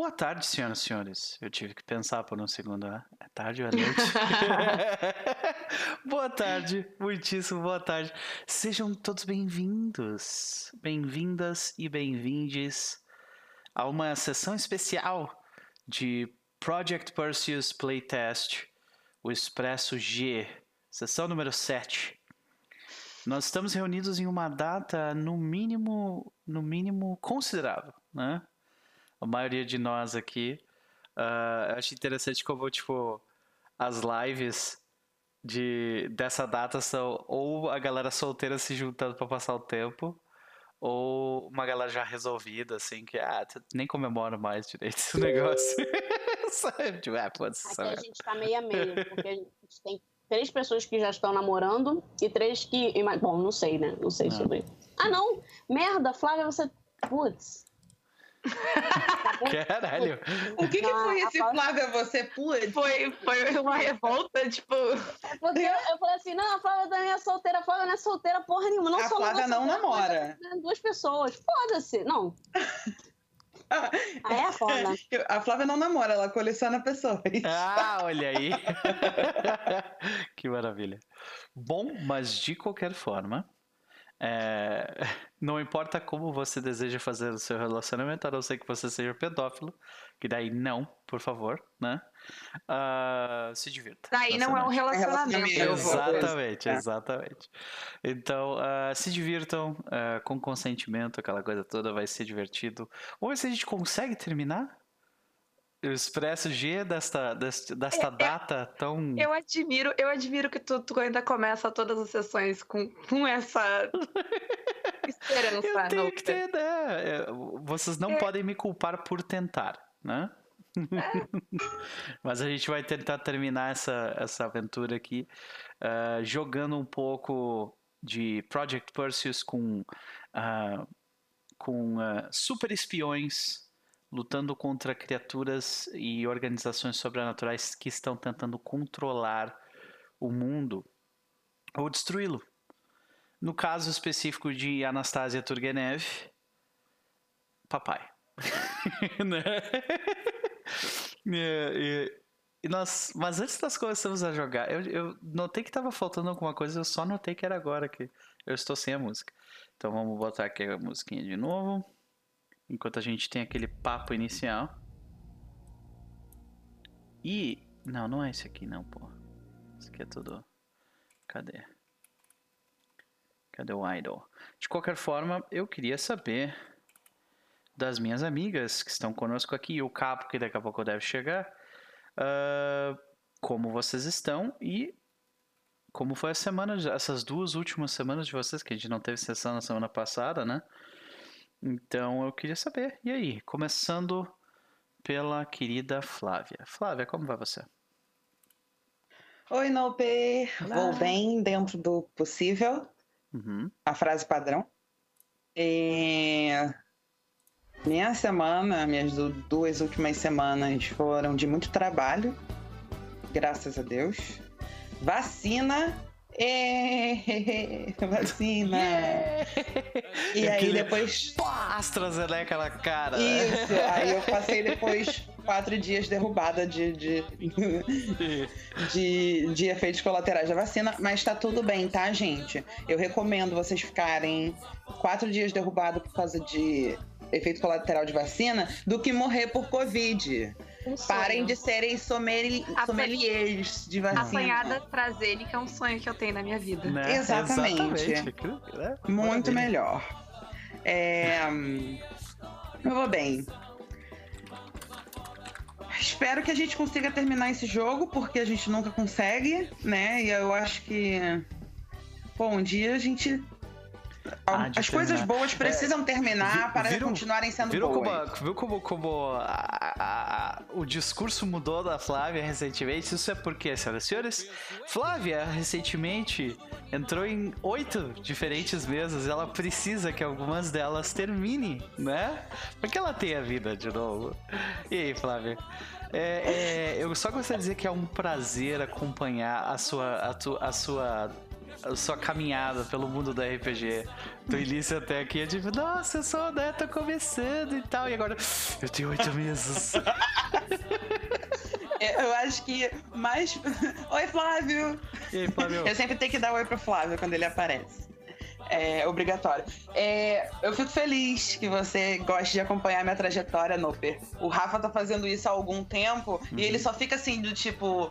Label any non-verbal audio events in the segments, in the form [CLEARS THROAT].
Boa tarde, senhoras e senhores. Eu tive que pensar por um segundo, né? É tarde ou é noite? [LAUGHS] boa tarde, muitíssimo boa tarde. Sejam todos bem-vindos, bem-vindas e bem-vindes a uma sessão especial de Project Perseus Playtest, o Expresso G, sessão número 7. Nós estamos reunidos em uma data no mínimo, no mínimo considerável, né? A maioria de nós aqui. Uh, acho interessante como, tipo, as lives de, dessa data são ou a galera solteira se juntando para passar o tempo, ou uma galera já resolvida, assim, que ah, nem comemora mais direito esse [LAUGHS] negócio. [LAUGHS] sabe? Tipo, ah, pode. Aqui a gente tá meio a meio, porque a gente tem três pessoas que já estão namorando e três que. Bom, não sei, né? Não sei não. sobre. Ah, não! Merda, Flávia, você. Putz. [LAUGHS] Caralho. O que, que foi esse Flávia você putz? Foi, foi uma revolta, tipo. É porque eu, eu, falei assim: não, a Flávia também é solteira, a Flávia não é solteira porra nenhuma. Não a Flávia não namora. Duas pessoas. Foda-se. Não. Ah, é foda. [LAUGHS] A Flávia não namora, ela coleciona pessoas. Ah, [LAUGHS] olha aí. que maravilha. Bom, mas de qualquer forma, é, [LAUGHS] não importa como você deseja fazer o seu relacionamento, a não ser que você seja pedófilo, que daí não, por favor, né? Uh, se divirta. Daí não é um relacionamento. Exatamente, é. exatamente. Então, uh, se divirtam uh, com consentimento, aquela coisa toda, vai ser divertido. Vamos ver se a gente consegue terminar o Expresso G desta, desta, desta é, data tão. Eu admiro, eu admiro que tu, tu, ainda começa todas as sessões com, com essa [LAUGHS] esperança. Eu tenho que ter, né? Vocês não é. podem me culpar por tentar, né? É. [LAUGHS] Mas a gente vai tentar terminar essa, essa aventura aqui uh, jogando um pouco de Project Perseus com, uh, com uh, super espiões lutando contra criaturas e organizações sobrenaturais que estão tentando controlar o mundo ou destruí-lo. No caso específico de Anastasia Turgenev, papai. [LAUGHS] né? e, e, nós, mas antes nós começamos a jogar, eu, eu notei que estava faltando alguma coisa, eu só notei que era agora que eu estou sem a música. Então vamos botar aqui a musiquinha de novo. Enquanto a gente tem aquele papo inicial. E. Não, não é esse aqui, não, pô. Esse aqui é tudo. Cadê? Cadê o idol? De qualquer forma, eu queria saber das minhas amigas que estão conosco aqui, o Capo, que daqui a pouco deve chegar, uh, como vocês estão e como foi a semana, essas duas últimas semanas de vocês, que a gente não teve sessão na semana passada, né? Então eu queria saber. E aí, começando pela querida Flávia. Flávia, como vai você? Oi, Nope. Vou bem dentro do possível. Uhum. A frase padrão. E... Minha semana, minhas duas últimas semanas foram de muito trabalho, graças a Deus. Vacina é, [LAUGHS] vacina. Yeah. E aí depois. Pá, AstraZeneca na cara. Isso. Aí eu passei [LAUGHS] depois quatro dias derrubada de, de, [LAUGHS] de, de, efeitos colaterais da vacina, mas tá tudo bem, tá, gente? Eu recomendo vocês ficarem quatro dias derrubado por causa de efeito colateral de vacina do que morrer por Covid. Um Parem de serem sommeliers, de vacina. Apanhada que é um sonho que eu tenho na minha vida. Né? Exatamente. Exatamente. Muito melhor. É... Eu vou bem. Espero que a gente consiga terminar esse jogo, porque a gente nunca consegue, né? E eu acho que. Bom, um dia a gente ah, As coisas boas precisam é, terminar para viram, continuarem sendo viram boas. Como, viu como, como a, a, a, o discurso mudou da Flávia recentemente? Isso é porque, senhoras e senhores, Flávia recentemente entrou em oito diferentes mesas. Ela precisa que algumas delas terminem, né? Porque ela tem a vida de novo. E aí, Flávia? É, é, eu só gostaria de dizer que é um prazer acompanhar a sua, a, tu, a sua sua caminhada pelo mundo do RPG. Do início até aqui, é tipo, nossa, eu sou né, tô começando e tal. E agora, eu tenho oito meses. [LAUGHS] É, eu acho que mais. [LAUGHS] Oi, Flávio! E aí, Flávio? Eu sempre tenho que dar oi pro Flávio quando ele aparece. É obrigatório. É, eu fico feliz que você goste de acompanhar minha trajetória, Noper. O Rafa tá fazendo isso há algum tempo e ele só fica assim, do tipo.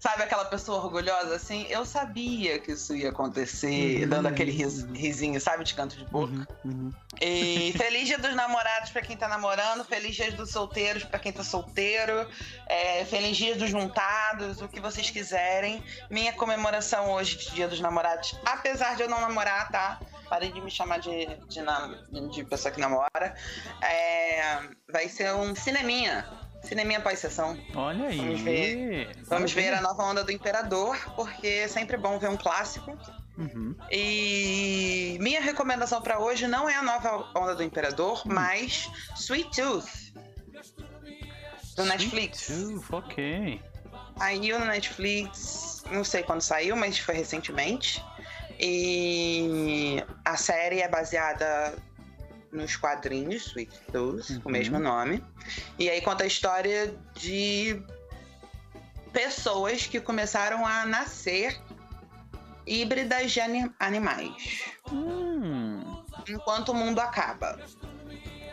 Sabe aquela pessoa orgulhosa assim? Eu sabia que isso ia acontecer, Uhum. dando aquele ris- risinho, sabe, de canto de boca. Uhum, uhum. E feliz dia dos namorados pra quem tá namorando, feliz dia dos solteiros pra quem tá solteiro, é, feliz dia dos juntados, o que vocês quiserem. Minha comemoração hoje de dia dos namorados, apesar de eu não namorar, tá? Parei de me chamar de, de, nam- de pessoa que namora. É, vai ser um cineminha. Cineminha pós-sessão. Olha aí. Vamos ver. Vamos ver a nova onda do Imperador, porque é sempre bom ver um clássico. Uhum. E minha recomendação pra hoje não é a nova onda do Imperador, mas Sweet Tooth. Do Netflix. Sweet Tooth, ok. Saiu no Netflix, não sei quando saiu, mas foi recentemente. E a série é baseada nos quadrinhos Sweet Tooth, Uhum. o mesmo nome. E aí conta a história de pessoas que começaram a nascer híbridas de ani- animais. Hum. Enquanto o mundo acaba.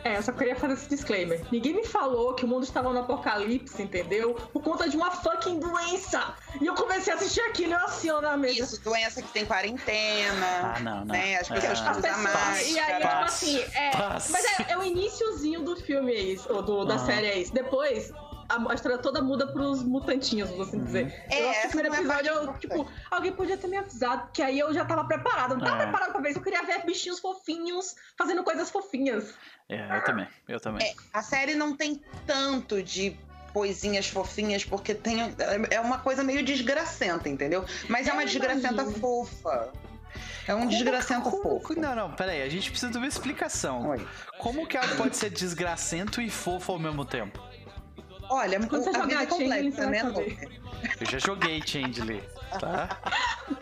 É, eu só queria fazer esse disclaimer. Ninguém me falou que o mundo estava no apocalipse, entendeu? Por conta de uma fucking doença. E eu comecei a assistir aquilo e eu assim, ó, na mesa. Isso, doença que tem quarentena. Ah, não, não. Né? As pessoas Ah, As usam mais. e aí, tipo assim, é, passa. mas é, é o iniciozinho do filme, é isso, ou do, da Ah. série é isso. Depois, a, a história toda muda pros mutantinhos, vamos assim dizer. É, eu acho que o primeiro é episódio, eu, tipo, alguém podia ter me avisado, que aí eu já tava preparada. Eu não tava É. preparada pra ver isso, eu queria ver bichinhos fofinhos fazendo coisas fofinhas. É, eu também, eu também. A série não tem tanto de coisinhas fofinhas, porque tem. É uma coisa meio desgracenta, entendeu? Mas é uma Eu desgracenta imagino. fofa. É um desgracenta como, fofo. Não, não, peraí, a gente precisa de uma explicação. Oi. Como que ela pode ser desgracento e fofo ao mesmo tempo? Olha, Quando você a vida jogar é complexa, né? Eu já joguei Changeling, tá? [LAUGHS]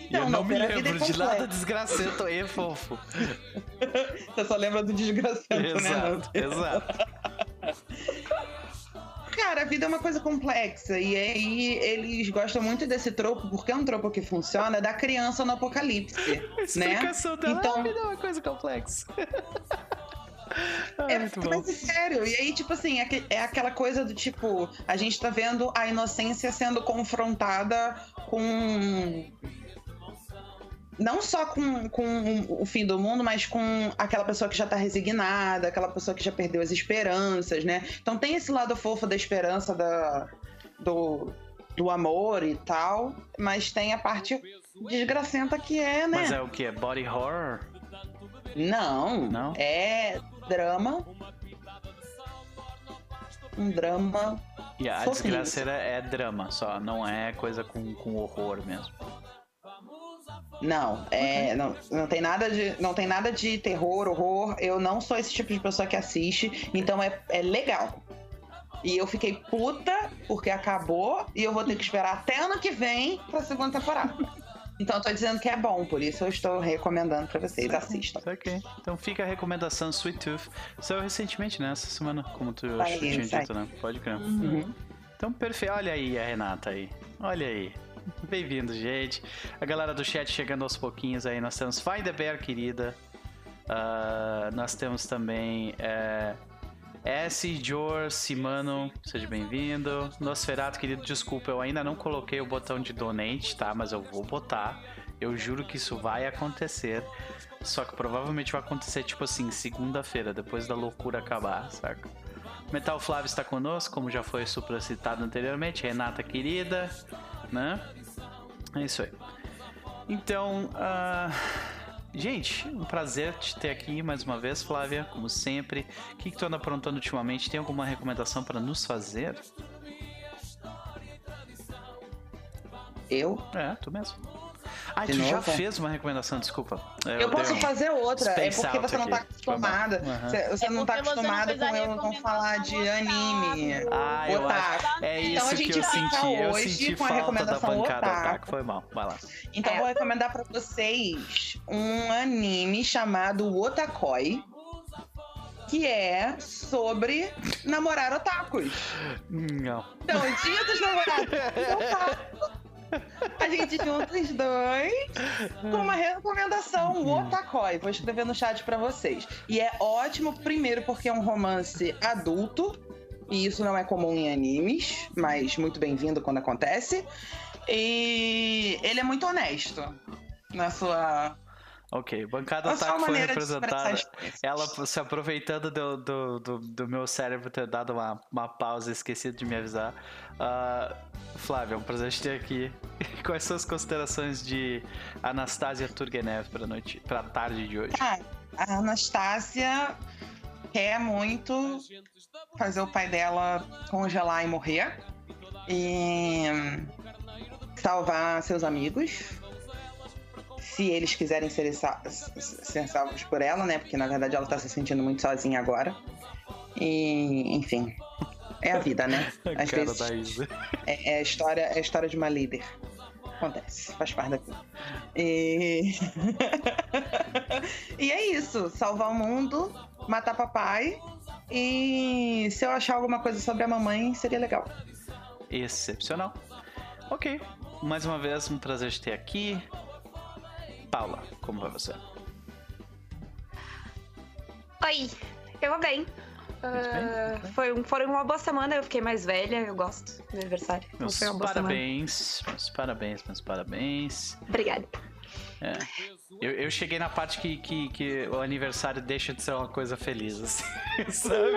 E Então, eu não não, me é lembro de nada desgracento e fofo. [LAUGHS] Você só lembra do desgracento, né? Exato, Lupe? exato. [LAUGHS] Cara, a vida é uma coisa complexa. E aí eles gostam muito desse tropo, porque é um tropo que funciona da criança no apocalipse. A explicação dela Então- me dá uma coisa complexa. [LAUGHS] É, muito mas sério. E aí, tipo assim, é, é aquela coisa do tipo, a gente tá vendo a inocência sendo confrontada com. Não só com, com o fim do mundo, mas com aquela pessoa que já tá resignada, aquela pessoa que já perdeu as esperanças, né? Então tem esse lado fofo da esperança, da, do, do amor e tal, mas tem a parte desgracenta que é, né? Mas é o que? É body horror? Não, Não? é drama. Um drama. E a desgraceira é drama só, não é coisa com, com horror mesmo. Não, é, não, não tem nada de, não tem nada de terror, horror. Eu não sou esse tipo de pessoa que assiste, então é, é legal. E eu fiquei puta porque acabou e eu vou ter que esperar até ano que vem pra segunda temporada. Então eu tô dizendo que é bom, por isso eu estou recomendando pra vocês, assistam. Ok. Então fica a recomendação Sweet Tooth. Saiu recentemente, né? Essa semana, como tu Saiu, tinha dito, né? Pode crer. Uhum. Então, perfeito. Olha aí a Renata aí. Olha aí. [LAUGHS] Bem-vindo, gente. A galera do chat chegando aos pouquinhos aí. Nós temos Find the Bear, querida. Ah, nós temos também é, S. Jor Simano, seja bem-vindo. Nosferato, querido, desculpa, eu ainda não coloquei o botão de donate, tá? Mas eu vou botar. Eu juro que isso vai acontecer. Só que provavelmente vai acontecer, tipo assim, segunda-feira, depois da loucura acabar, saca? Metal Flávio está conosco, como já foi supracitado anteriormente. Renata querida, né? É isso aí. Então, ah, gente, um prazer te ter aqui mais uma vez, Flávia, como sempre. O que, que tu anda aprontando ultimamente? Tem alguma recomendação para nos fazer? Eu? É, tu mesmo. Ah, De tu já novo? fez uma recomendação, desculpa. Eu posso dei um fazer outra. É porque você não tá aqui. Acostumada. Aham. Você, você É não tá porque você não acostumado fez a com eu não falar de recomendação anime. otaku. Ah, eu Otaku. acho. É isso Então a que gente eu fica senti. Eu hoje senti com a falta da recomendação bancada otaku. otaku. Foi mal. Vai lá. Então É. vou recomendar pra vocês um anime chamado Otakoi. Que é sobre namorar otakus. Não. Então, dia dos namorados [LAUGHS] otaku. A gente junta os dois com uma recomendação, o Otakoi. Vou escrever no chat pra vocês. E é ótimo, primeiro, porque é um romance adulto. E isso não é comum em animes, mas muito bem-vindo quando acontece. E ele é muito honesto na sua, Ok, bancada sua otaku foi representada. Ela se aproveitando do, do, do, do meu cérebro ter dado uma, uma pausa, esquecido de me avisar. Ah, Flávia, é um prazer te ter aqui. [LAUGHS] Quais são as considerações de Anastasia Turgenev para noite, para tarde de hoje? Ah, a Anastácia quer muito fazer o pai dela congelar e morrer. E salvar seus amigos. Se eles quiserem ser, sa- ser salvos por ela, né? Porque na verdade ela tá se sentindo muito sozinha agora. E, enfim. É a vida, né? [LAUGHS] A Às cara vezes da Isa. é, é a história, é a história de uma líder. Acontece, faz parte da vida. E... [LAUGHS] e é isso. Salvar o mundo, matar papai. E se eu achar alguma coisa sobre a mamãe, seria legal. Excepcional. Ok. Mais uma vez, um prazer te ter aqui. Paula, como vai você? Oi, eu vou bem. Ah, foi, um- foi uma boa semana, eu fiquei mais velha, eu gosto do aniversário. Meus boa semana. parabéns, meus parabéns, meus parabéns. Obrigada. É. Eu, eu cheguei na parte que, que, que o aniversário deixa de ser uma coisa feliz, assim, [LAUGHS] sabe?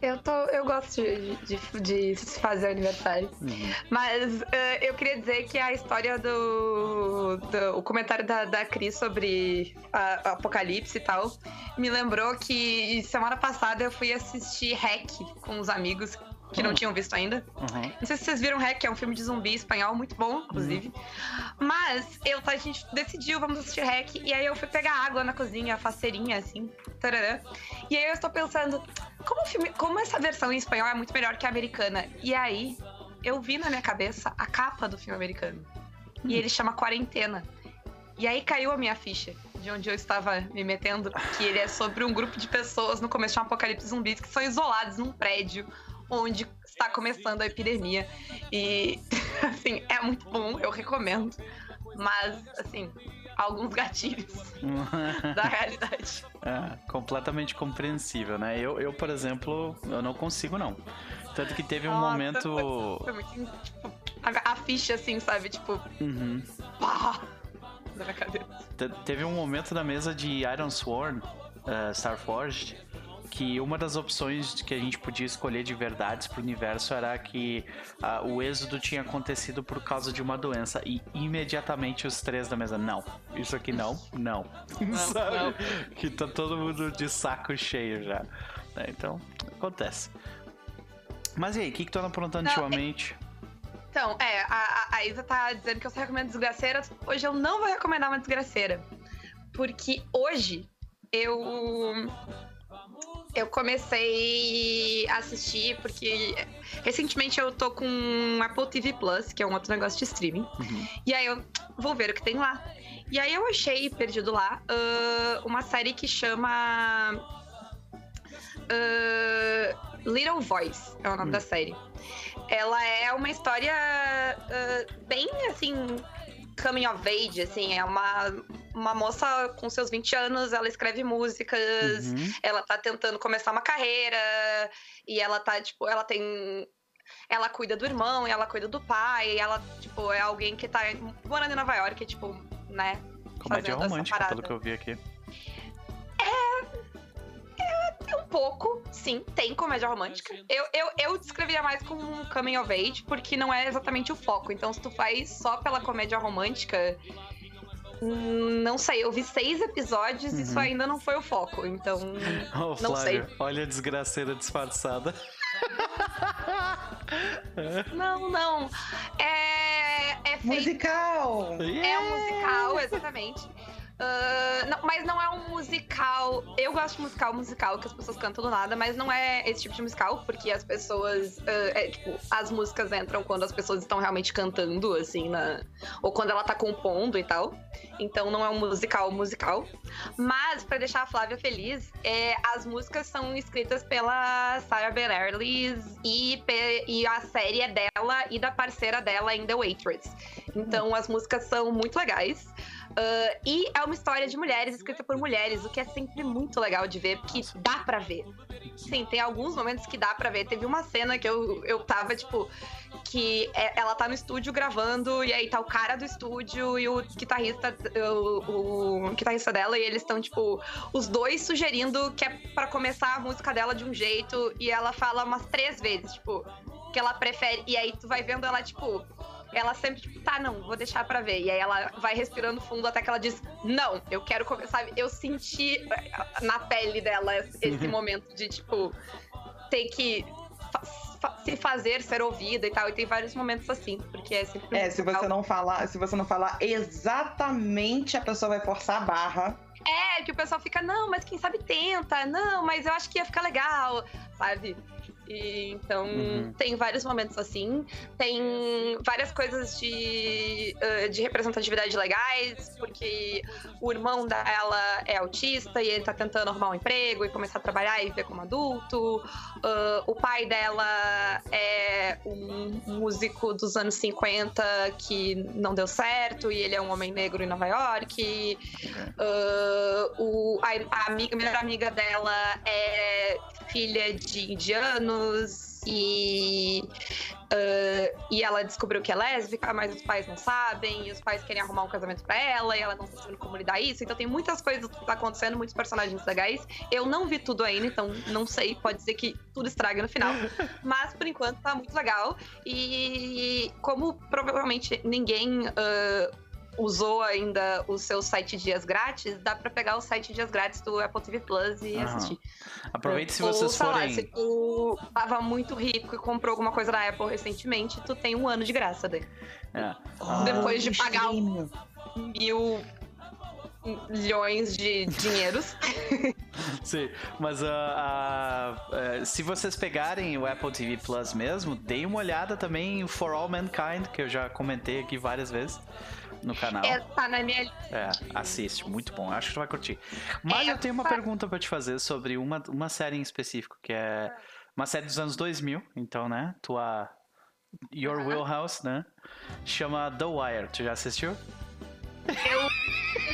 Eu, tô, eu gosto de, de, de fazer aniversário. Uhum. Mas ah, eu queria dizer que a história do. do- o comentário da, da Cris sobre a, a apocalipse e tal me lembrou que semana passada eu fui assistir Hack com os amigos que não Hum. tinham visto ainda. Uhum. Não sei se vocês viram Hack, é um filme de zumbi espanhol muito bom, inclusive. Mas eu, a gente decidiu, vamos assistir Hack. E aí eu fui pegar água na cozinha, a faceirinha, assim. Tarará. E aí eu estou pensando, como, filme, como essa versão em espanhol é muito melhor que a americana? E aí eu vi na minha cabeça a capa do filme americano. E ele chama Quarentena. E aí caiu a minha ficha de onde eu estava me metendo, que ele é sobre um grupo de pessoas no começo de um apocalipse zumbis que são isolados num prédio onde está começando a epidemia. E, [LAUGHS] assim, é muito bom, eu recomendo. Mas, assim, alguns gatilhos [LAUGHS] da realidade. É, completamente compreensível, né? Eu, eu, por exemplo, eu não consigo, não. Tanto que teve um Nossa, momento. Foi muito, tipo, a, a ficha, assim, sabe? Tipo, Uhum. pá! Na minha cabeça. Te- Teve um momento na mesa de Iron Sworn, uh, Starforged, que uma das opções que a gente podia escolher de verdades pro universo era que ah, o êxodo tinha acontecido por causa de uma doença. E imediatamente os três da mesa, não. Isso aqui não, [LAUGHS] não. Sabe? não. Que tá todo mundo de saco cheio já. né? Então, acontece. Mas e aí, o que, que tu anda aprontando Não, é- ultimamente? Então, é, a, a- a Isa tá dizendo que eu só recomendo desgraceiras. Hoje eu não vou recomendar uma desgraceira. Porque hoje eu. Eu comecei a assistir, porque recentemente eu tô com Apple TV Plus, que é um outro negócio de streaming. Uhum. E aí eu vou ver o que tem lá. E aí eu achei, perdido lá, ah, uma série que chama. ah, Little Voice é o nome Hum. da série. Ela é uma história ah, bem assim. Coming of age, assim, é uma, uma moça com seus 20 anos, ela escreve músicas, Uhum. ela tá tentando começar uma carreira e ela tá, tipo, ela tem. Ela cuida do irmão e ela cuida do pai, e ela, tipo, é alguém que tá morando em Nova York, tipo, né? Comédia romântica, pelo que eu vi aqui. Tem um pouco, sim, tem comédia romântica. Eu, eu, eu descreveria mais como um coming of age, porque não é exatamente o foco. Então, se tu faz só pela comédia romântica. Hum, Não sei, eu vi seis episódios e isso Uhum. ainda não foi o foco. Então. Ô, Não sei. Flávio, olha a desgraceira disfarçada. Não, não. É, é feito Musical! É um musical, exatamente. Ah, não, mas não é um musical. Eu gosto de musical musical, que as pessoas cantam do nada, mas não é esse tipo de musical, porque as pessoas. ah, é, tipo, as músicas entram quando as pessoas estão realmente cantando, assim, na. Ou quando ela tá compondo e tal. Então não é um musical musical. Mas, pra deixar a Flávia feliz, é, as músicas são escritas pela Sarah Bareilles e, e a série é dela e da parceira dela em The Waitress. Então as músicas são muito legais. Ah, e é uma história de mulheres, escrita por mulheres, o que é sempre muito legal de ver, porque dá pra ver. Sim, tem alguns momentos que dá pra ver. Teve uma cena que eu, eu tava, tipo, que é- ela tá no estúdio gravando, e aí tá o cara do estúdio e o guitarrista, o, o guitarrista dela, e eles estão, tipo, os dois sugerindo que é pra começar a música dela de um jeito, e ela fala umas três vezes, tipo, que ela prefere. E aí tu vai vendo ela, tipo, ela sempre, tipo, tá, não, vou deixar pra ver. E aí ela vai respirando fundo até que ela diz, não, eu quero começar. Eu senti eh, na pele dela esse momento de, tipo, ter que se fazer ser ouvida e tal. E tem vários momentos assim, porque é sempre. É, se você não falar, se você não falar exatamente, a pessoa vai forçar a barra. É, que o pessoal fica, não, mas quem sabe tenta, não, mas eu acho que ia ficar legal, sabe? E, então, Uhum. tem vários momentos assim. Tem várias coisas de, de representatividade legais, porque o irmão dela é autista e ele tá tentando arrumar um emprego e começar a trabalhar e viver como adulto. Ah, o pai dela é um músico dos anos 50 que não deu certo e ele é um homem negro em Nova York. Ah, o, a, a amiga, a melhor amiga dela é filha de indianos e, ah, e ela descobriu que é lésbica, mas os pais não sabem, e os pais querem arrumar um casamento pra ela, e ela não tá sabendo como lidar isso. Então tem muitas coisas que tá acontecendo, muitos personagens legais. Eu não vi tudo ainda, então não sei, pode ser que tudo estrague no final. [LAUGHS] Mas por enquanto tá muito legal. E como provavelmente ninguém. ah, usou ainda o seu site dias grátis, dá pra pegar o site dias grátis do Apple TV Plus e assistir. Aproveite se Ou, vocês lá, forem. se tu tava muito rico e comprou alguma coisa da Apple recentemente, tu tem um ano de graça daí. É. Depois de pagar stream. Mil milhões de dinheiros. [LAUGHS] Sim, mas ah, ah, eh, se vocês pegarem o Apple TV Plus mesmo, deem uma olhada também em For All Mankind, que eu já comentei aqui várias vezes no canal. É, tá na minha lista. É, assiste, muito bom. Acho que tu vai curtir. Mas É, eu tenho uma fa- pergunta pra te fazer sobre uma, uma série em específico, que é uma série dos anos 2000, então, né? Tua. Your Wheelhouse, né? Chama The Wire. Tu já assistiu?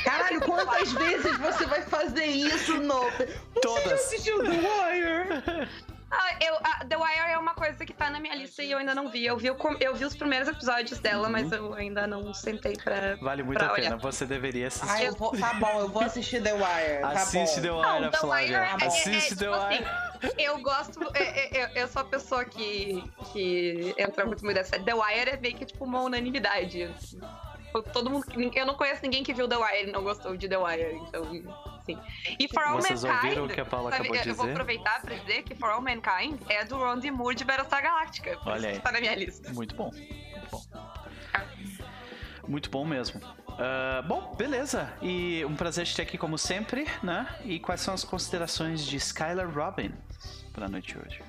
Caralho, quantas vezes você vai fazer isso, Nope? Você já Todas. assistiu The Wire? [LAUGHS] Ah, eu, a The Wire é uma coisa que tá na minha lista e eu ainda não vi. Eu vi, o eu vi os primeiros episódios dela, mas eu ainda não sentei pra. Vale muito Pra a pena. olhar. Você deveria assistir. Ai, eu vou, tá bom, eu vou assistir The Wire. Tá Assiste bom. The Wire, Não, The Wire Flávia. é, é, Assiste é, The tipo Wire. assim, eu gosto. é, é, eu, eu sou a pessoa que, que entra muito muito dessa. The Wire é meio que tipo uma unanimidade. Todo mundo. Eu não conheço ninguém que viu The Wire e não gostou de The Wire, então. Sim. E For All Vocês ouviram Mankind. o que a Paula sabe, acabou de eu vou dizer? aproveitar pra dizer que For All Mankind é do Ron Moore de Battlestar Galactica. Por Olha isso aí. que tá na minha lista. Muito bom. Muito bom. Muito bom mesmo. Ah, bom, beleza. E um prazer te ter aqui como sempre, né? E quais são as considerações de Skylar Robin pra noite de hoje?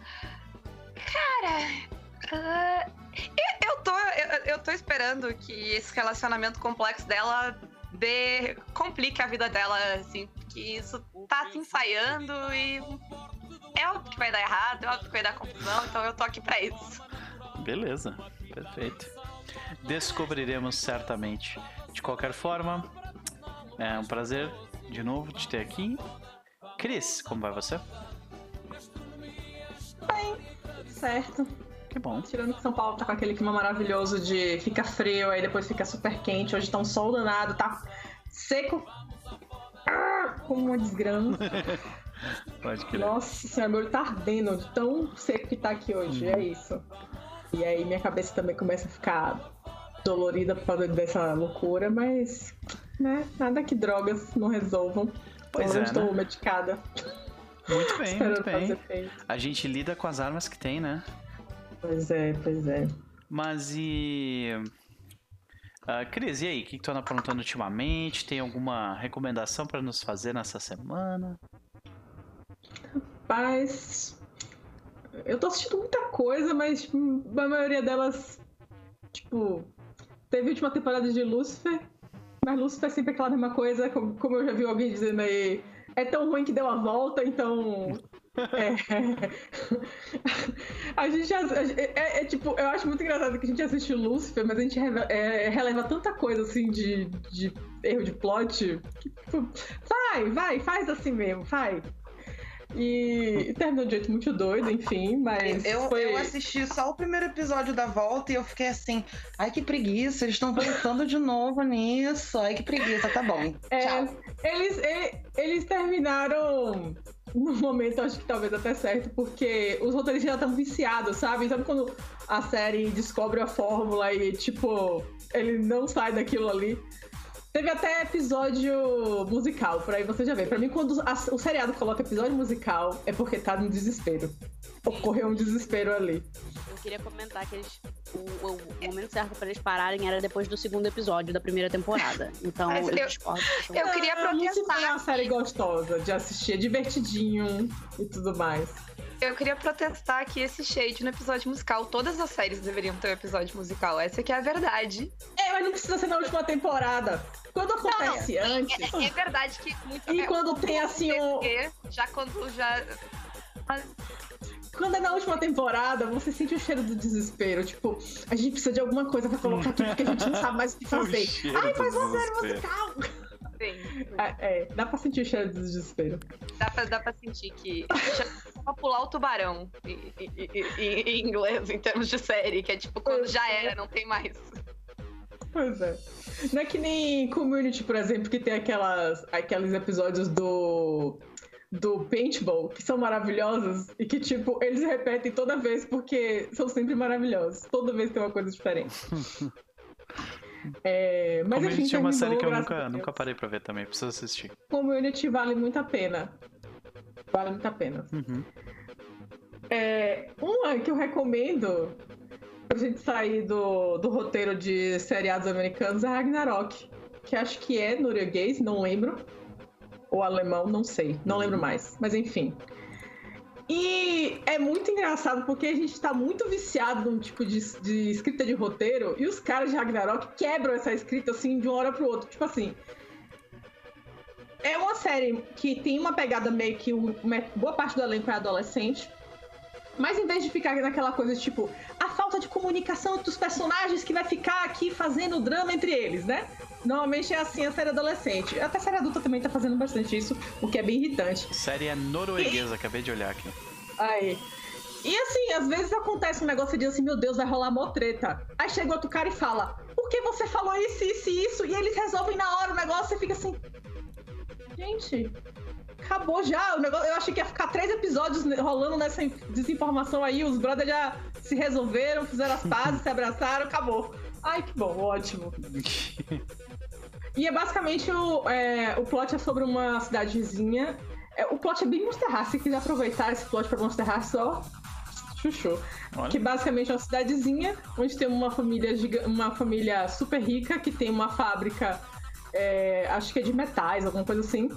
Ah, eu, eu tô, eu, eu tô esperando que esse relacionamento complexo dela dê, complique a vida dela, assim, porque isso tá se ensaiando e é óbvio que vai dar errado, é óbvio que vai dar confusão, então eu tô aqui pra isso. Beleza, perfeito. Descobriremos certamente. De qualquer forma, é um prazer de novo te ter aqui. Cris, como vai você? Certo. Que bom. Tirando que São Paulo tá com aquele clima maravilhoso de fica frio, aí depois fica super quente. Hoje tá um sol danado, tá seco. Ah, Como uma desgrama. [LAUGHS] Pode crer. Nossa senhora, meu olho tá ardendo de tão seco que tá aqui hoje. É isso. E aí minha cabeça também começa a ficar dolorida por causa dessa loucura, mas né, nada que drogas não resolvam. Pois eu é, estou né? medicada. Muito bem, [LAUGHS] muito bem. A gente lida com as armas que tem, né? Pois é, pois é. Mas e. Uh, Cris, e aí? O que, que tu anda aprontando ultimamente? Tem alguma recomendação para nos fazer nessa semana? Mas. Eu tô assistindo muita coisa, mas tipo, a maioria delas. Tipo. Teve a última temporada de Lucifer. Mas Lucifer é sempre aquela mesma coisa, como eu já vi alguém dizendo aí. É tão ruim que deu a volta, então. É, [LAUGHS] a gente é, é, tipo, eu acho muito engraçado que a gente assiste Lucifer, mas a gente releva, é, releva tanta coisa assim de, de erro de plot. Que, tipo, vai, vai, faz assim mesmo, vai. E terminou de jeito muito doido, enfim, mas. Eu, foi... eu assisti só o primeiro episódio da volta e eu fiquei assim, ai que preguiça, eles estão voltando de novo nisso. Ai que preguiça, tá bom. É. Eles, eles, eles terminaram no momento, acho que talvez até certo, porque os roteiristas já estão viciados, sabe? Sabe quando a série descobre a fórmula e, tipo, ele não sai daquilo ali? Teve até episódio musical, por aí você já vê. Pra mim, quando a, o seriado coloca episódio musical, é porque tá no desespero. Ocorreu um desespero ali. Eu queria comentar que eles, o, o, o momento certo pra eles pararem era depois do segundo episódio da primeira temporada. [LAUGHS] Então, Mas eu, eu- discordo. Eu queria Ah, protestar. é uma série gostosa de assistir, é divertidinho e tudo mais. Eu queria protestar aqui esse shade no episódio musical. Todas as séries deveriam ter um episódio musical. Essa que é a verdade. É, mas não precisa ser na última temporada. Quando acontece antes. É, é verdade que muito. E é, quando tem, assim, o- porque Já quando já. Quando é na última temporada, você sente o cheiro do desespero. Tipo, a gente precisa de alguma coisa pra colocar aqui porque a gente não sabe mais o que [LAUGHS] fazer. cheiro Ai, faz uma série musical! Sim, É, é, dá pra sentir o cheiro do desespero. dá, pra, dá pra sentir que. Já pra pular o tubarão em, em- em- em inglês, em termos de série, que é tipo quando já era, não tem mais. Pois é. Não é que nem Community, por exemplo, que tem aquelas, aqueles episódios do. Do paintball, que são maravilhosos e que, tipo, eles repetem toda vez porque são sempre maravilhosos. Toda vez tem uma coisa diferente. [LAUGHS] É, mas enfim, Community é uma série que eu nunca, nunca parei pra ver também, preciso assistir. Community vale muito a pena. Vale muito a pena. Uhum. É, uma que eu recomendo pra gente sair do, do roteiro de seriados americanos é Ragnarok. Que acho que é norueguês, não lembro. Ou alemão, não sei. Não lembro mais. Mas enfim. E é muito engraçado porque a gente tá muito viciado num tipo de, de escrita de roteiro e os caras de Ragnarok quebram essa escrita assim de uma hora pro outro. Tipo assim. É uma série que tem uma pegada meio que um- uma boa parte do elenco é adolescente. Mas em vez de ficar naquela coisa tipo, a falta de comunicação entre os personagens que vai ficar aqui fazendo drama entre eles, né? Normalmente é assim a série adolescente. Até a série adulta também tá fazendo bastante isso, o que é bem irritante. Série é norueguesa, acabei de olhar aqui. Aí. E assim, às vezes acontece um negócio e diz assim, meu Deus, vai rolar mó treta. Aí chega outro cara e fala, por que você falou isso, isso e isso? E eles resolvem na hora o negócio e fica assim. Gente, acabou já. O negócio, eu achei que ia ficar três episódios rolando nessa in- desinformação aí. Os brothers já se resolveram, fizeram as pazes, se abraçaram, acabou. Ai, que bom, ótimo. [LAUGHS] E é basicamente o, é, o plot é sobre uma cidade vizinha. É, o plot é bem Monster High. Se quiser aproveitar esse plot pra Monster High, só chuchu. Olha. Que basicamente é uma cidadezinha onde tem uma família, giga- uma família super rica que tem uma fábrica, é, acho que é de metais, alguma coisa assim.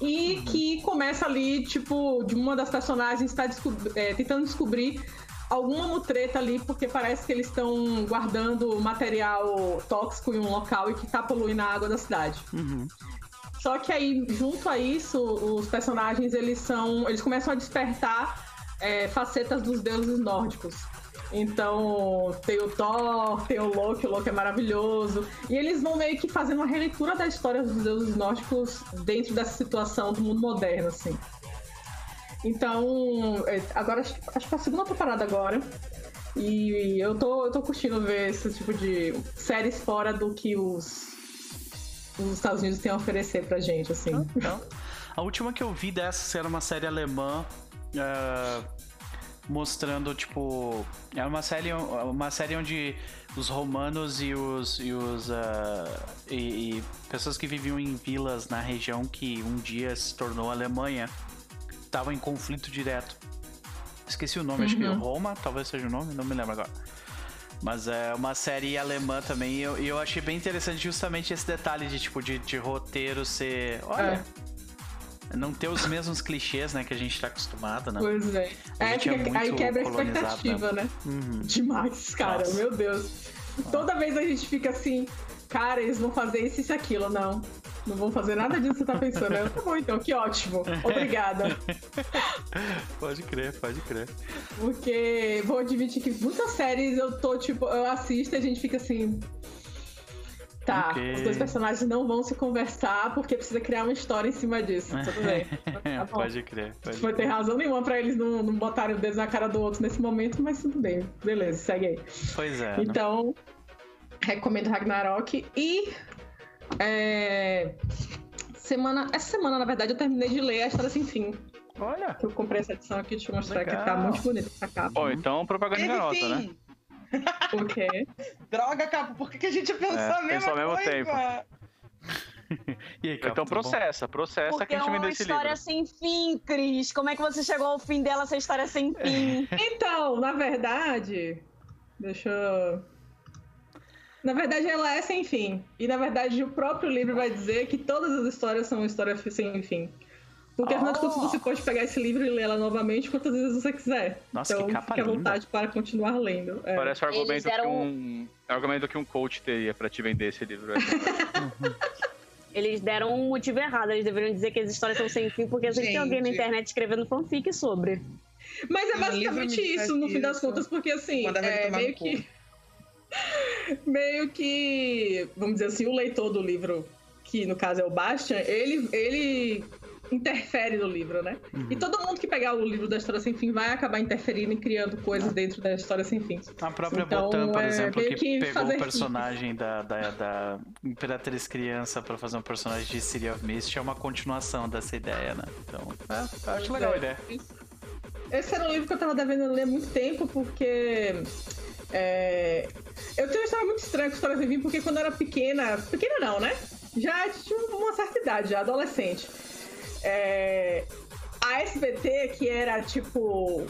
E que começa ali, tipo, de uma das personagens está descob- é, tentando descobrir alguma mutreta ali, porque parece que eles estão guardando material tóxico em um local e que tá poluindo a água da cidade. Uhum. Só que aí, junto a isso, os personagens eles são. Eles começam a despertar é, facetas dos deuses nórdicos. Então, tem o Thor, tem o Loki, o Loki é maravilhoso. E eles vão meio que fazendo uma releitura da história dos deuses nórdicos dentro dessa situação do mundo moderno, assim. Então, é, agora acho, que é a segunda temporada agora. E eu tô, eu tô curtindo ver esse tipo de séries fora do que os, os Estados Unidos têm a oferecer pra gente, assim. Então, a última que eu vi dessas era uma série alemã ah, mostrando, tipo. Era uma série, uma série onde os romanos e os. E, os, ah, e, e pessoas que viviam em vilas na região que um dia se tornou Alemanha estavam em conflito direto. Esqueci o nome, acho que Uhum. Roma, talvez seja o nome, não me lembro agora. Mas é uma série alemã também, e eu, e eu achei bem interessante justamente esse detalhe de, tipo, de, de roteiro ser. Olha. Não ter os mesmos clichês, né, que a gente tá acostumado, né? Pois é. É fica- muito aí quebra a colonizado, expectativa, né? Uhum. Demais, cara, Nossa. meu Deus. Toda vez a gente fica assim, cara, eles vão fazer isso e aquilo. Não, não vão fazer nada disso que você tá pensando. Eu, tá bom, então, que ótimo. Obrigada. [LAUGHS] Pode crer, pode crer. Porque vou admitir que muitas séries eu tô, tipo, eu assisto e a gente fica assim. Tá, Ok. os dois personagens não vão se conversar porque precisa criar uma história em cima disso. Tudo bem. [LAUGHS] Tá pode crer, pode Não tem razão nenhuma pra eles não, não botarem o dedo na cara do outro nesse momento, mas tudo bem. Beleza, segue aí. Pois é. né? Então, recomendo Ragnarok. E. é, semana, essa semana, na verdade, eu terminei de ler A História Sem Fim. Olha. Eu comprei essa edição aqui, deixa eu mostrar que Legal. tá muito bonita essa capa. Ó, então propaganda enganosa, né? O quê? Droga, Capo, por que, que a gente pensou É, a mesma pensou ao mesmo coisa? tempo. [LAUGHS] E aí, Capo, Então processa, processa Porque que a é gente uma vendeu esse história livro. sem fim, Cris. Como é que você chegou ao fim dela se a história é sem fim? [LAUGHS] Então, na verdade. Deixa eu. Na verdade, ela é sem fim. E na verdade, o próprio livro vai dizer que todas as histórias são histórias sem fim. Porque afinal de contas, você pode pegar esse livro e ler ela novamente quantas vezes você quiser. Nossa, então, que capa fique à linda. vontade para continuar lendo. É. Parece o Eles argumento, deram- que um, é o argumento que um coach teria pra te vender esse livro. né? [LAUGHS] Eles deram um motivo errado. Eles deveriam dizer que as histórias são sem fim, porque sempre tem alguém na Gente. internet escrevendo fanfic sobre. Mas é Um basicamente isso, no fim das contas, porque assim, é, meio que. Meio que. Vamos dizer assim, o leitor do livro, que no caso é o Bastian, ele, ele interfere no livro, né? Uhum. E todo mundo que pegar o livro da História Sem Fim vai acabar interferindo e criando coisas dentro da História Sem Fim. A própria Então, Botan, por é, exemplo, que, que pegou o personagem da, da, da Imperatriz Criança pra fazer um personagem de City of Mist, é uma continuação dessa ideia, né? Então, é, acho legal a ideia. Esse era um livro que eu tava devendo ler há muito tempo, porque. É, Eu tenho uma história muito estranha com História Fim, porque quando eu era pequena. Pequena não, né? Já tinha uma certa idade, já adolescente. É, A SBT, que era tipo.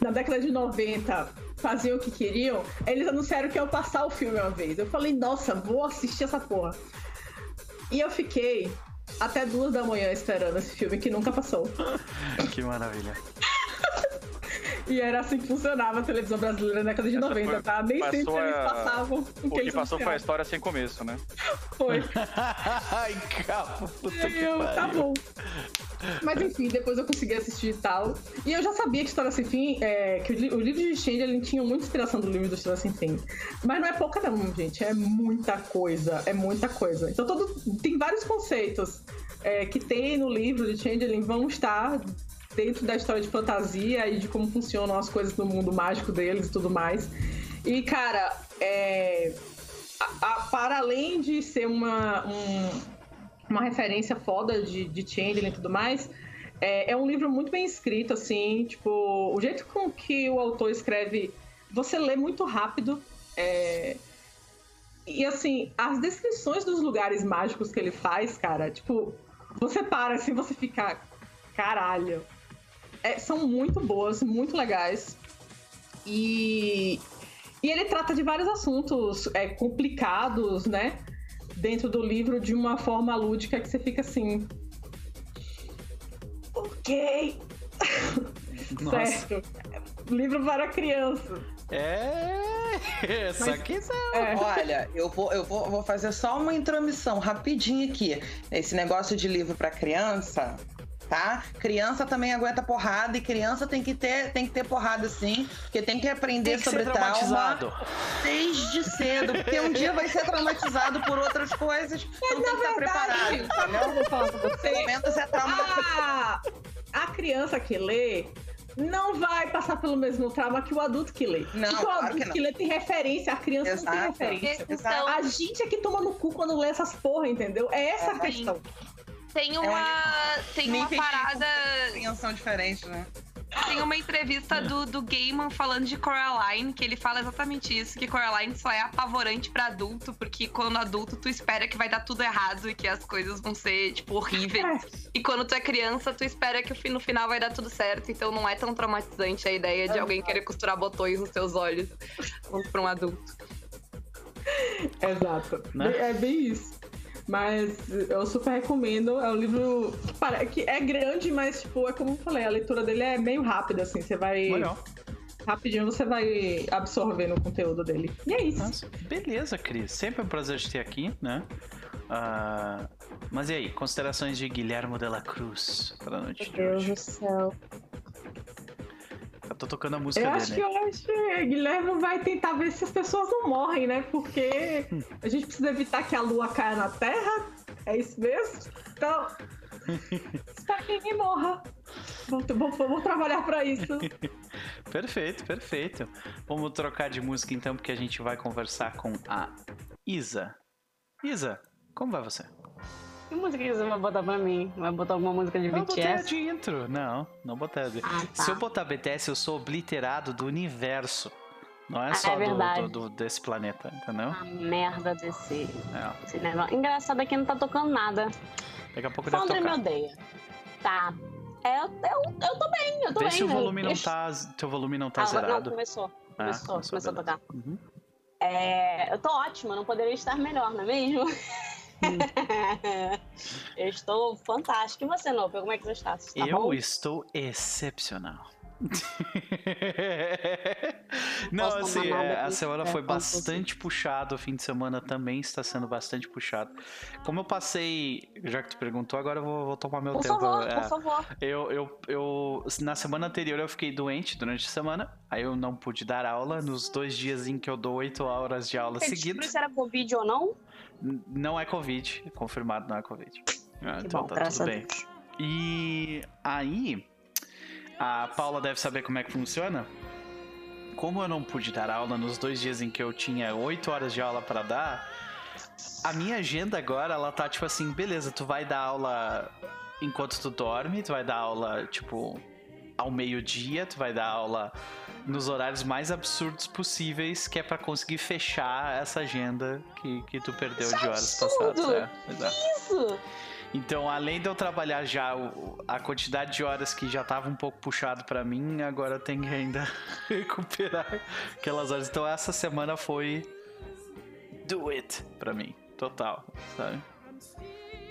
Na década de 90, faziam o que queriam, eles anunciaram que iam passar o filme uma vez. Eu falei, nossa, vou assistir essa porra. E eu fiquei até duas da manhã esperando esse filme que nunca passou. [LAUGHS] Que maravilha. [LAUGHS] E era assim que funcionava a televisão brasileira na década de Essa 90, foi- tá? Nem sempre eles a- passavam o O que que passou foi a história sem começo, né? Foi. [LAUGHS] Ai, capo, puta Eu, tá bom. Mas enfim, depois eu consegui assistir e tal. E eu já sabia que História Sem Fim, é, que o livro de Change, ele tinha muita inspiração do livro do História Sem Fim. Mas não é pouca não, gente. É muita coisa. É muita coisa. Então todo, tem vários conceitos é, que tem no livro de Changeling vão estar dentro da história de fantasia e de como funcionam as coisas no mundo mágico deles e tudo mais. E, cara, é, a- a- para além de ser uma, um- uma referência foda de, de Changeling e tudo mais, é, é um livro muito bem escrito, assim, tipo, o jeito com que o autor escreve, você lê muito rápido, é, e assim, as descrições dos lugares mágicos que ele faz, cara, tipo, você para assim, você fica, caralho. É, são muito boas, muito legais. E, e ele trata de vários assuntos é, complicados, né? Dentro do livro de uma forma lúdica que você fica assim. Ok. Nossa. Certo. Livro para criança. É, só Mas- que É. Olha, eu vou, eu vou, vou fazer só uma intromissão rapidinho aqui. Esse negócio de livro pra criança, tá? Criança também aguenta porrada e criança tem que ter, tem que ter porrada sim, porque tem que aprender tem que sobre ser trauma traumatizado. desde cedo, porque um dia vai ser traumatizado por outras coisas, então tem que estar preparado. Pelo menos é trauma. a, a criança que lê não vai passar pelo mesmo trauma que o adulto que lê. Não, Porque o claro adulto que que, lê tem referência, a criança não tem Exato. referência. Então, A gente é que toma no cu quando lê essas porra, entendeu? É essa a É. questão. Tem uma, tem uma parada. compreensão diferente, né? Tem uma entrevista do, do Gaiman falando de Coraline, que ele fala exatamente isso, que Coraline só é apavorante pra adulto, porque quando adulto tu espera que vai dar tudo errado e que as coisas vão ser, tipo, horríveis. E quando tu é criança, tu espera que no final vai dar tudo certo, então não é tão traumatizante a ideia de alguém querer costurar botões nos teus olhos [LAUGHS] pra um adulto. Exato. Né? É bem isso. Mas eu super recomendo. É um livro que, é grande, mas, tipo, é como eu falei, a leitura dele é meio rápida, assim. Você vai. Legal. Rapidinho você vai absorvendo o conteúdo dele. E é isso. Nossa, beleza, Cris. Sempre um prazer te ter aqui, né? Ah, mas e aí, considerações de Guilhermo de la Cruz para a noite de hoje? céu. Eu tô tocando a música Eu dele. acho que hoje Guilherme vai tentar ver se as pessoas não morrem, né? Porque a gente precisa evitar que a lua caia na Terra. É isso mesmo? Então, [LAUGHS] espero que ninguém morra. Vou trabalhar pra isso. [LAUGHS] Perfeito, perfeito. Vamos trocar de música então, porque a gente vai conversar com a Isa. Isa, como vai você? Que música que você vai botar pra mim? Vai botar alguma música de Eu botei a BTS? de intro. Não, não botei a de... Ah, tá. Se eu botar BTS, eu sou obliterado do universo. Não é Ah, só é do- do, do- desse planeta, entendeu? A merda desse, É, desse negócio. Engraçado é que não tá tocando nada. daqui a pouco deve Foundry me tocar. odeia. Tá. É, eu, eu, eu tô bem, eu tô Vê bem. se o volume não tá, teu volume não tá Ah, Não, zerado. começou. Ah, Começou, começou, a tocar. Uhum. É, eu tô ótima, não poderia estar melhor, não é mesmo? [LAUGHS] eu estou fantástica. E você, Nope? Como é que você está? Você tá Eu bom? estou excepcional. [LAUGHS] Não, assim, é, a semana foi bastante puxado, o fim de semana também está sendo bastante puxado. Como eu passei, já que tu perguntou, agora eu vou, vou tomar meu Por tempo. favor, é. por favor. Eu, eu, eu, na semana anterior eu fiquei doente durante a semana, aí eu não pude dar aula. Nos dois dias em que eu dou oito horas de aula seguidas, se era Covid ou não? Não é Covid, confirmado não é Covid. Ah, então bom, tá tudo bem. E aí, a Paula deve saber como é que funciona. Como eu não pude dar aula nos dois dias em que eu tinha oito horas de aula para dar, a minha agenda agora, ela tá tipo assim, beleza, tu vai dar aula enquanto tu dorme, tu vai dar aula, tipo, ao meio-dia, tu vai dar aula nos horários mais absurdos possíveis, que é pra conseguir fechar essa agenda que, que tu perdeu Isso de é horas absurdo! passadas. É. Isso! Então, além de eu trabalhar já a quantidade de horas que já tava um pouco puxado pra mim, agora eu tenho que ainda [LAUGHS] recuperar aquelas horas. Então, essa semana foi do it pra mim, total, sabe?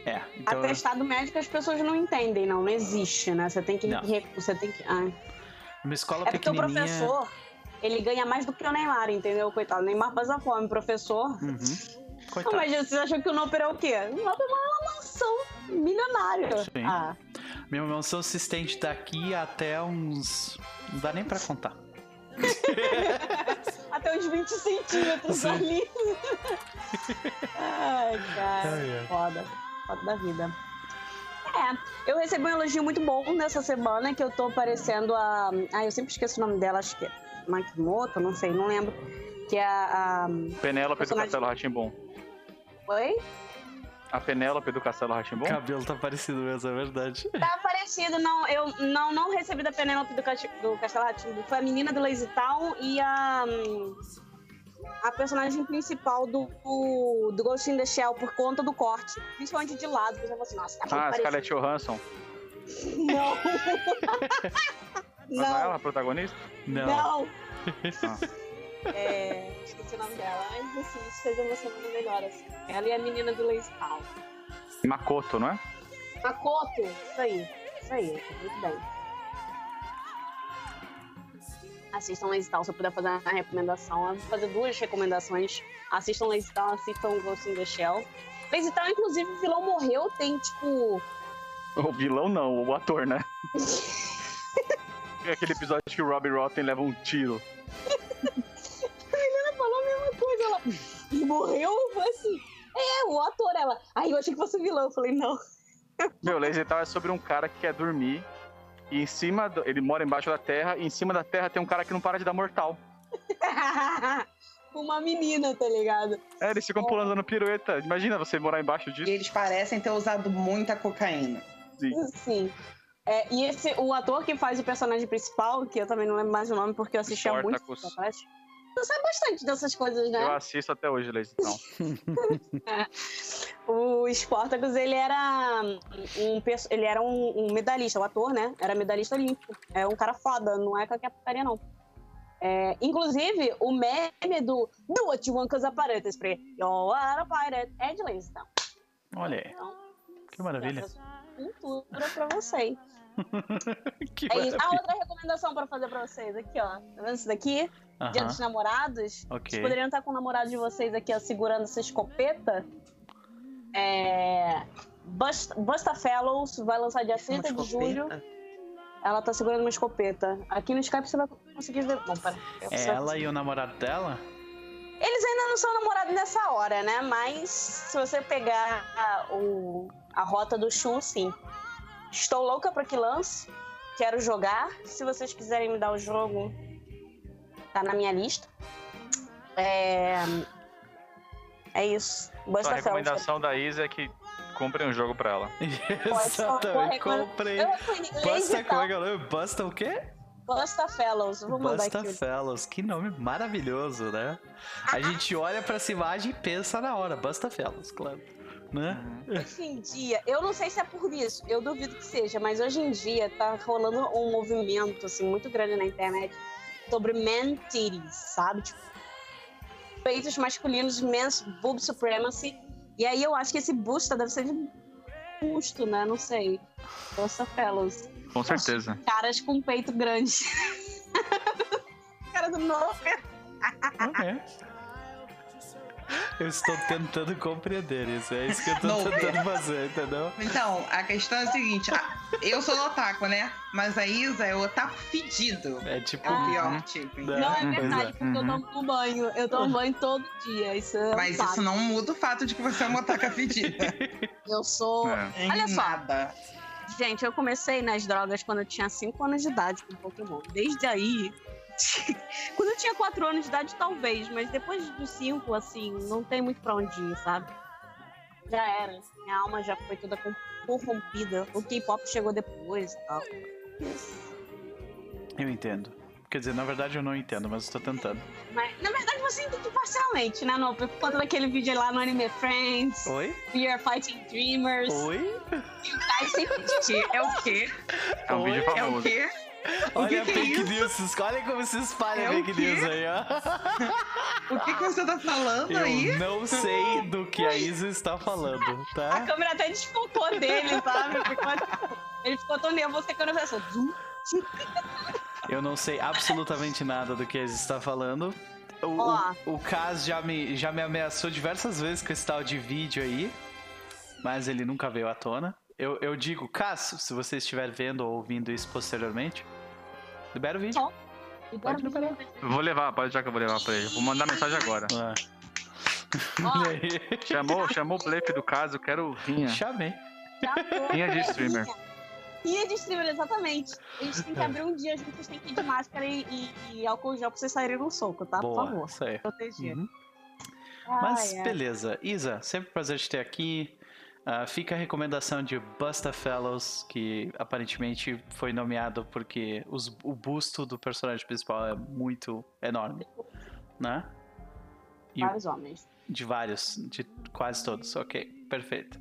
É, então Atestado médico as pessoas não entendem, não. Não existe, né? Você tem que. Você tem que. Ah. Uma escola É porque o pequenininha. professor, ele ganha mais do que o Neymar, entendeu? Coitado. O Neymar passa fome. Professor. Uhum. Não, Coitado. mas vocês acham que o Noper é o quê? O Noper é uma mansão milionária. Sim. Ah, Minha mansão se estende daqui até uns. Não dá nem pra contar. [LAUGHS] até uns 20 centímetros Sim. ali. [LAUGHS] Ai, cara. Ai. Foda. Foda da vida. É, eu recebi um elogio muito bom nessa semana que eu tô parecendo a. Ah, eu sempre esqueço o nome dela, acho que é Makimoto, não sei, não lembro. Que é a. a... Penélope do Personagem- Castelo Ratimbom. Oi? A Penélope do Castelo O Ratimbom? cabelo tá parecido mesmo, é verdade. Tá parecido, não. Eu não, não recebi da Penélope do, do Castelo Rá-Tim-Bum. Foi a menina do Lazy Town e a. hum, A personagem principal do, do, do Ghost in the Shell por conta do corte. Principalmente de lado. que eu assim, nossa, tá Ah. Scarlett Johansson. Não. [LAUGHS] Mas não é ela a protagonista? Não. não. Ah. É, esqueci o nome dela. Mas assim, isso fez uma semana melhor. Assim. Ela e a menina do Town. Makoto, não é? Makoto, isso aí. Isso aí, muito bem. Assistam Lazy Town, se eu puder fazer uma recomendação. Eu vou fazer duas recomendações. Assistam Lazy Town, assistam Ghost in the Shell. Lazy Town, inclusive, o vilão morreu, tem tipo. O vilão não, o ator, né? É aquele episódio que o Robbie Rotten leva um tiro. [LAUGHS] Ela falou a mesma coisa. Ela "Ele morreu? Eu falei assim. É, o ator, ela. Aí eu achei que fosse o vilão. Eu falei, não. Meu, Lazy Town é sobre um cara que quer dormir e em cima, do- ele mora embaixo da terra e em cima da terra tem um cara que não para de dar mortal. [LAUGHS] Uma menina, tá ligado? É, eles ficam pulando dando pirueta. Imagina você morar embaixo E disso. eles parecem ter usado muita cocaína. Sim. É, e esse, o ator que faz o personagem principal, que eu também não lembro mais o nome porque eu assistia muito. Spartacus. atrás, Você sabe bastante dessas coisas, né? Eu assisto até hoje, Leis, então. [LAUGHS] O Sportacus, ele era um, ele era um, um medalhista, o ator, né? Era medalhista olímpico. É um cara foda, não é qualquer putaria, não. É, inclusive, o meme do Do What You Want Cause Aparenta, spray. You are a pirate. É de Lazy Town. Olha aí, Então, que maravilha. Cultura pra vocês. É. Ah, maravilha. outra recomendação pra fazer pra vocês aqui, ó. Tá vendo isso daqui? Dia Aham, dos namorados. Ok. Vocês poderiam estar com o namorado de vocês aqui, ó, segurando essa escopeta. É. Busta, Busta Fellows vai lançar dia 30 de julho. Ela tá segurando uma escopeta. Aqui no Skype você vai conseguir ver. Bom, pera. É ela e o namorado dela? Eles ainda não são namorados nessa hora, né? Mas se você pegar a, o- a rota do Shun, sim. Estou louca pra que lance. Quero jogar. Se vocês quiserem me dar o jogo, tá na minha lista. É. É isso. Então, Busta a recomendação da Isa é que comprem um jogo pra ela. [LAUGHS] Exatamente, comprei. Lazy como é que é o quê? Busta Fellows. Vou mandar Busta aqui. Fellows, que nome maravilhoso, né? A gente olha pra essa imagem e pensa na hora, Busta Fellows, claro. Né? Hoje em dia, eu não sei se é por isso, eu duvido que seja, mas hoje em dia tá rolando um movimento assim muito grande na internet sobre man titties, sabe? Tipo, peitos masculinos, men's boob supremacy. E aí eu acho que esse busta deve ser de busto, né? Não sei. Busta Fellows. Com certeza. Caras com peito grande. [LAUGHS] Cara do novo. Ok. Eu estou tentando compreender isso, é isso que eu tô Não, tentando fazer, entendeu? Então, a questão é a seguinte: a- eu sou no otaku, né? Mas a Isa é o otaku fedido. É tipo. É o pior tipo. Não, Não é verdade, é. porque eu Uhum. tomo banho. Eu tomo banho todo dia. Isso é um Mas fato. isso não muda o fato de que você é uma otaka fedida. [LAUGHS] Eu sou. É. Olha só. Nada. Gente, eu comecei nas drogas quando eu tinha 5 anos de idade com Pokémon. Desde aí. [LAUGHS] quando eu tinha 4 anos de idade, talvez, mas depois dos 5, assim, não tem muito pra onde ir, sabe? Já era. Minha alma já foi toda corrompida. O K-pop chegou depois e tal. Eu entendo. Quer dizer, na verdade eu não entendo, mas estou tentando. Mas, na verdade, você entende parcialmente, né, Não? Por conta daquele vídeo lá no Anime Friends, Oi? We Are Fighting Dreamers. Oi? Aí sempre É o quê? É um Oi? vídeo É o famoso. quê? Olha que a que é fake isso? news, olha como se espalha É fake news aí, ó. O que, que você tá falando aí? Eu não sei do que a Isa está falando, A tá? câmera até desfocou dele, sabe? Ele ficou tão nervoso que a câmera assim. zum. Eu não sei absolutamente nada do que a Isa está falando. O, Ó. o, o Kaz já me, já me ameaçou diversas vezes com esse tal de vídeo aí, mas ele nunca veio à tona. Eu, eu digo, Kaz, se você estiver vendo ou ouvindo isso posteriormente, libera o vídeo. Pode liberar. Vou levar, pode já que eu vou levar pra ele. Vou mandar mensagem agora. Ah. [LAUGHS] Chamou, chamou o blefe do caso, quero rinha. Chamei. Rinha de streamer. Rinha de streamer, exatamente. A gente tem que abrir um dia juntos, tem que ir de máscara e, e, e álcool gel pra vocês saírem no soco, tá? Por Boa, favor. isso aí. Proteger. Uhum. Mas ai. beleza. Isa, sempre um prazer te ter aqui. Ah, fica a recomendação de Busta Fellows, que aparentemente foi nomeado porque os- o busto do personagem principal é muito enorme, né? E Vários homens. de vários, de quase todos. Ok, perfeito.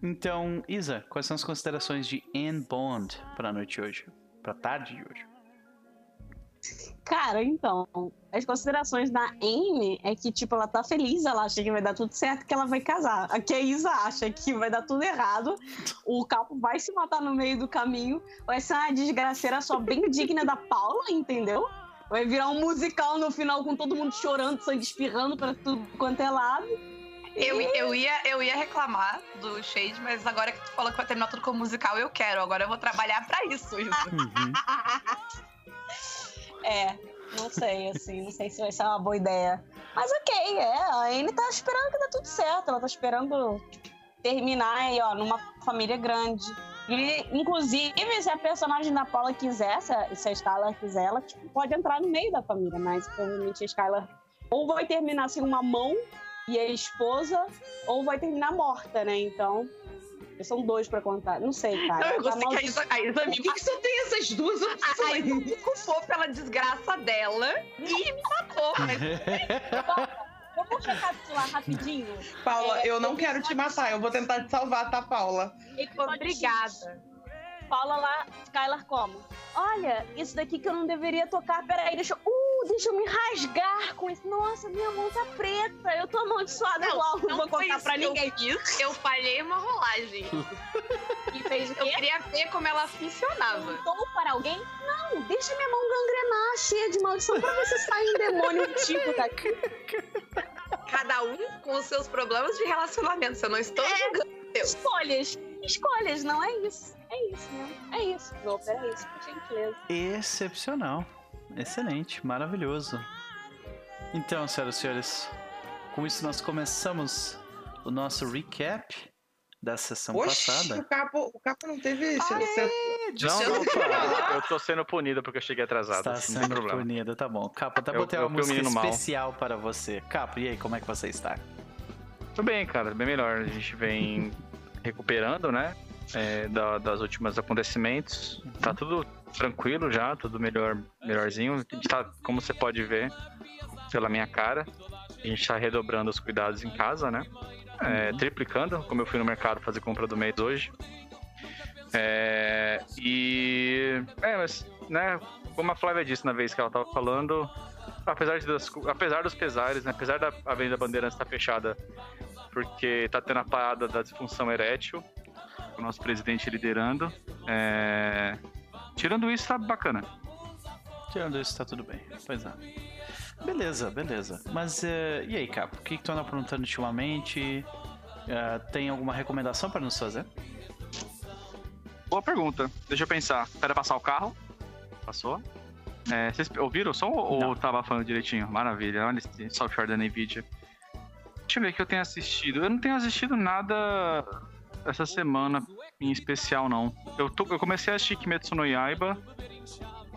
Então, Isa, quais são as considerações de Anne Bond para a noite de hoje? Pra tarde de hoje? Cara, então, as considerações da Amy é que, tipo, ela tá feliz, ela acha que vai dar tudo certo, que ela vai casar. Aqui a Isa acha que vai dar tudo errado, o Capo vai se matar no meio do caminho, vai ser uma desgraceira só bem digna da Paula, entendeu? Vai virar um musical no final com todo mundo chorando, sangue espirrando pra tudo quanto é lado. Eu, eu, ia, eu ia reclamar do Shade, mas agora que tu falou que vai terminar tudo como musical, eu quero. Agora eu vou trabalhar pra isso. isso. Uhum. [LAUGHS] É, não sei, assim, não sei se vai ser uma boa ideia. Mas ok, é, a Anne tá esperando que dê tudo certo, ela tá esperando terminar aí, ó, numa família grande. E, inclusive, se a personagem da Paula quiser, se a, se a Skylar quiser, ela tipo, pode entrar no meio da família, mas provavelmente a Skylar ou vai terminar sem uma mão e a esposa, ou vai terminar morta, né? Então, São dois pra contar. Não sei, cara. Não, eu Tá gostei que a Isa, a Isa Por me que, que só tem essas duas A, a opções? Isa me culpou pela desgraça dela e me matou. Mas [LAUGHS] Vamos recapitular rapidinho. Paula, É, eu não quero te matar, eu vou tentar te salvar, tá, Paula? obrigada. Fala lá, Skylar como? Olha, isso daqui que eu não deveria tocar. Peraí, deixa eu. Deixa eu me rasgar com isso. Nossa, minha mão tá preta. Eu tô amaldiçoada igual. Não, vou contar isso pra que eu ninguém. fiz, Eu falhei uma rolagem. E fez o Eu quê? queria ver como ela funcionava. Contou para alguém? Não, deixa minha mão gangrenar, cheia de maldição, pra ver se sai um demônio tipo daqui. Cada um com os seus problemas de relacionamento. Eu não estou julgando. Escolhas. Escolhas, não é isso. É isso mesmo. É isso. Não, peraí, isso, por gentileza. Excepcional. Excelente, maravilhoso. Então, senhoras e senhores, com isso nós começamos o nosso recap da sessão Oxi, passada. o capo, o capo não teve. É, Não, desculpa. eu tô sendo punido porque eu cheguei atrasado. Está assim, não sendo problema. punida, tá bom. Capo, até Eu- botei eu uma música menino mal. especial para você. Capo, e aí, como é que você está? Tudo bem, cara, bem melhor. A gente vem recuperando, né? é, da- das últimos acontecimentos. Tá tudo tranquilo já, tudo melhor, melhorzinho. A gente tá, como você pode ver pela minha cara, a gente tá redobrando os cuidados em casa, né? É, triplicando, como eu fui no mercado fazer compra do mês hoje. É, e. É, mas, né? Como a Flávia disse na vez que ela tava falando, apesar, de das, apesar dos pesares, né? Apesar da Avenida Bandeirantes estar fechada porque tá tendo a parada da disfunção erétil, o nosso presidente liderando. é, Tirando isso, tá bacana. Tirando isso, tá tudo bem. Pois é. Beleza, beleza. Mas eh, e aí, Capo? O que, que tu anda aprontando ultimamente? Eh, tem alguma recomendação para nos fazer? Boa pergunta. Deixa eu pensar. Espera passar o carro. Passou. É, vocês ouviram o som ou Não. tava falando direitinho? Maravilha. Olha esse software da NVIDIA. Deixa eu ver o que eu tenho assistido. Eu não tenho assistido nada essa semana em especial, não. Eu, tô- eu comecei a assistir Kimetsu no Yaiba,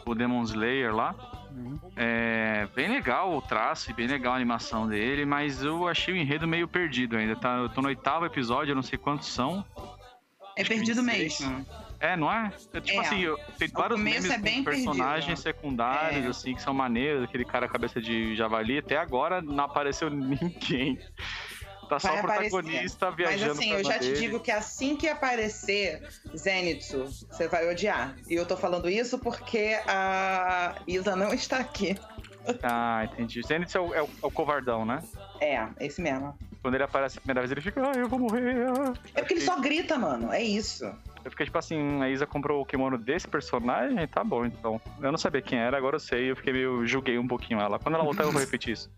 o Demon Slayer lá. Uhum. É bem legal o traço e bem legal a animação dele, mas eu achei o enredo meio perdido ainda. Tá? Eu tô no oitavo episódio, eu não sei quantos são. É perdido 26, mesmo. né? É, não é? É, tipo É. assim, eu, tem vários memes é com personagens perdido. secundários, É. assim, que são maneiros, aquele cara cabeça de javali. Até agora não apareceu [LAUGHS] ninguém. Tá só o aparecer. protagonista Mas viajando assim, pra eu já te dele. digo que assim que aparecer Zenitsu, você vai odiar. E eu tô falando isso porque a Isa não está aqui. Ah, entendi. Zenith é o, é o- é o covardão, né? É, esse mesmo. Quando ele aparece a primeira vez, ele fica, ah, eu vou morrer. ah." É porque ele só grita, mano. É isso. Eu fiquei tipo assim, a Isa comprou o kimono desse personagem, tá bom, então. Eu não sabia quem era, agora eu sei, eu fiquei meio. julguei um pouquinho ela. Quando ela voltar, eu vou repetir isso.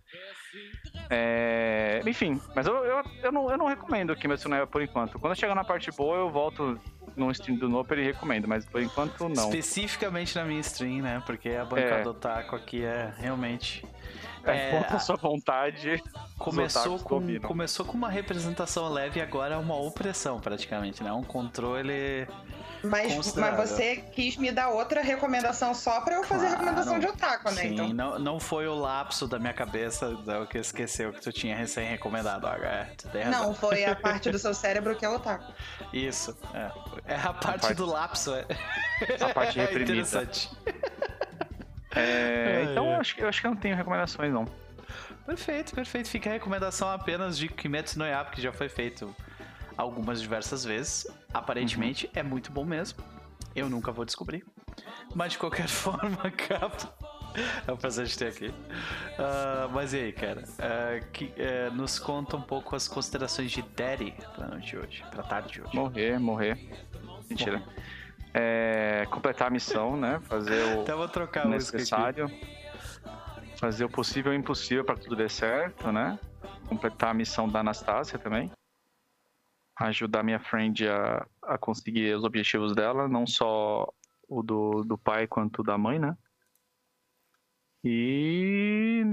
É, Enfim, mas eu, eu, eu, não, eu não recomendo no Yaiba por enquanto. Quando chegar na parte boa, eu volto no stream do Noper e recomendo, mas por enquanto não. Especificamente na minha stream, né? Porque a bancada É. do taco aqui é realmente. É, É, a sua vontade. Começou com, começou com uma representação leve e agora é uma opressão, praticamente, né? Um controle. Mas, mas você quis me dar outra recomendação só pra eu fazer Claro. recomendação de otaku, né? Sim, Então. não, não foi o lapso da minha cabeça da- que esqueceu que tu tinha recém-recomendado. Ah, É, tu tem razão. Não, foi a [LAUGHS] parte do seu cérebro que é otaku. Isso, é. É a parte, parte- do lapso, é. A parte [LAUGHS] É reprimida. interessante. É, então eu acho, que, eu acho que eu não tenho recomendações, não. Perfeito, perfeito. Fica a recomendação apenas de Kimetsu no Yaiba, que já foi feito algumas diversas vezes. Aparentemente Uhum. é muito bom mesmo. Eu nunca vou descobrir. Mas de qualquer [LAUGHS] forma, Capo. É um prazer te ter aqui. Ah, mas e aí, cara? Ah, que, eh, nos conta um pouco as considerações de Daddy pra noite de hoje, pra tarde de hoje. Morrer, morrer. [LAUGHS] Mentira. É, completar a missão, né? Fazer o necessário. Fazer o possível e o impossível para tudo dê certo, né? Completar a missão da Anastácia também. Ajudar minha friend a, a conseguir os objetivos dela, não só o do, do pai quanto da mãe, né? E.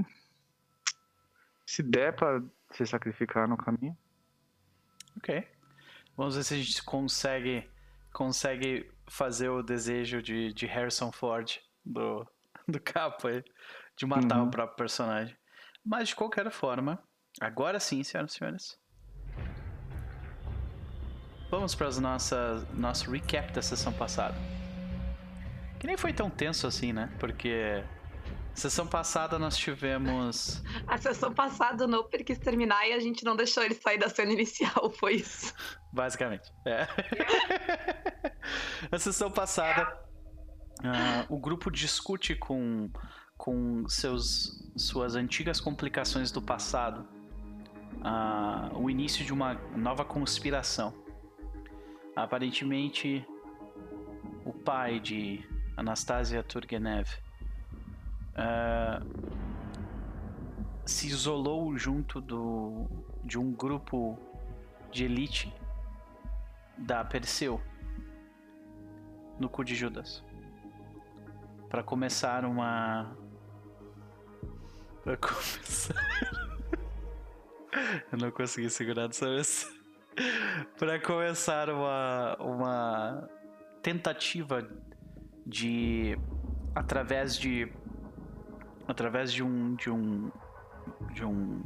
Se der pra se sacrificar no caminho. Ok. Vamos ver se a gente consegue, consegue fazer o desejo de, de Harrison Ford do, do capa aí, de matar Uhum. o próprio personagem. Mas de qualquer forma, agora sim, senhoras e senhores. vamos para as nossas nosso recap da sessão passada. Que nem foi tão tenso assim, né? Porque sessão passada nós tivemos A sessão passada o Noper quis terminar e a gente não deixou ele sair da cena inicial, foi isso. Basicamente. É. [LAUGHS] Na sessão passada, ah, o grupo discute com, com seus, suas antigas complicações do passado ah, o início de uma nova conspiração. Aparentemente, o pai de Anastasia Turgenev ah, se isolou junto do, de um grupo de elite da Perseu no cu de Judas para começar uma [LAUGHS] para começar. [LAUGHS] Eu não consegui segurar dessa vez. [LAUGHS] Para começar uma uma tentativa de através de através de um de um de um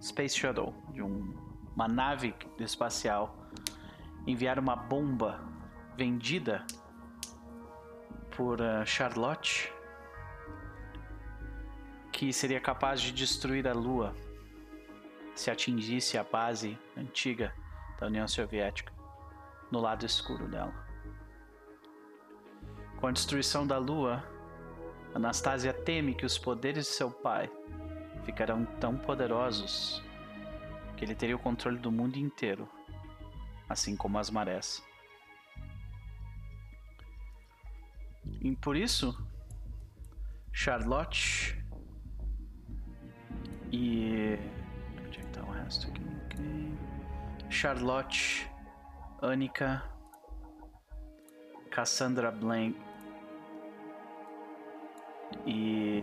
space shuttle de um, uma nave espacial enviar uma bomba vendida por uh, Charlotte que seria capaz de destruir a Lua se atingisse a base antiga da União Soviética no lado escuro dela. Com a destruição da Lua, Anastasia teme que os poderes de seu pai ficarão tão poderosos que ele teria o controle do mundo inteiro, assim como as marés. E por isso, Charlotte e. Onde é que tá o resto aqui? Ok. Charlotte, Annika, Cassandra Blank e.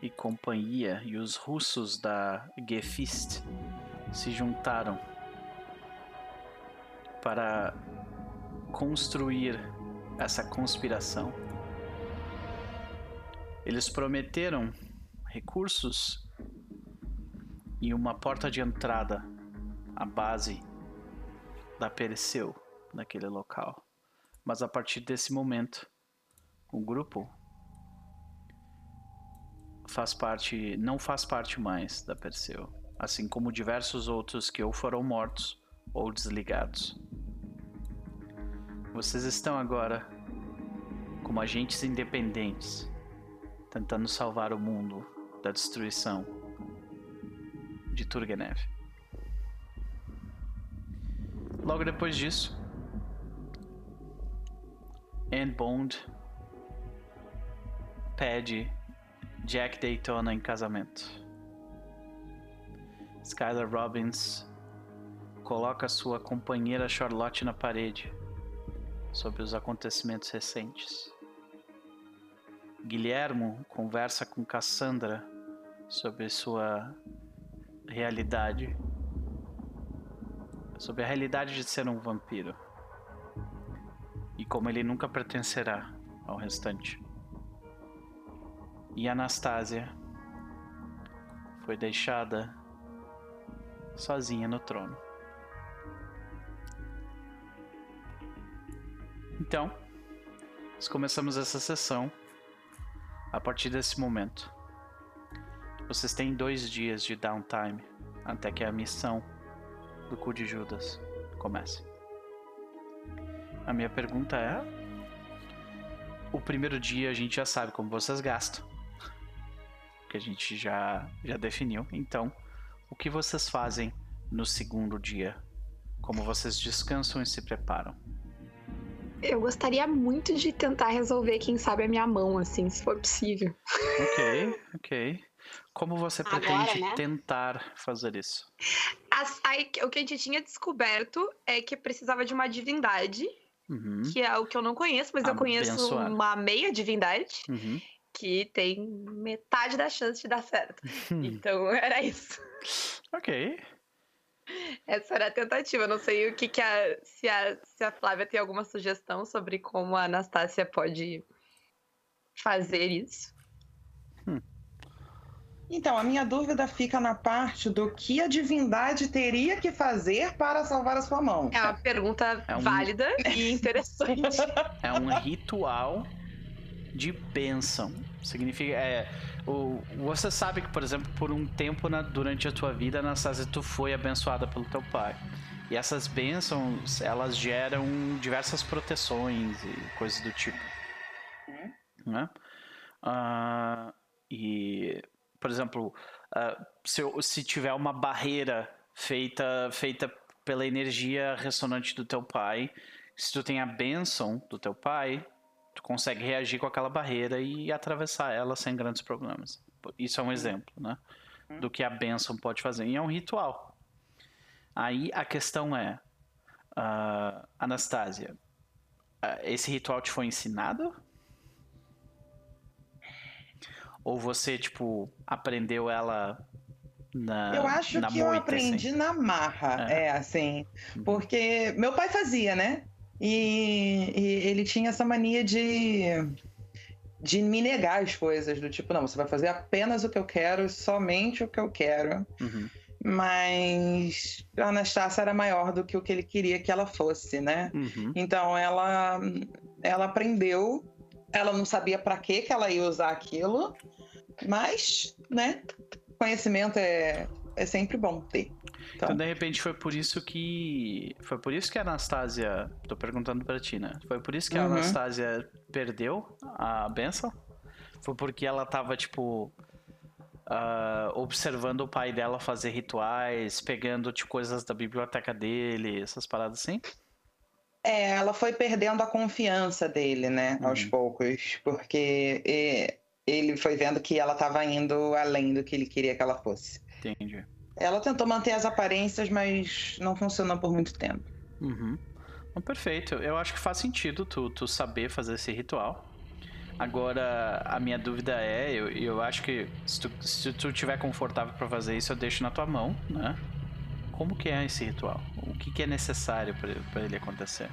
E companhia e os russos da Gefist se juntaram para construir essa conspiração. Eles prometeram recursos e uma porta de entrada à base da Perseu naquele local. Mas a partir desse momento, o grupo faz parte, não faz parte mais da Perseu, assim como diversos outros que ou foram mortos ou desligados. Vocês estão agora como agentes independentes, tentando salvar o mundo da destruição de Turgenev. Logo depois disso, Anne Bond pede Jack Daytona em casamento. Skylar Robbins coloca sua companheira Charlotte na parede sobre os acontecimentos recentes. Guilhermo conversa com Cassandra sobre sua realidade, sobre a realidade de ser um vampiro e como ele nunca pertencerá ao restante. E Anastasia foi deixada sozinha no trono. Então, nós começamos essa sessão a partir desse momento. Vocês têm dois dias de downtime até que a missão do cu de Judas comece. A minha pergunta é: o primeiro dia a gente já sabe como vocês gastam, que a gente já já definiu. Então, o que vocês fazem no segundo dia? Como vocês descansam e se preparam? Eu gostaria muito de tentar resolver, quem sabe, a minha mão, assim, se for possível. Ok, ok. Como você Agora, pretende né? tentar fazer isso? As- o que a gente tinha descoberto é que precisava de uma divindade, Uhum, que é o que eu não conheço, mas eu conheço Abençoar. uma meia divindade uhum. Que tem metade da chance de dar certo. Hum, [LAUGHS] Então era isso. ok. Essa era a tentativa. Não sei o que, que a, se, a, se a Flávia tem alguma sugestão sobre como a Anastácia pode fazer isso. Então, a minha dúvida fica na parte do que a divindade teria que fazer para salvar a sua mão. É uma pergunta É um- válida e [LAUGHS] interessante. É um ritual de bênção. Significa. É, o, você sabe que, por exemplo, por um tempo na- durante a tua vida, Anastasia, tu foi abençoada pelo teu pai. E essas bênçãos, elas geram diversas proteções e coisas do tipo. Né? Ah, e, por exemplo, ah, se, se tiver uma barreira feita, feita pela energia ressonante do teu pai, se tu tem a bênção do teu pai, tu consegue reagir com aquela barreira e atravessar ela sem grandes problemas. Isso é um exemplo, né? Do que a bênção pode fazer. E é um ritual. Aí a questão é, ah, Anastasia, ah, esse ritual te foi ensinado? Ou você, tipo, aprendeu ela na Eu acho na que eu moita, aprendi assim? na marra, É. é, assim. Uhum. Porque meu pai fazia, né? E, e ele tinha essa mania de, de me negar as coisas, do tipo, não, você vai fazer apenas o que eu quero, somente o que eu quero. Uhum. Mas a Anastácia era maior do que o que ele queria que ela fosse, né? Uhum. Então ela, ela aprendeu, ela não sabia para que que ela ia usar aquilo, mas, né? Conhecimento é, é sempre bom ter. Então, Então, de repente, foi por isso que. Foi por isso que a Anastasia. Tô perguntando pra ti, né? Foi por isso que a Uhum. Anastasia perdeu a benção? Foi porque ela tava, tipo. ah, observando o pai dela fazer rituais, pegando tipo, coisas da biblioteca dele, essas paradas assim? é, ela foi perdendo a confiança dele, né? Aos Uhum. poucos, porque ele foi vendo que ela estava indo além do que ele queria que ela fosse. Entendi. Ela tentou manter as aparências, mas não funcionou por muito tempo. Uhum. Bom, perfeito. Eu acho que faz sentido tu, tu saber fazer esse ritual. Agora, a minha dúvida é, eu, eu acho que se tu, se tu tiver confortável pra fazer isso, eu deixo na tua mão, né? Como que é esse ritual? O que, que é necessário pra ele acontecer?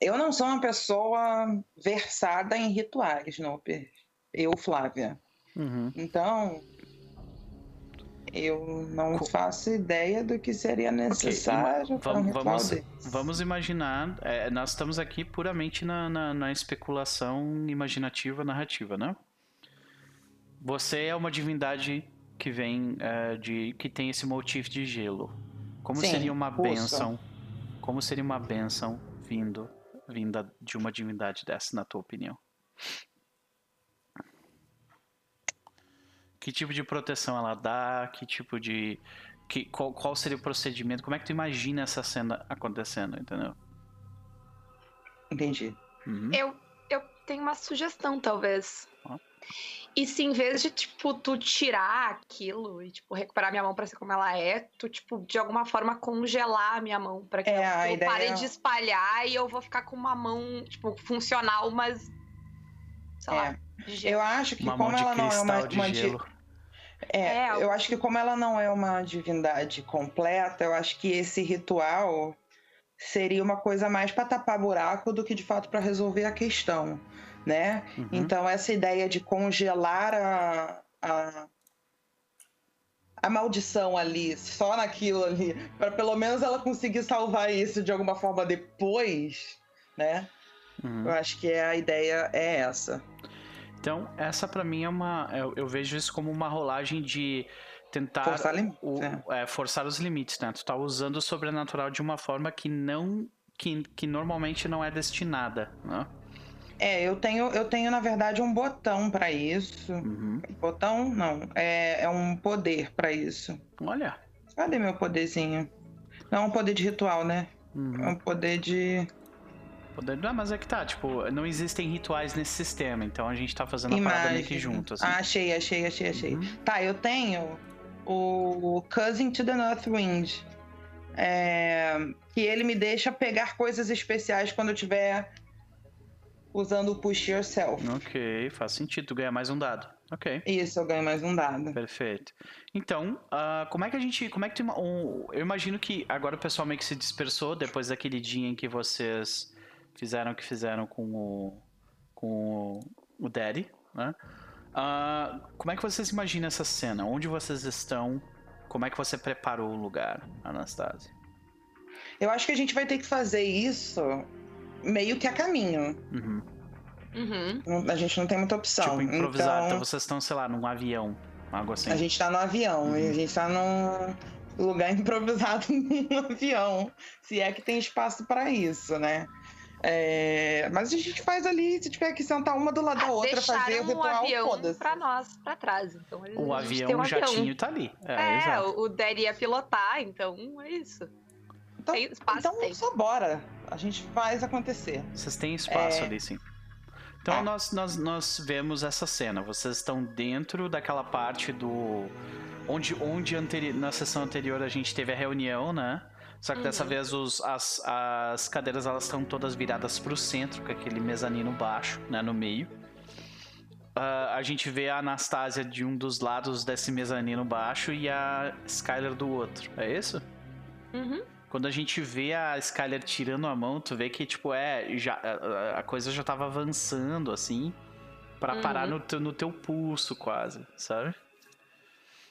Eu não sou uma pessoa versada em rituais, Noper. Eu, Flávia. Uhum. Então, eu não faço ideia do que seria necessário para um Vamos, ritual vamos, vamos imaginar. é, nós estamos aqui puramente na, na, na especulação imaginativa, narrativa, né? Você é uma divindade que vem é, de. que tem esse motivo de gelo. Como Sim, seria uma benção? Como seria uma benção vindo vinda de uma divindade dessa, na tua opinião? Que tipo de proteção ela dá? Que tipo de. Que, qual, qual seria o procedimento? Como é que tu imagina essa cena acontecendo, entendeu? Entendi. Uhum. Eu, eu tenho uma sugestão, talvez. E se em vez de, tipo, tu tirar aquilo e, tipo, recuperar minha mão pra ser como ela é, tu, tipo, de alguma forma congelar a minha mão pra que É, a eu ideia- pare de espalhar e eu vou ficar com uma mão, tipo, funcional, mas. Sei lá. de gelo. Eu acho que Uma como mão de ela não é uma, de uma gelo. É, É, eu acho que como ela não é uma divindade completa, eu acho que esse ritual seria uma coisa mais para tapar buraco do que de fato para resolver a questão, né? Uhum. Então essa ideia de congelar a, a a maldição ali, só naquilo ali, para pelo menos ela conseguir salvar isso de alguma forma depois, né? Uhum. Eu acho que a ideia é essa. Então, essa pra mim é uma. Eu, eu vejo isso como uma rolagem de tentar Forçar limites, o- é. é, forçar os limites, né? Tu tá usando o sobrenatural de uma forma que não. que, que normalmente não é destinada, né? É, eu tenho, eu tenho na verdade um botão para isso. Uhum. Botão não, é, é um poder pra isso. Olha. Cadê meu poderzinho? Não é um poder de ritual, né? É Uhum. um poder de Poder... Não, mas é que tá, tipo, não existem rituais nesse sistema, então a gente tá fazendo a parada meio que imagem. junto, assim. Ah, achei, achei, achei, achei. Uhum. Tá, eu tenho o Cousin to the North Wind. É, que ele me deixa pegar coisas especiais quando eu estiver usando o Push Yourself. Ok, faz sentido, tu ganha mais um dado. Ok. Isso, eu ganho mais um dado. Perfeito. Então, ah, como é que a gente. Como é que tu, um, eu imagino que agora o pessoal meio que se dispersou depois daquele dia em que vocês fizeram o que fizeram com o, com o Daddy, né? Ah, como é que vocês imaginam essa cena? Onde vocês estão? Como é que você preparou o lugar, Anastasia? Eu acho que a gente vai ter que fazer isso meio que a caminho. Uhum. Uhum. Não- A gente não tem muita opção. Tipo, improvisar. Então... Então, vocês estão, sei lá, num avião, algo assim. a gente tá no avião e Uhum. a gente tá num lugar [LAUGHS] improvisado num avião. Se é que tem espaço pra isso, né? É, Mas a gente faz ali, se tiver que sentar uma do lado da outra, fazer o Deixaram um ritual, avião foda-se. pra nós, pra trás. Então, O avião, um o jatinho tá ali. É, É, o Daddy ia pilotar, então é isso. Então, Tem espaço, então tem. só bora. A gente faz acontecer. Vocês têm espaço É. ali, sim. Então Tá. nós, nós, nós vemos essa cena. Vocês estão dentro daquela parte do. Onde, onde anteri... na sessão anterior a gente teve a reunião, né? Só que dessa Uhum. vez os, as, as cadeiras elas estão todas viradas para o centro, com aquele mezanino baixo, né, no meio. Ah, a gente vê a Anastasia de um dos lados desse mezanino baixo e a Skyler do outro. É isso? Uhum. Quando a gente vê a Skyler tirando a mão, tu vê que, tipo, é. Já, a- coisa já tava avançando, assim. Pra Uhum. parar no teu, no teu pulso, quase, sabe?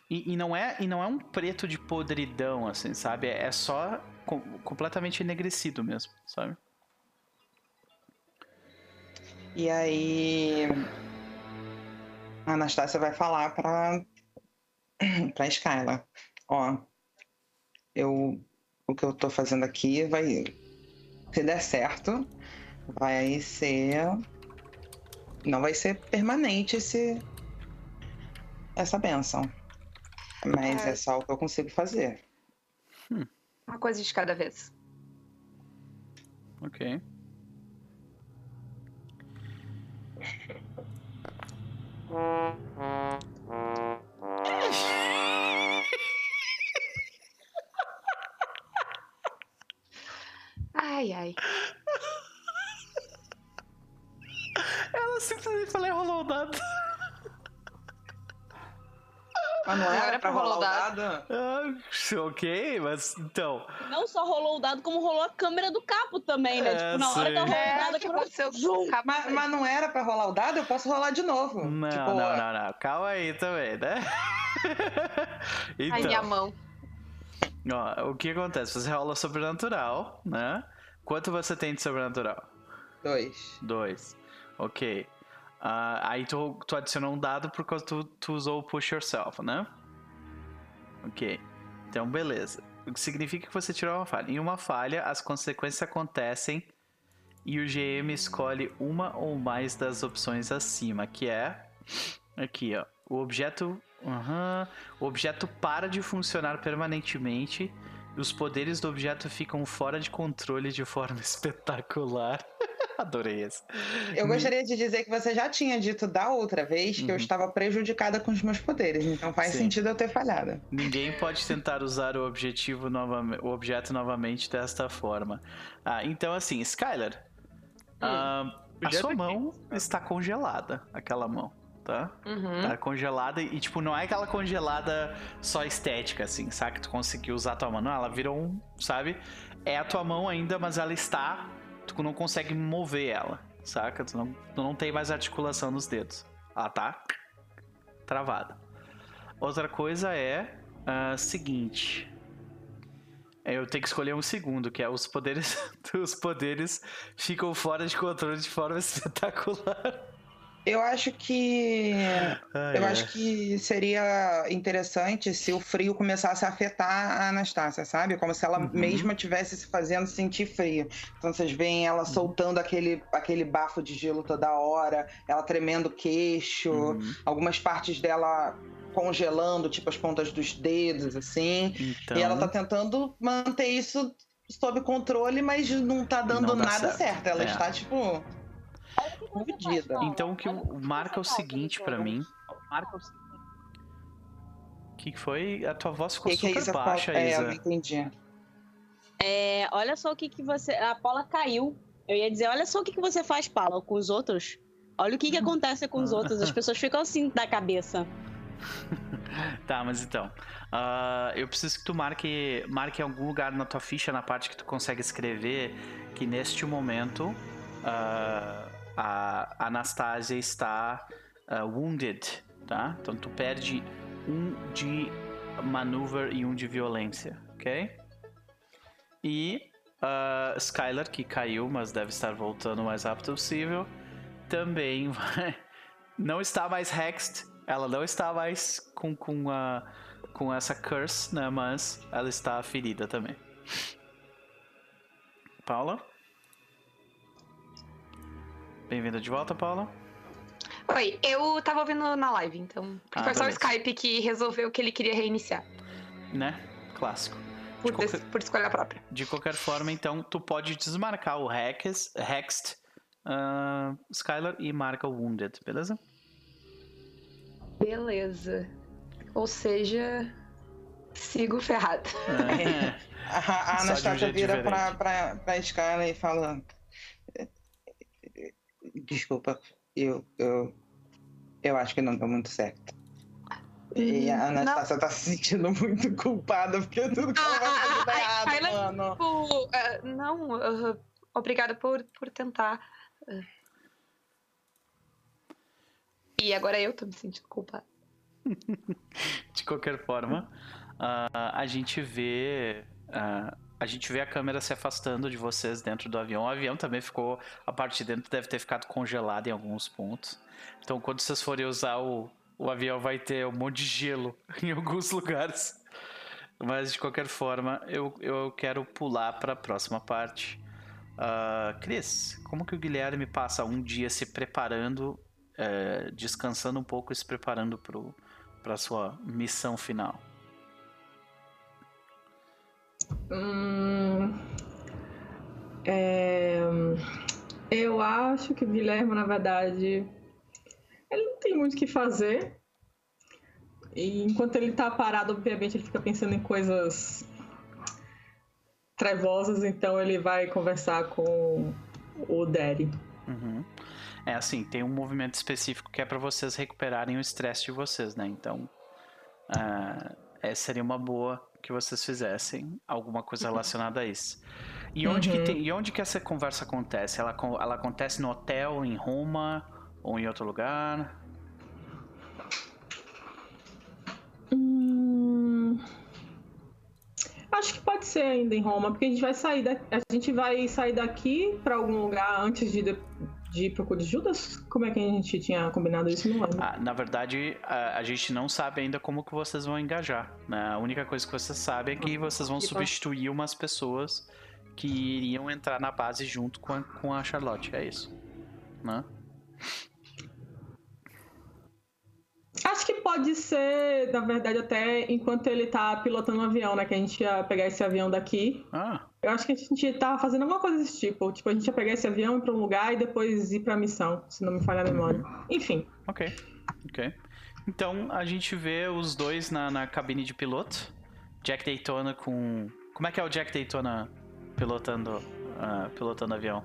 E, e não é, e não é um preto de podridão, assim, sabe? É, é só com- completamente enegrecido mesmo, sabe? E aí. A Anastácia vai falar pra, [CLEARS THROAT] pra Skyla: Ó, eu, o que eu tô fazendo aqui vai. Se der certo, vai ser. Não vai ser permanente esse, essa benção. Mas É. é só o que eu consigo fazer. Uma coisa de cada vez. Ok. [LAUGHS] Ai, ai. Ela simplesmente falou, rolou o dado. Mas não era pra rolar o dado? Ah, ok, mas então. Não só rolou o dado, como rolou a câmera do capo também, né? É, tipo, na hora eu rolou o É, dado, que quebrou. aconteceu Zoom. com o Mas, mas não era pra rolar o dado? Eu posso rolar de novo. Não, tipo, não, não, não. Calma aí também, né? então. Ai, minha mão. Ó, o que acontece? Você rola sobrenatural, né? Quanto você tem de sobrenatural? Dois. Dois. Ok. Ah, aí tu, tu adicionou um dado por causa tu, tu usou o push yourself, né? Ok. Então, beleza. O que significa que você tirou uma falha. Em uma falha, as consequências acontecem e o GM escolhe uma ou mais das opções acima, que é aqui, ó. O objeto, aham, o objeto para de funcionar permanentemente os poderes do objeto ficam fora de controle de forma [LAUGHS] espetacular. [LAUGHS] Adorei esse. Eu gostaria de dizer que você já tinha dito da outra vez que eu Uhum. estava prejudicada com os meus poderes, então faz Sim. sentido eu ter falhado. Ninguém pode tentar usar o objetivo novamente, o objeto novamente desta forma. Ah, então assim, Skyler, ah, a sua aqui. mão está congelada, aquela mão, tá? Uhum. Tá congelada e, tipo, não é aquela congelada só estética, assim, sabe? Que tu conseguiu usar a tua mão. Não, ela virou um, sabe? É a tua mão ainda, mas ela está. Tu não consegue mover ela, saca? Tu não, tu não tem mais articulação nos dedos. Ela tá travada. Outra coisa é a seguinte. É, Eu tenho que escolher um segundo, que é os poderes. [LAUGHS] os poderes ficam fora de controle de forma [LAUGHS] espetacular. Eu acho que. Ai, Eu ai. acho que seria interessante se o frio começasse a afetar a Anastácia, sabe? Como se ela Uhum. mesma estivesse se fazendo sentir frio. Então vocês veem ela soltando aquele, aquele bafo de gelo toda hora, ela tremendo o queixo, Uhum. algumas partes dela congelando, tipo as pontas dos dedos, assim. Então, E ela tá tentando manter isso sob controle, mas não tá dando Não nada certo. certo. Ela É. está, tipo. Então o que o- marca o seguinte pra mim. Marca o que que foi? A tua voz ficou que, que é super isso? baixa, é, eu Isa. não entendi. É, olha só o que, que você. A Paula caiu. Eu ia dizer, olha só o que, que você faz, Paula, com os outros. Olha o que, que [LAUGHS] acontece com os outros. As pessoas ficam assim da cabeça. [LAUGHS] Tá, mas então. ah, eu preciso que tu marque, marque em algum lugar na tua ficha, na parte que tu consegue escrever, que neste momento ah, a Anastasia está uh, wounded, tá? Então tu perde um de maneuver e um de violência, ok? E uh, Skylar, que caiu, mas deve estar voltando o mais rápido possível, também [LAUGHS] vai. Não está mais hexed, ela não está mais com, com, a, com essa curse, né? Mas ela está ferida também. Paula? Bem-vinda de volta, Paula. Oi, eu tava ouvindo na live, então. Ah, foi só o. Skype que resolveu que ele queria reiniciar. Né? Clássico. Por, De qualquer- des- por escolha própria. De qualquer forma, então, tu pode desmarcar o Hex, Hexed ah, Skylar e marca o Wounded, beleza? Beleza. Ou seja, sigo ferrada. É. A, a [LAUGHS] um Anastasia jeito vira diferente. pra, pra, pra Skylar e fala. Desculpa, eu, eu, eu acho que não deu muito certo. E a Hum, Anastasia tá se sentindo [LAUGHS] muito culpada porque tudo que ela vai fazer tá Ah, ah, ah, errado, mano. Tipo, ah, não, ah, obrigada por, por tentar. ah. E agora eu tô me sentindo culpada. [LAUGHS] De qualquer forma, ah, a gente vê. A gente vê a câmera se afastando de vocês dentro do avião. O avião também ficou. A parte de dentro deve ter ficado congelada em alguns pontos. Então, quando vocês forem usar o, o avião, vai ter um monte de gelo [LAUGHS] em alguns lugares. Mas, de qualquer forma, eu, eu quero pular para a próxima parte. Ah, Cris, como que o Guilherme passa um dia se preparando, eh, descansando um pouco e se preparando para sua missão final? Hum, é, eu acho que o Guilherme, na verdade, ele não tem muito o que fazer. E enquanto ele tá parado, obviamente, ele fica pensando em coisas trevosas, então ele vai conversar com o Daddy. Uhum. É assim, tem um movimento específico que é para vocês recuperarem o estresse de vocês, né? Então, ah, essa seria uma boa que vocês fizessem alguma coisa relacionada a isso. E onde, que Uhum. tem, e onde que essa conversa acontece? Ela, ela acontece no hotel, em Roma ou em outro lugar? Hum, acho que pode ser ainda em Roma, porque a gente vai sair da, a gente vai sair daqui para algum lugar antes de, de ir pro Cu de Judas? Como é que a gente tinha combinado isso? Não lembro. Ah, na verdade, a, a gente não sabe ainda como que vocês vão engajar. Né? A única coisa que vocês sabem é que vocês vão substituir umas pessoas que iriam entrar na base junto com a, com a Charlotte. É isso. Né? Acho que pode ser, na verdade, até enquanto ele tá pilotando o avião, né? Que a gente ia pegar esse avião daqui. Ah, Eu acho que a gente tava fazendo alguma coisa desse tipo. Tipo, a gente ia pegar esse avião, ir pra um lugar e depois ir pra missão, se não me falha a memória. Enfim. ok. Ok. Então a gente vê os dois na, na cabine de piloto. Jack Daytona com. Como é que é o Jack Daytona pilotando, ah, pilotando avião?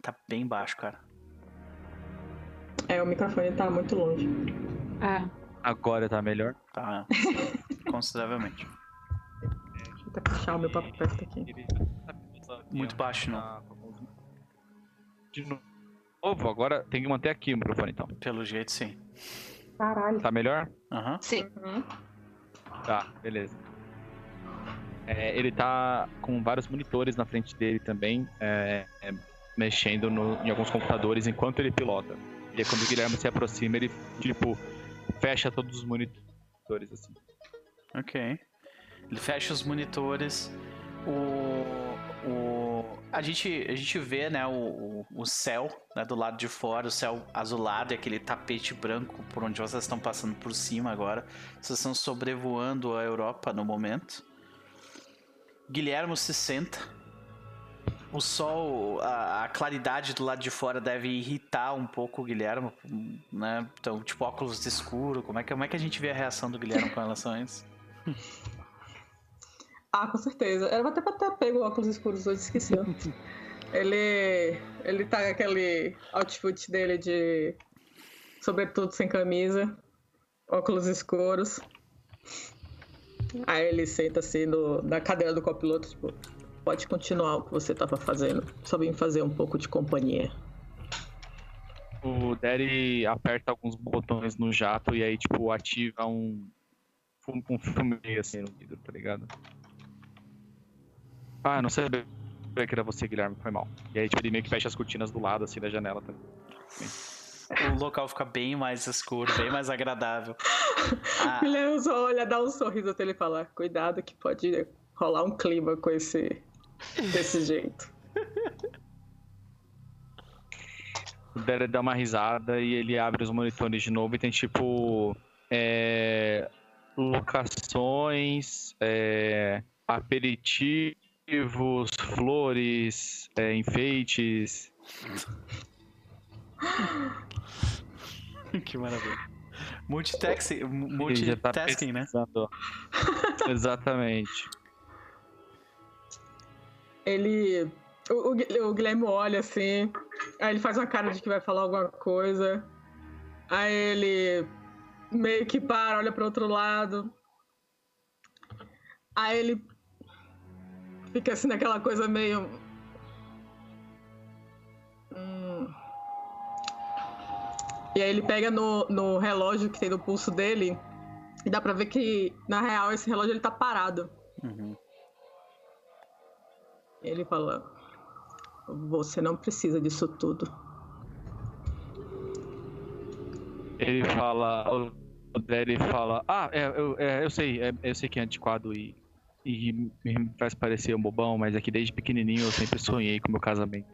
Tá bem baixo, cara. É, o microfone tá muito longe. É. Agora tá melhor. Tá [LAUGHS] consideravelmente. Deixa eu até puxar o meu papo perto aqui. Muito baixo, não. De novo, agora tem que manter aqui o microfone então. Pelo jeito, sim. Caralho. Tá melhor? Aham. Sim. Tá, beleza. É, ele tá com vários monitores na frente dele também, é, é, mexendo no- em alguns computadores enquanto ele pilota. E aí, quando o Guilherme se aproxima, ele, tipo, fecha todos os monitores, assim. Ok. Ele fecha os monitores. O. o a, gente, a gente vê, né, o, o, o céu né, do lado de fora, o céu azulado e aquele tapete branco por onde vocês estão passando por cima agora. Vocês estão sobrevoando a Europa no momento. Guilhermo se senta. O sol, a, a claridade do lado de fora deve irritar um pouco o Guilhermo, né? Então, tipo, óculos escuro. Como é que, como é que a gente vê a reação do Guilherme com relação a isso? [LAUGHS] Ah, com certeza. Era até pra ter pego óculos escuros hoje, esqueci. ele, ele tá com aquele outfit dele de sobretudo sem camisa, óculos escuros. Aí ele senta assim no, na cadeira do copiloto, tipo, Pode continuar o que você tava fazendo. Só vim fazer um pouco de companhia. O Derry aperta alguns botões no jato e aí, tipo, ativa um. Um, um fumê assim no vidro, tá ligado? Ah, não sabia que era você, Guilherme, foi mal. E aí, tipo, ele meio que fecha as cortinas do lado, assim, da janela, tá? O local fica bem mais escuro, bem mais agradável. [LAUGHS] Ah, Guilherme só olha, dá um sorriso até ele falar. Cuidado que pode rolar um clima com esse. [LAUGHS] desse jeito. O Derry dá uma risada e ele abre os monitores de novo e tem, tipo. É, locações, é, aperitivos, flores, é, enfeites. [LAUGHS] que maravilha. Multitasking, tá multitasking né? Exatamente. Ele. O, o Gui- o Guilherme olha assim. Aí ele faz uma cara de que vai falar alguma coisa. Aí ele meio que para, olha para outro lado. Aí ele fica assim naquela coisa meio. Hum. E aí ele pega no, no relógio que tem no pulso dele. E dá pra ver que, na real, esse relógio ele tá parado. Uhum. Ele fala: Você não precisa disso tudo. Ele fala. O Derry fala. Ah, é, eu, é, eu sei, é, eu sei que é antiquado e, e me faz parecer um bobão, mas é que desde pequenininho eu sempre sonhei com o meu casamento.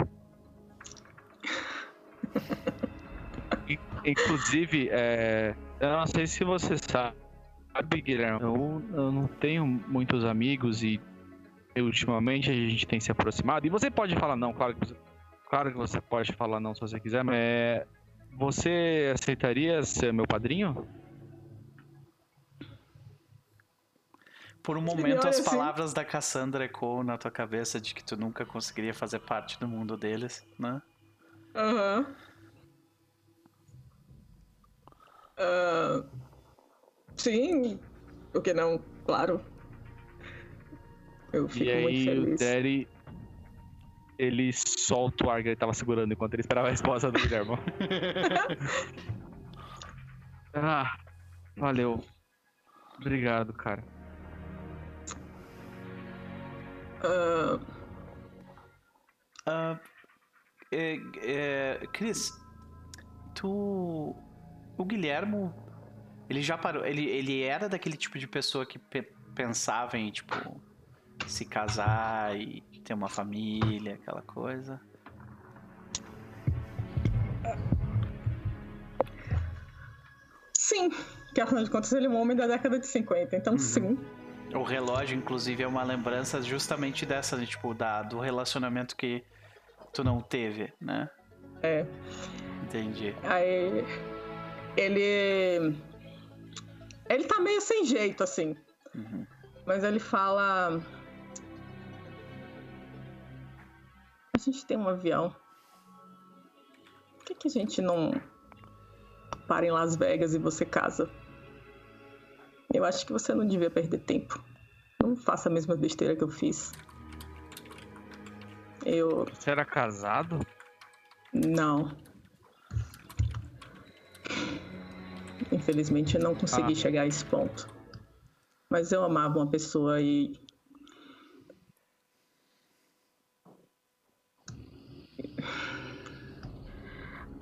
In- [LAUGHS] Inclusive, é, eu não sei se você sabe, Guilherme, eu, eu não tenho muitos amigos e ultimamente a gente tem se aproximado. E você pode falar não, claro que você, claro que você pode falar não se você quiser, mas é, você aceitaria ser meu padrinho? Por um momento, as palavras da Cassandra ecoam na tua cabeça de que tu nunca conseguiria fazer parte do mundo deles, né? Aham. Ah, sim, por que não? Claro. Eu fico e muito aí o feliz. Derry ele solta o ar que ele tava segurando enquanto ele esperava a resposta do Guilherme. [LAUGHS] ah, valeu. Obrigado, cara. Ah, Ah, é, é, Cris, tu. O Guilhermo. Ele já parou. Ele, ele era daquele tipo de pessoa que pe- pensava em, tipo, se casar e ter uma família, aquela coisa. sim, que afinal de contas ele é um homem da década de 50, então Uhum. sim. O relógio, inclusive, é uma lembrança justamente dessa, né, tipo, da, do relacionamento que tu não teve, né? É. Entendi. Aí ele. Ele tá meio sem jeito, assim. Uhum. Mas ele fala. A gente tem um avião. Por que, que a gente não para em Las Vegas e você casa? Eu acho que você não devia perder tempo. Não faça a mesma besteira que eu fiz. Eu. Você era casado? Não. Infelizmente eu não consegui Ah. chegar a esse ponto. Mas eu amava uma pessoa e.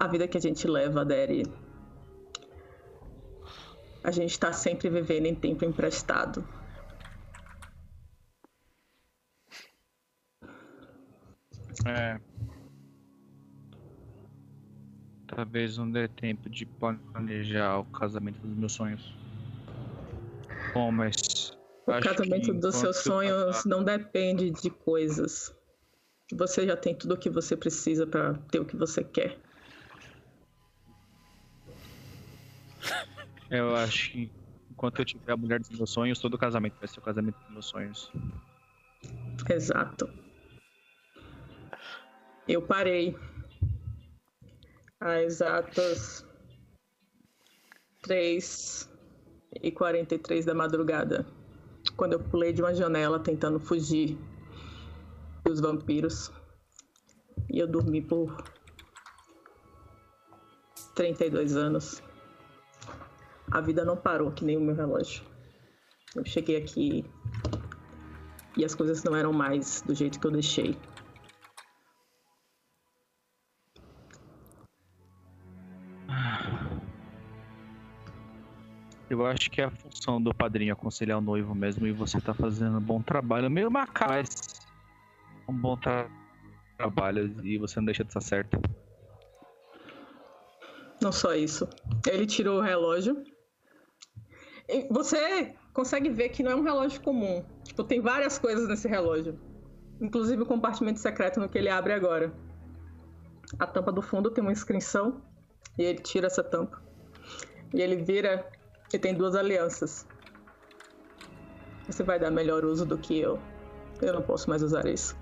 A vida que a gente leva, Deri. A gente tá sempre vivendo em tempo emprestado. É. Talvez não dê tempo de planejar o casamento dos meus sonhos. Bom, mas. O casamento dos seus sonhos não depende de coisas. Você já tem tudo o que você precisa pra ter o que você quer. Eu acho que enquanto eu tiver a mulher dos meus sonhos, todo casamento vai ser o casamento dos meus sonhos. Exato. Eu parei. Há exatas 3 e 43 da madrugada. Quando eu pulei de uma janela tentando fugir dos vampiros. E eu dormi por 32 anos. A vida não parou, que nem o meu relógio. Eu cheguei aqui e as coisas não eram mais do jeito que eu deixei. Eu acho que é a função do padrinho aconselhar o noivo mesmo e você tá fazendo um bom trabalho. Meio mas um bom tra trabalho e você não deixa de estar certo. Não só isso. Ele tirou o relógio. Você consegue ver que não é um relógio comum. Tipo, tem várias coisas nesse relógio. Inclusive o compartimento secreto no que ele abre agora. A tampa do fundo tem uma inscrição. E ele tira essa tampa. E ele vira e tem duas alianças. Você vai dar melhor uso do que eu. Eu não posso mais usar isso.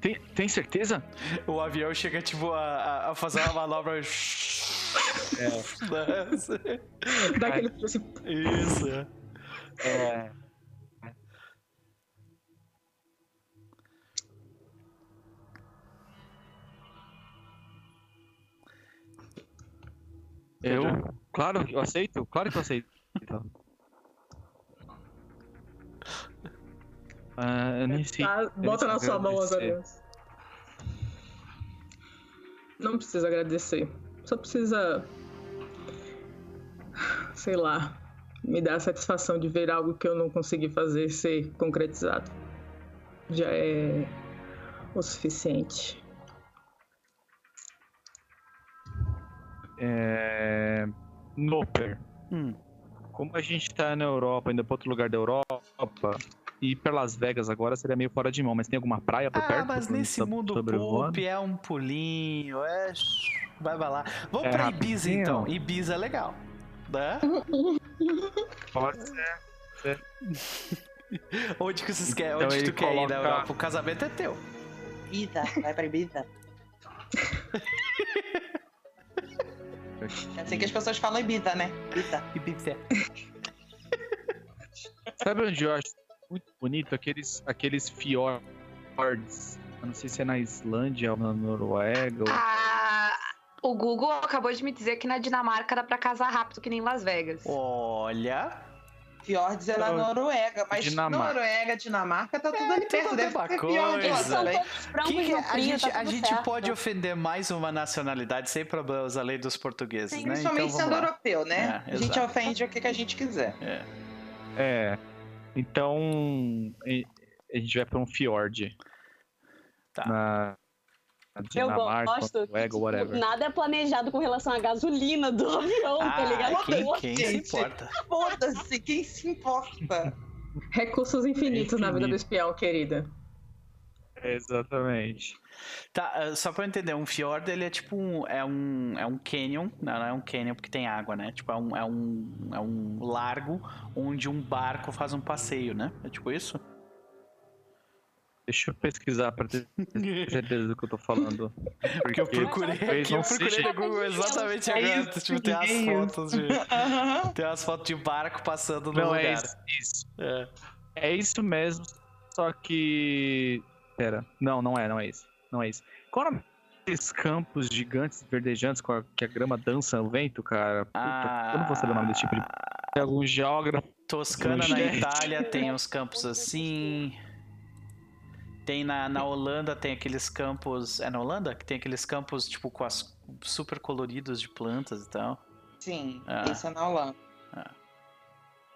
Tem, tem certeza? O avião chega, tipo, a, a- fazer uma manobra. [LAUGHS] É. Dá aquele Isso. É. Eu? Claro, eu aceito. Claro que eu aceito. Ah, eu nem sei. tá, bota na sua mão as alianças. Não precisa agradecer. Só precisa. Sei lá. Me dar a satisfação de ver algo que eu não consegui fazer ser concretizado. Já é o suficiente. É... Noper. Hum. Como a gente tá na Europa, indo pra outro lugar da Europa, ir pra Las Vegas agora seria meio fora de mão, mas tem alguma praia por Ah, perto? mas pra- nesse sobre- mundo poop é um pulinho, é. Vai, vai lá. Vamos É pra Ibiza rapidinho. então. Ibiza é legal. Né? [LAUGHS] Pode ser. [LAUGHS] Onde que vocês querem? Então Onde tu quer ir na coloca- Europa? O casamento é teu. Ibiza, vai pra Ibiza. [LAUGHS] É assim que as pessoas falam Ibiza, né? Ibiza. Ibiza. Sabe onde eu acho muito bonito? Aqueles, aqueles fiords. Eu não sei se é na Islândia ou na Noruega. Ou... Ah, o Google acabou de me dizer que na Dinamarca dá pra casar rápido, que nem Las Vegas. Olha. Fiordes é na Noruega, mas Dinamarca. Noruega, Dinamarca, tá tudo ali tudo perto. a Deve ter coisa. brancos Que que no a gente, tá a gente certo. pode ofender mais uma nacionalidade sem problemas, além dos portugueses, Sim, né? principalmente então, sendo lá. europeu, né? É, a gente exato. ofende o que, que a gente quiser. É. É. Então. A gente vai pra um fiord. Tá. Na, na Eu Dinamarca, gosto Noruega, tipo, whatever. nada é planejado com relação à gasolina do [LAUGHS] avião, tá Ah, ligado? quem, quem se importa? Foda-se, quem se importa? Recursos infinitos na vida infinito. do espião, querida. Exatamente. Tá, ah, só pra eu entender, um fjord ele é tipo um. É um, é um canyon. Não, não é um canyon porque tem água, né? Tipo, é um, é um, é um largo onde um barco faz um passeio, né? É tipo isso? Deixa eu pesquisar pra ter certeza do que eu tô falando. [LAUGHS] Porque eu procurei aqui, eu procurei no Google exatamente É agora. isso, tipo, tem as é fotos de. Tem umas fotos de barco passando no Não, lugar. é isso. isso. É. É isso mesmo, só que. Pera, não, não é, não é isso. Não é isso. Qual é o nome desses campos gigantes, verdejantes, com a, que a grama dança no vento, cara? Puta, eu não vou saber o nome desse tipo de. Tem algum geógrafo. Toscana na Gente. Itália tem uns campos assim. Tem na, na Holanda, tem aqueles campos. É na Holanda? Que tem aqueles campos, tipo, com as super coloridos de plantas e tal. Sim, Ah. isso é na Holanda.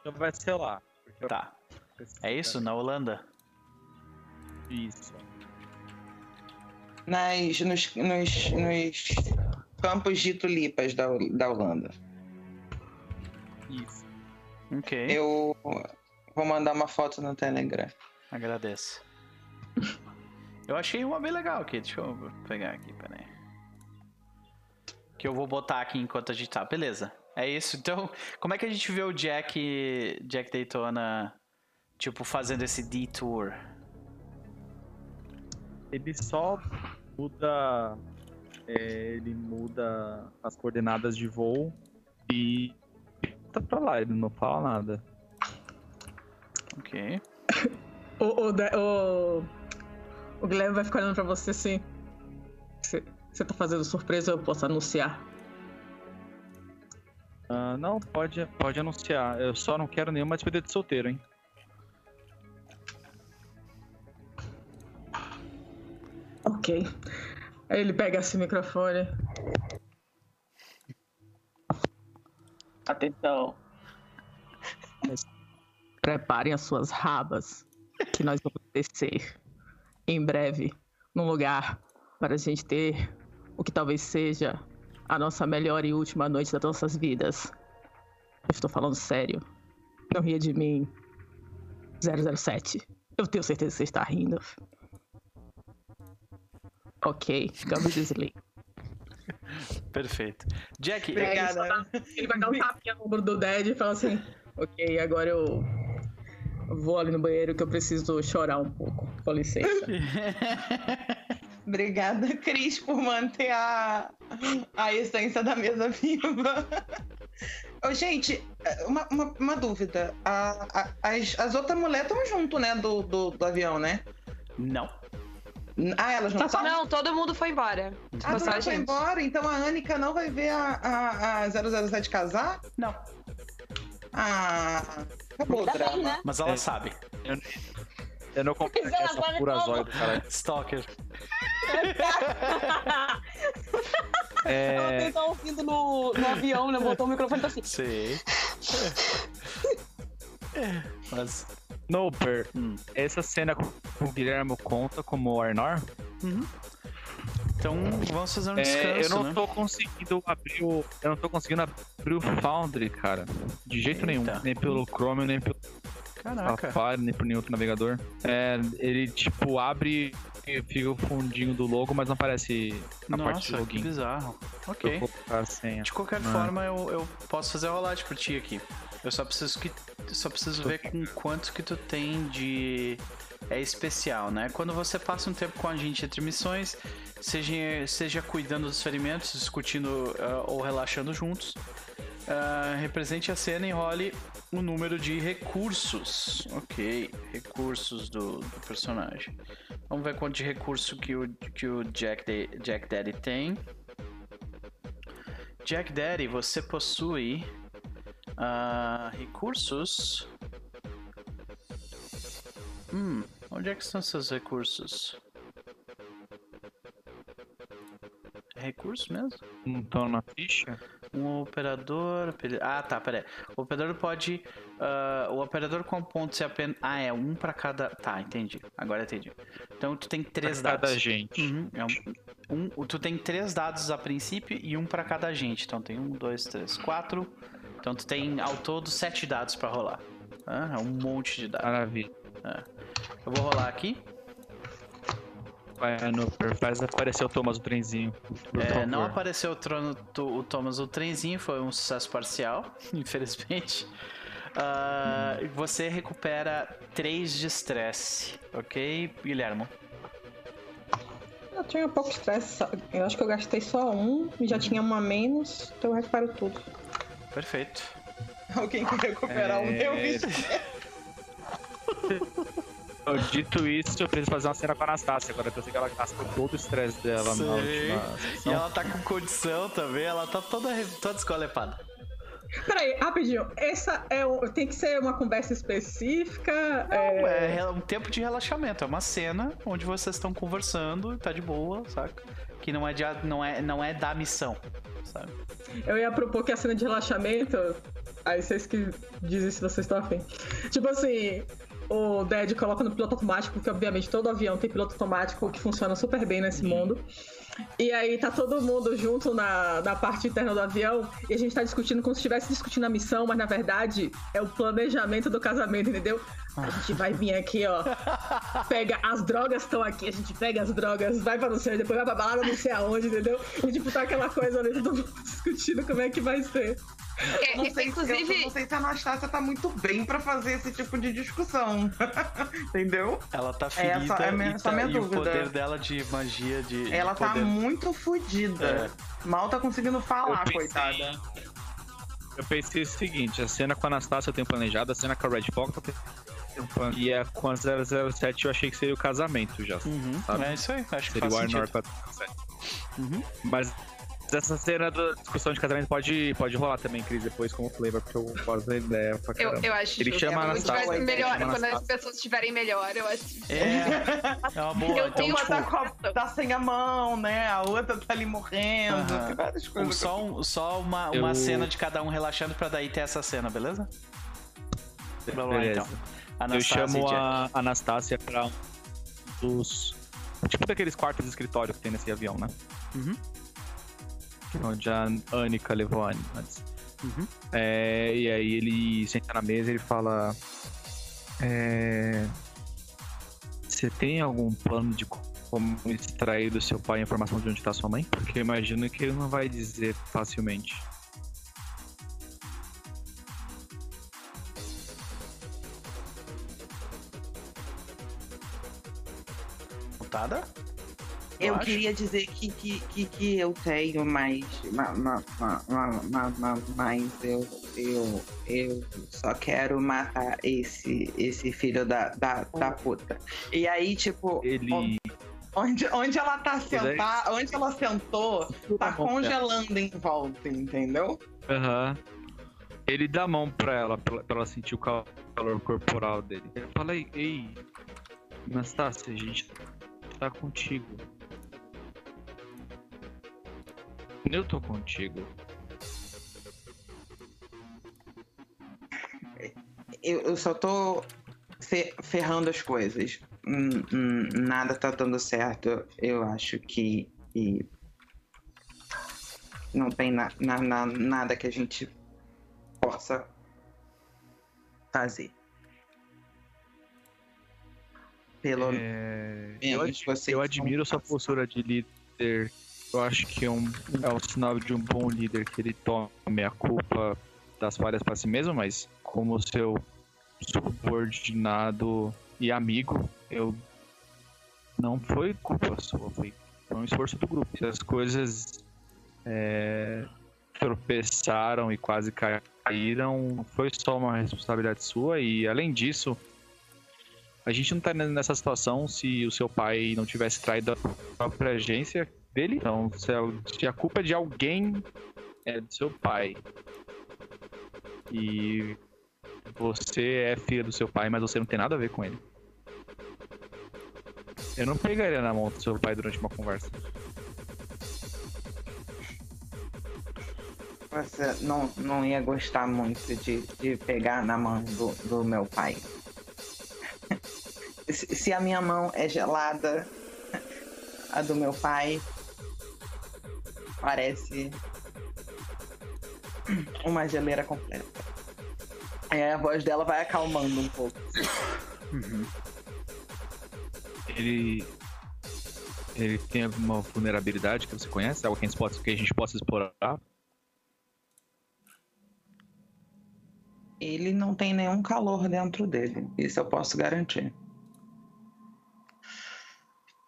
Então vai ser lá. Tá. É isso? Na Holanda? Isso. Nas, nos, nos, nos campos de tulipas da, da Holanda. Isso. Ok. Eu vou mandar uma foto no Telegram. Agradeço. Eu achei uma bem legal aqui. Deixa eu pegar aqui, peraí. Que eu vou botar aqui enquanto a gente tá. Beleza. É isso. Então, como é que a gente vê o Jack, Jack Daytona, tipo, fazendo esse detour? Ele só muda. é, ele muda as coordenadas de voo e tá pra lá, ele não fala nada. Ok. O, o, o, o Guilherme vai ficar olhando pra você assim. Você você tá fazendo surpresa, eu posso anunciar. Ah, não, pode, pode anunciar. Eu só não quero nenhuma despedida de solteiro, hein? Ok. Aí ele pega esse microfone. Atenção. Preparem as suas rabas, que nós vamos descer em breve num lugar para a gente ter o que talvez seja a nossa melhor e última noite das nossas vidas. Eu estou falando sério. Não ria de mim. 007. Eu tenho certeza que você está rindo. Ok, Gabi Desley. [LAUGHS] Perfeito. Jack, Obrigada. Ele vai dar um tapinha no ombro do Dad e fala assim: Ok, agora eu vou ali no banheiro que eu preciso chorar um pouco. Com licença. [LAUGHS] Obrigada, Cris, por manter a, a essência da mesa viva. Ô, gente, uma, uma, uma dúvida. A- a- as, as outras mulheres estão junto, né, do, do, do avião, né? não. Ah, elas não estão? Não, todo mundo foi embora. Ah, só tu a foi embora? Então a Anica não vai ver a, a, a 007 casar? Não. Ah, acabou o Ainda bem, drama. né? Mas ela É. sabe. Eu não comprei essa pura zóio do caralho. Stalker. [LAUGHS] Ela É, tentou ouvindo no, no avião, né? Botou o microfone e tá assim. Sei. [LAUGHS] É, Mas. Noper, Hum. essa cena com o Guilherme conta como Arnor? Uhum. Então vamos fazer um É, descanso, eu não né? tô conseguindo abrir o. Eu não tô conseguindo abrir o Foundry, cara. De jeito nenhum. Eita. Nem pelo Chrome, nem pelo Caraca. Safari, nem por nenhum outro navegador. É, ele tipo abre e fica o fundinho do logo, mas não aparece na parte do Nossa, que login. bizarro. Ok. De qualquer Ah. forma, eu, eu posso fazer a rolagem por ti aqui. Eu só preciso que. Só preciso ver com quanto que tu tem de. É especial, né? Quando você passa um tempo com a gente entre missões, seja, seja cuidando dos ferimentos, discutindo ah, ou relaxando juntos, ah, represente a cena e role o número de recursos. Ok, recursos do, do personagem. Vamos ver quanto de recurso que o, que o Jack, Da- Jack Daddy tem. Jack Daddy, você possui ah, recursos. Hum, onde é que estão seus recursos? É recurso mesmo? Não tô na ficha? Um operador. pera- Ah, tá, peraí. O operador pode. ah, o operador com pontos é apenas. Ah, é um pra cada. Tá, entendi. Agora entendi. Então tu tem três Pra cada dados. gente. Uhum, é um, um- tu tem três dados a princípio e um pra cada agente. Então tem um, dois, três, quatro. Então tu tem ao todo sete dados pra rolar. Ah, é um monte de dados. Maravilha. Eu vou rolar aqui. Vai, Noper, faz aparecer o Thomas o trenzinho. É, não apareceu o, trono, o Thomas o trenzinho, foi um sucesso parcial, [LAUGHS] infelizmente. Ah, Você recupera 3 de estresse, ok, Guilhermo? Eu tinha pouco estresse, eu acho que eu gastei só um e já tinha um a menos, então eu recupero tudo. Perfeito. Alguém quer recuperar o É, meu bicho? Dito isso, eu preciso fazer uma cena com a Anastácia agora, que eu sei que ela gastou todo o estresse dela na última E ela tá com condição também, ela tá toda, toda escolepada. Peraí, rapidinho, essa é o, tem que ser uma conversa específica? é... É um tempo de relaxamento, é uma cena onde vocês estão conversando e tá de boa, saca? Que não é, de, não é, não é da missão, sabe? Eu ia propor que a cena de relaxamento. Aí vocês que dizem se vocês estão afim. Tipo assim, o Dad coloca no piloto automático, porque obviamente todo avião tem piloto automático que funciona super bem nesse mundo. E aí tá todo mundo junto na, na parte interna do avião e a gente tá discutindo como se estivesse discutindo a missão, mas na verdade é o planejamento do casamento, entendeu? A gente vai vir aqui, ó. Pega as drogas estão aqui, a gente pega as drogas, vai pra não sei, depois vai pra balada não sei aonde, entendeu? E tipo, tá aquela coisa ali, todo mundo [LAUGHS] discutindo como é que vai ser. É, não sei, se- eu inclusive, não sei se a Anastácia tá muito bem pra fazer esse tipo de discussão. [LAUGHS] Entendeu? Ela tá Essa ferida é a minha- e, essa é a tá- minha e o poder dela de magia, de, de Ela tá poder... muito fodida. Mal tá conseguindo falar, Eu pensei- coitada. Eu pensei o seguinte, a cena com a Anastácia eu tenho planejado, a cena com a Red Fox eu tenho E é com a 007 eu achei que seria o casamento já. Uhum, Sabe? é isso aí, acho que Seria faz o sentido. Arnor 407. Uhum. Mas essa cena da discussão de casamento pode, pode rolar também, Cris, depois como flavor, porque eu gosto da ideia pra Eu, caramba. eu acho Ele justo. chama Quando Anastasia. melhor, Chama quando as pessoas estiverem melhor, eu acho. É, é uma boa. Eu então, tenho tipo, Uma tá, com a- tá sem a mão, né? A outra tá ali morrendo. Aham. Tem várias um- coisas. só um- só uma, uma Eu- cena de cada um relaxando pra daí ter essa cena, beleza? Vamos lá Beleza. então. Eu Anastasia chamo e Jack. a Anastácia pra um dos. Tipo daqueles quartos de escritório que tem nesse avião, né? Uhum. Onde a Anika levou a Annie antes. Uhum. É, e aí ele senta na mesa e ele fala. é, Você tem algum plano de como extrair do seu pai a informação de onde está sua mãe? Porque eu imagino que ele não vai dizer facilmente. Mutada? Eu acho. queria dizer que, que, que, que eu tenho mais. ma- ma- ma- ma- ma- ma- Mas eu, eu, eu só quero matar esse, esse filho da, da, da puta. E aí, tipo, Ele. onde, onde ela tá sentada, onde ela sentou, tá congelando em volta, entendeu? Aham. Ele dá a mão pra ela, pra ela sentir o cal- calor corporal dele. Ele fala, ei, ei Anastácia, a gente tá contigo. Eu tô contigo. Eu, eu só tô fe- ferrando as coisas. Hum, hum, nada tá dando certo. Eu acho que, que não tem na- na- na- nada que a gente possa fazer. Pelo É, eu, menos vocês. eu admiro sua postura de líder. Eu acho que é um, é um sinal de um bom líder que ele tome a culpa das falhas pra si mesmo, mas como seu subordinado e amigo, eu não foi culpa sua, foi um esforço do grupo. Se as coisas é, tropeçaram e quase caíram, foi só uma responsabilidade sua e além disso, a gente não tá nessa situação se o seu pai não tivesse traído a própria agência dele. Então, se a, se a culpa é de alguém, é do seu pai. E você é filha do seu pai, mas você não tem nada a ver com ele. Eu não pegaria na mão do seu pai durante uma conversa. Você não, não ia gostar muito de, de pegar na mão do, do meu pai. [LAUGHS] Se a minha mão é gelada, [LAUGHS] a do meu pai parece uma geleira completa. Aí a voz dela vai acalmando um pouco. Ele. Ele tem alguma vulnerabilidade que você conhece? Algo que a gente possa, que a gente possa explorar? Ele não tem nenhum calor dentro dele, isso eu posso garantir.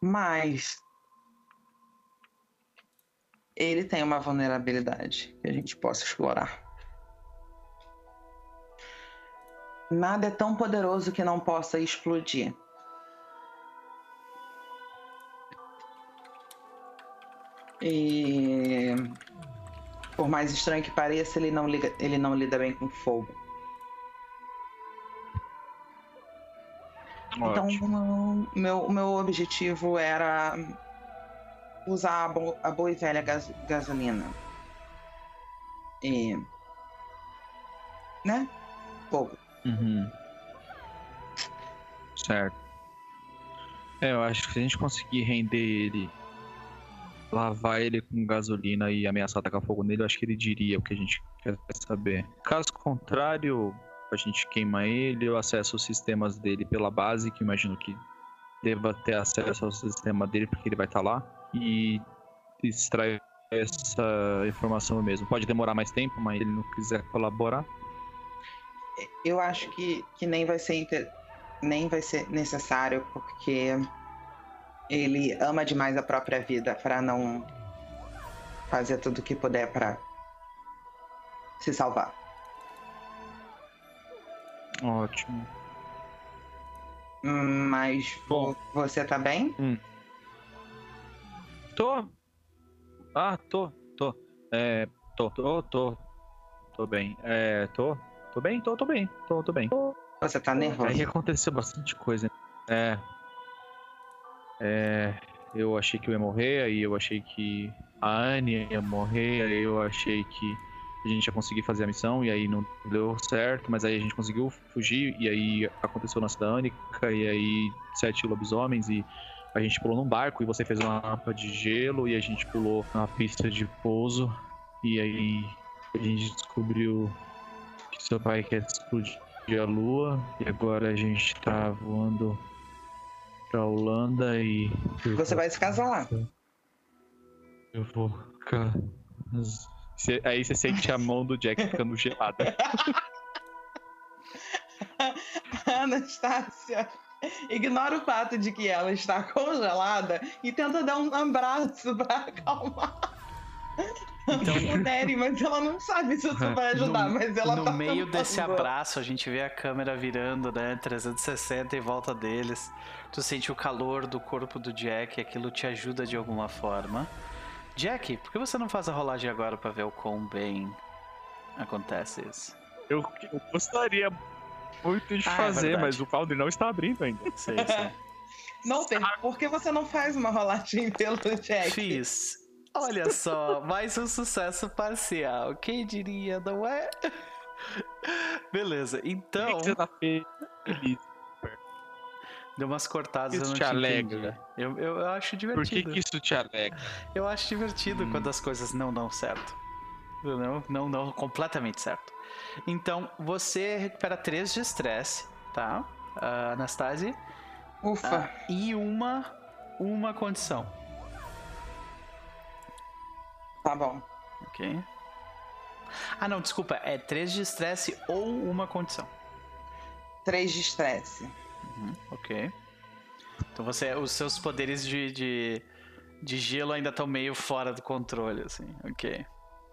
Mas ele tem uma vulnerabilidade que a gente possa explorar. Nada é tão poderoso que não possa explodir. E por mais estranho que pareça, ele não, liga, ele não lida bem com fogo. Então, Ótimo. o meu, o meu objetivo era usar a, bo- a boa e velha gas- gasolina. E. Né? Fogo. Uhum. Certo. É, eu acho que se a gente conseguir render ele, lavar ele com gasolina e ameaçar tacar fogo nele, eu acho que ele diria o que a gente quer saber. Caso contrário, a gente queima ele, eu acesso os sistemas dele pela base, que imagino que deva ter acesso ao sistema dele, porque ele vai estar lá, e extrai essa informação mesmo. Pode demorar mais tempo, mas ele não quiser colaborar. Eu acho que, que nem vai ser inter- nem vai ser necessário, porque ele ama demais a própria vida para não fazer tudo o que puder para se salvar. Ótimo. Hum, Mas Bom. vo- você tá bem? Tô. Ah, tô, tô. É, tô, tô, tô. Tô bem. É, tô. Tô bem, tô, tô bem. Tô, tô bem. Você tá nervoso? Aí aconteceu bastante coisa. É. É. Eu achei que eu ia morrer, aí eu achei que a Anne ia morrer, aí eu achei que a gente ia conseguir fazer a missão, e aí não deu certo, mas aí a gente conseguiu fugir, e aí aconteceu o lance da Anica, e aí sete lobisomens, e a gente pulou num barco, e você fez uma rampa de gelo, e a gente pulou na pista de pouso, e aí a gente descobriu que seu pai quer explodir a lua, e agora a gente tá voando pra Holanda e. Você vai se casar lá. Eu vou ficar. Aí você sente a mão do Jack ficando gelada. [LAUGHS] Anastácia, ignora o fato de que ela está congelada e tenta dar um abraço pra acalmar. Então- Se puderem, mas ela não sabe se isso vai [LAUGHS] ajudar, no, mas ela no tá meio desse abraço, a gente vê a câmera virando, né? 360 em volta deles. Tu sente o calor do corpo do Jack, aquilo te ajuda de alguma forma. Jack, por que você não faz a rolagem agora pra ver o quão bem acontece isso? Eu, eu gostaria muito de Ah, é fazer, verdade. mas o Foundry não está abrindo ainda. [LAUGHS] Sei, sei. Não tem. Por que você não faz uma rolagem pelo Jack? Fiz. Olha só, mais um sucesso parcial. Quem diria, não é? Beleza, Por então. que você feliz? Deu umas cortadas, eu Isso não te te alegra? Eu, eu, eu acho Por divertido. que, que isso te alegra? Eu acho divertido Hum. quando as coisas não dão certo. Não, não dão completamente certo. Então, você recupera 3 de estresse, tá? Ah, Anastasia. Ufa. Ah, e uma, uma condição, Tá bom. ok? Ah, não, desculpa. É 3 de estresse ou uma condição. Três de estresse. Uhum, ok. Então você, os seus poderes de, de, de gelo ainda estão meio fora do controle, assim. Ok.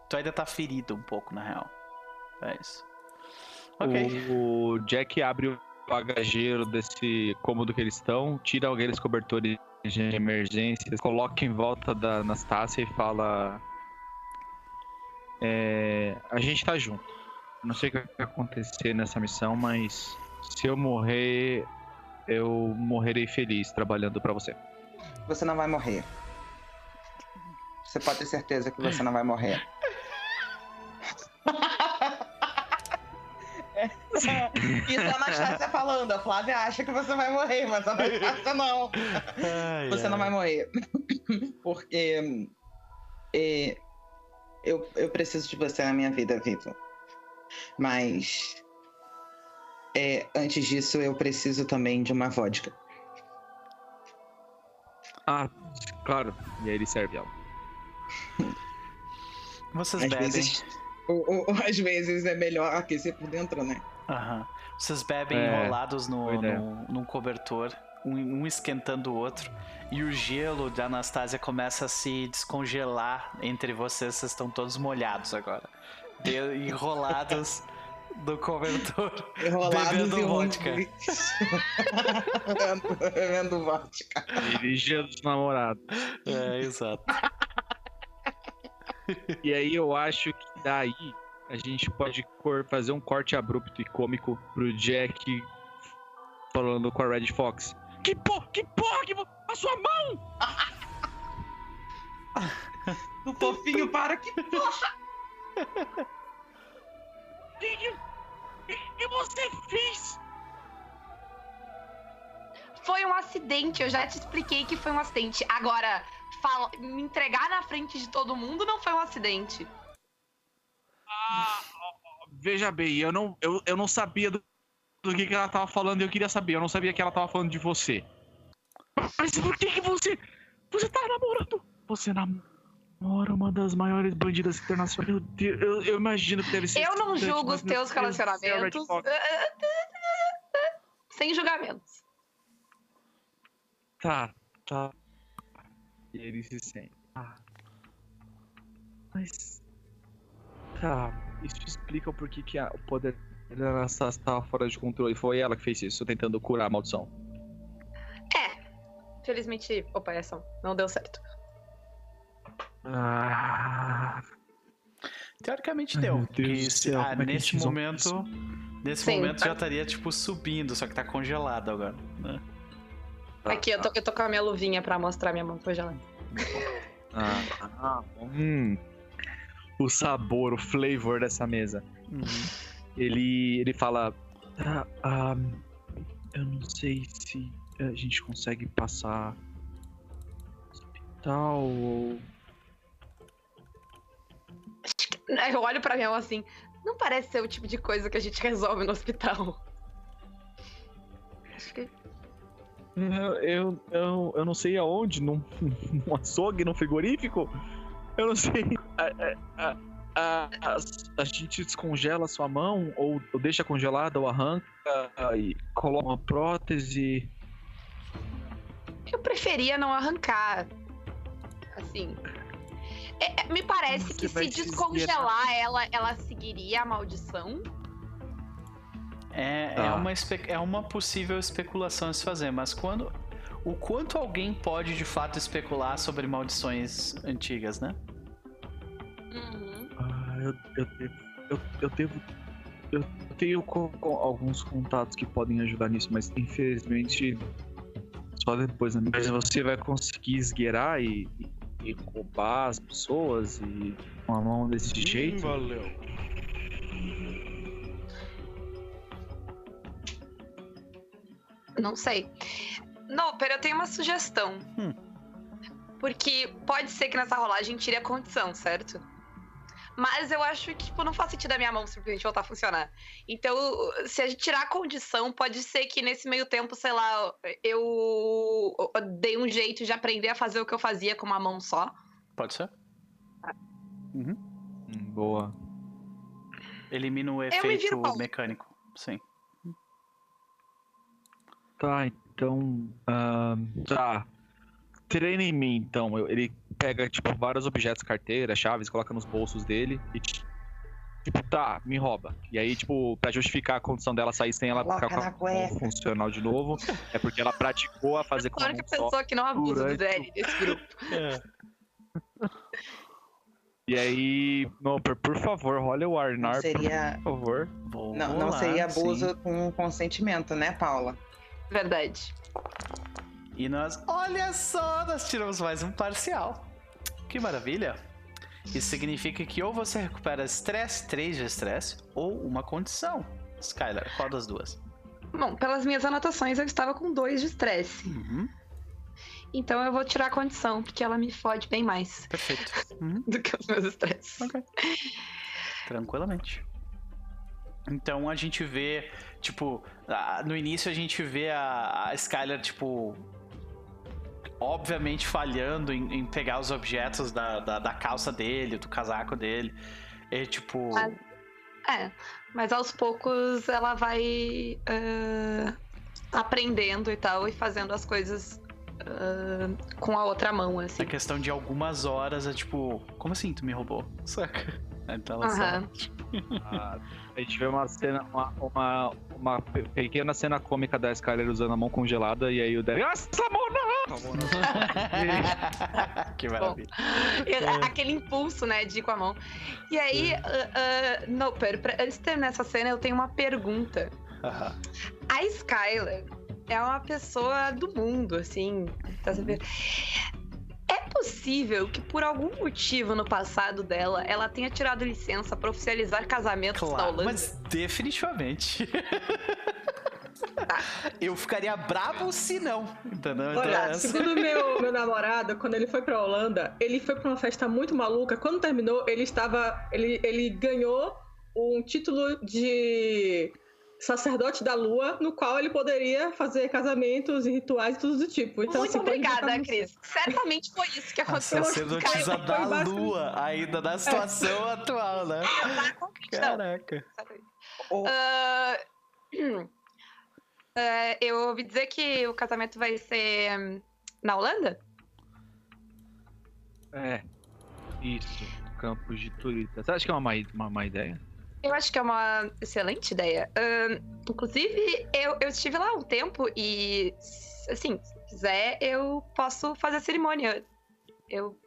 Tu ainda tá ferido um pouco, na real. É isso. Ok. O Jack abre o bagageiro desse cômodo que eles estão, tira aqueles cobertores de emergência, coloca em volta da Anastácia e fala: é, A gente tá junto. Não sei o que vai acontecer nessa missão, mas se eu morrer, eu morrerei feliz trabalhando pra você. Você não vai morrer. Você pode ter certeza que você não vai morrer. Isso é a Anastácia falando. A Flávia acha que você vai morrer, mas a Anastácia não. Ai, Você não ai. vai morrer. Porque é, eu, eu preciso de você na minha vida, Vitor. Mas é, antes disso, eu preciso também de uma vodka. Ah, claro. E aí ele serve ela. Vocês Às bebem. vezes, o- o- às vezes é melhor aquecer por dentro, né? Aham. Vocês bebem É, enrolados no, no, num cobertor, um, um esquentando o outro. E o gelo da Anastasia começa a se descongelar entre vocês. Vocês estão todos molhados agora. De- enrolados [LAUGHS] no cobertor. Enrolados Bebendo vodka. [LAUGHS] Bebendo vodka. Dirigindo os namorados. É, exato. E aí eu acho que daí a gente pode cor- fazer um corte abrupto e cômico pro Jack falando com a Red Fox. Que porra, que porra, que porra, a sua mão! [LAUGHS] O fofinho para que O [LAUGHS] que, que, que você fez? Foi um acidente, eu já te expliquei que foi um acidente. Agora, fala- me entregar na frente de todo mundo não foi um acidente. Veja bem, eu não, eu, eu não sabia do, do que, que ela tava falando e eu queria saber. Eu não sabia que ela tava falando de você. Mas por que, que você. Você tá namorando? Você namora uma das maiores bandidas internacionais. Meu Deus, eu, eu imagino que deve ser. Eu não julgo os teus Red relacionamentos. Sem julgamentos. Tá, tá. E ele se sente. Ah. Mas. Tá, isso explica o porquê que a- o poder da Anastasia estava fora de controle. Foi ela que fez isso, tentando curar a maldição. Infelizmente, opa, essa não deu certo. Ah, Teoricamente Ai, deu. porque céu, ah, é nesse momento. Nesse Sim, momento tá. já estaria, tipo, subindo, só que tá congelado agora. né? Aqui, eu tô, eu tô com a minha luvinha pra mostrar minha mão congelada. Ah, ah, hum. O sabor, o flavor dessa mesa. Uhum. Ele, ele fala. "Ah, ah, eu não sei se a gente consegue passar hospital ou. Eu olho pra mão assim. Não parece ser o tipo de coisa que a gente resolve no hospital. Acho que. Eu, eu, eu, eu não sei aonde, num, [LAUGHS] num açougue, num frigorífico? Eu não sei. A, a, a, a, a gente descongela a sua mão, ou, ou deixa congelada, ou arranca e coloca uma prótese. Eu preferia não arrancar. Assim. É- é- me parece Você que se descongelar ela, ela seguiria a maldição. É, é, Tá. uma, é uma possível especulação a se fazer, mas quando. O quanto alguém pode de fato especular sobre maldições antigas, né? Uhum. Ah, eu, eu devo. Eu, eu devo. Eu tenho co- alguns contatos que podem ajudar nisso, mas infelizmente só depois né? Mas você vai conseguir esgueirar e, e, e roubar as pessoas e com a mão desse jeito. valeu. Não sei. Não, pera, eu tenho uma sugestão. Hum. Porque pode ser que nessa rolagem tire a condição, certo? Mas eu acho que, tipo, não faz sentido a minha mão simplesmente voltar a funcionar. Então, se a gente tirar a condição, pode ser que nesse meio tempo, sei lá, eu dei um jeito de aprender a fazer o que eu fazia com uma mão só. Pode ser? Hum, boa. Elimina o me efeito mal. mecânico. Sim. Tá, então. ahn, tá. Treina em mim, então. Ele pega, tipo, vários objetos, carteira, chaves, coloca nos bolsos dele e. ti- Tipo, tá, me rouba. E aí, tipo, pra justificar a condição dela sair sem ela Coloca ficar com a funcional de novo, é porque ela praticou a fazer com a Claro que a pessoa que não abusa do durante Deli desse grupo. E aí, Noper, por favor, olha o Arnar, Não seria, por favor. Vou não, não seria sim. abuso com consentimento, né, Paula? Verdade. E nós, olha só, nós tiramos mais um parcial. Que maravilha. Isso significa que ou você recupera estresse, 3 de estresse, ou uma condição. Skylar, qual das duas? Bom, pelas minhas anotações, eu estava com dois de estresse. Uhum, Então eu vou tirar a condição, porque ela me fode bem mais perfeito. [LAUGHS] Uhum, do que os meus estresses. ok. Tranquilamente. Então a gente vê, tipo, no início a gente vê a, a Skylar, tipo, obviamente falhando em, em pegar os objetos da, da, da calça dele, do casaco dele. E tipo. Mas- É, mas aos poucos ela vai ah, aprendendo e tal, e fazendo as coisas ah, com a outra mão, assim. Na questão de algumas horas, é tipo, como assim tu me roubou? [LAUGHS] Saca? Então ela Aham. só. Ah, a gente vê uma cena, uma, uma, uma pe- pequena cena cômica da Skyler usando a mão congelada e aí o Derek. Nossa, mão não! [LAUGHS] que maravilha. E Aquele impulso, né, de ir com a mão. E aí, ah, ah, não, pera, pra- antes de terminar essa cena, eu tenho uma pergunta. Aham. A Skylar é uma pessoa do mundo, assim. Tá sabendo? É possível que por algum motivo no passado dela ela tenha tirado licença pra oficializar casamentos na Claro, Holanda? mas definitivamente. Eu ficaria bravo se não, entendeu? Então, Olha, essa- segundo meu, meu namorado, quando ele foi pra Holanda, ele foi pra uma festa muito maluca. Quando terminou, ele estava. Ele, ele ganhou um título de sacerdote da lua, no qual ele poderia fazer casamentos e rituais e tudo do tipo. Então, Muito assim, obrigada, Cris. Certamente foi isso que A aconteceu. sacerdotisa Foi da lua, ainda na situação atual, né? Não, Caraca. Ah, eu ouvi dizer que o casamento vai ser hum, na Holanda? É. Isso. Campos de turista. Você acha que é uma má, uma má ideia? Eu acho que é uma excelente ideia. Ahn, inclusive, eu, eu estive lá um tempo e, assim, quiser, eu posso fazer a cerimônia. Eu.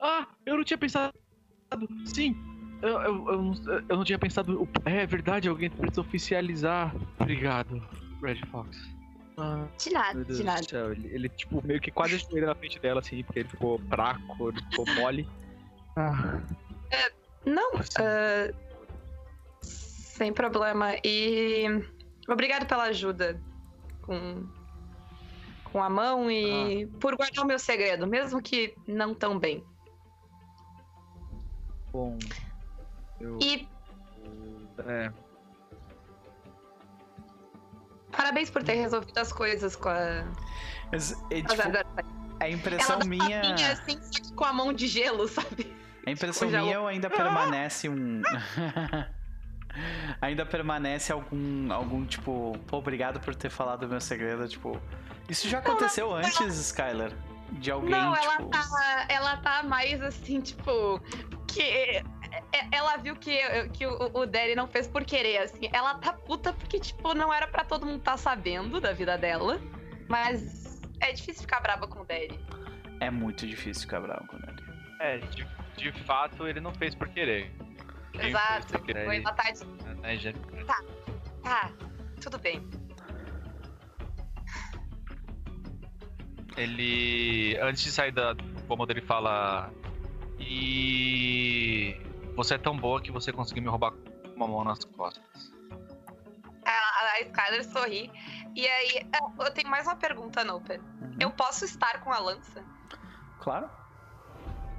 Ah, eu não tinha pensado. Sim, eu, eu, eu, não- eu não tinha pensado. É verdade, alguém precisa oficializar. Obrigado, Red Fox. Ah, De nada, de nada. do céu. Ele, ele, tipo, meio que quase ajoelha na frente dela, assim, porque ele ficou fraco, ele ficou mole. Ah, Não, ah, sem problema. E obrigado pela ajuda com, com a mão e por guardar o meu segredo, mesmo que não tão bem. bom. Eu. E É, parabéns por ter resolvido as coisas com a. Mas, é, tipo, a impressão Ela minha. minha assim, com a mão de gelo, sabe? A impressão Já- minha ainda permanece um. [LAUGHS] ainda permanece algum. algum tipo. Pô, obrigado por ter falado o meu segredo. Tipo. Isso já aconteceu antes, Skylar? De alguém, Não, ela tipo. tá, ela tá mais assim, tipo, que é- ela viu que, que o, o Daddy não fez por querer, assim. Ela tá puta porque, tipo, não era pra todo mundo tá sabendo da vida dela. Mas é difícil ficar brava com o Daddy. É muito difícil ficar bravo com ele. É, de, de fato ele não fez por querer. Quem Exato. por querer, Foi tá de. né, já- Tá, tudo bem. Ele. Antes de sair da cômoda, ele fala. E. Você é tão boa que você conseguiu me roubar com uma mão nas costas. A, a Skyler sorri. E aí, é, eu tenho mais uma pergunta, Noper. Uhum. Eu posso estar com a lança? Claro.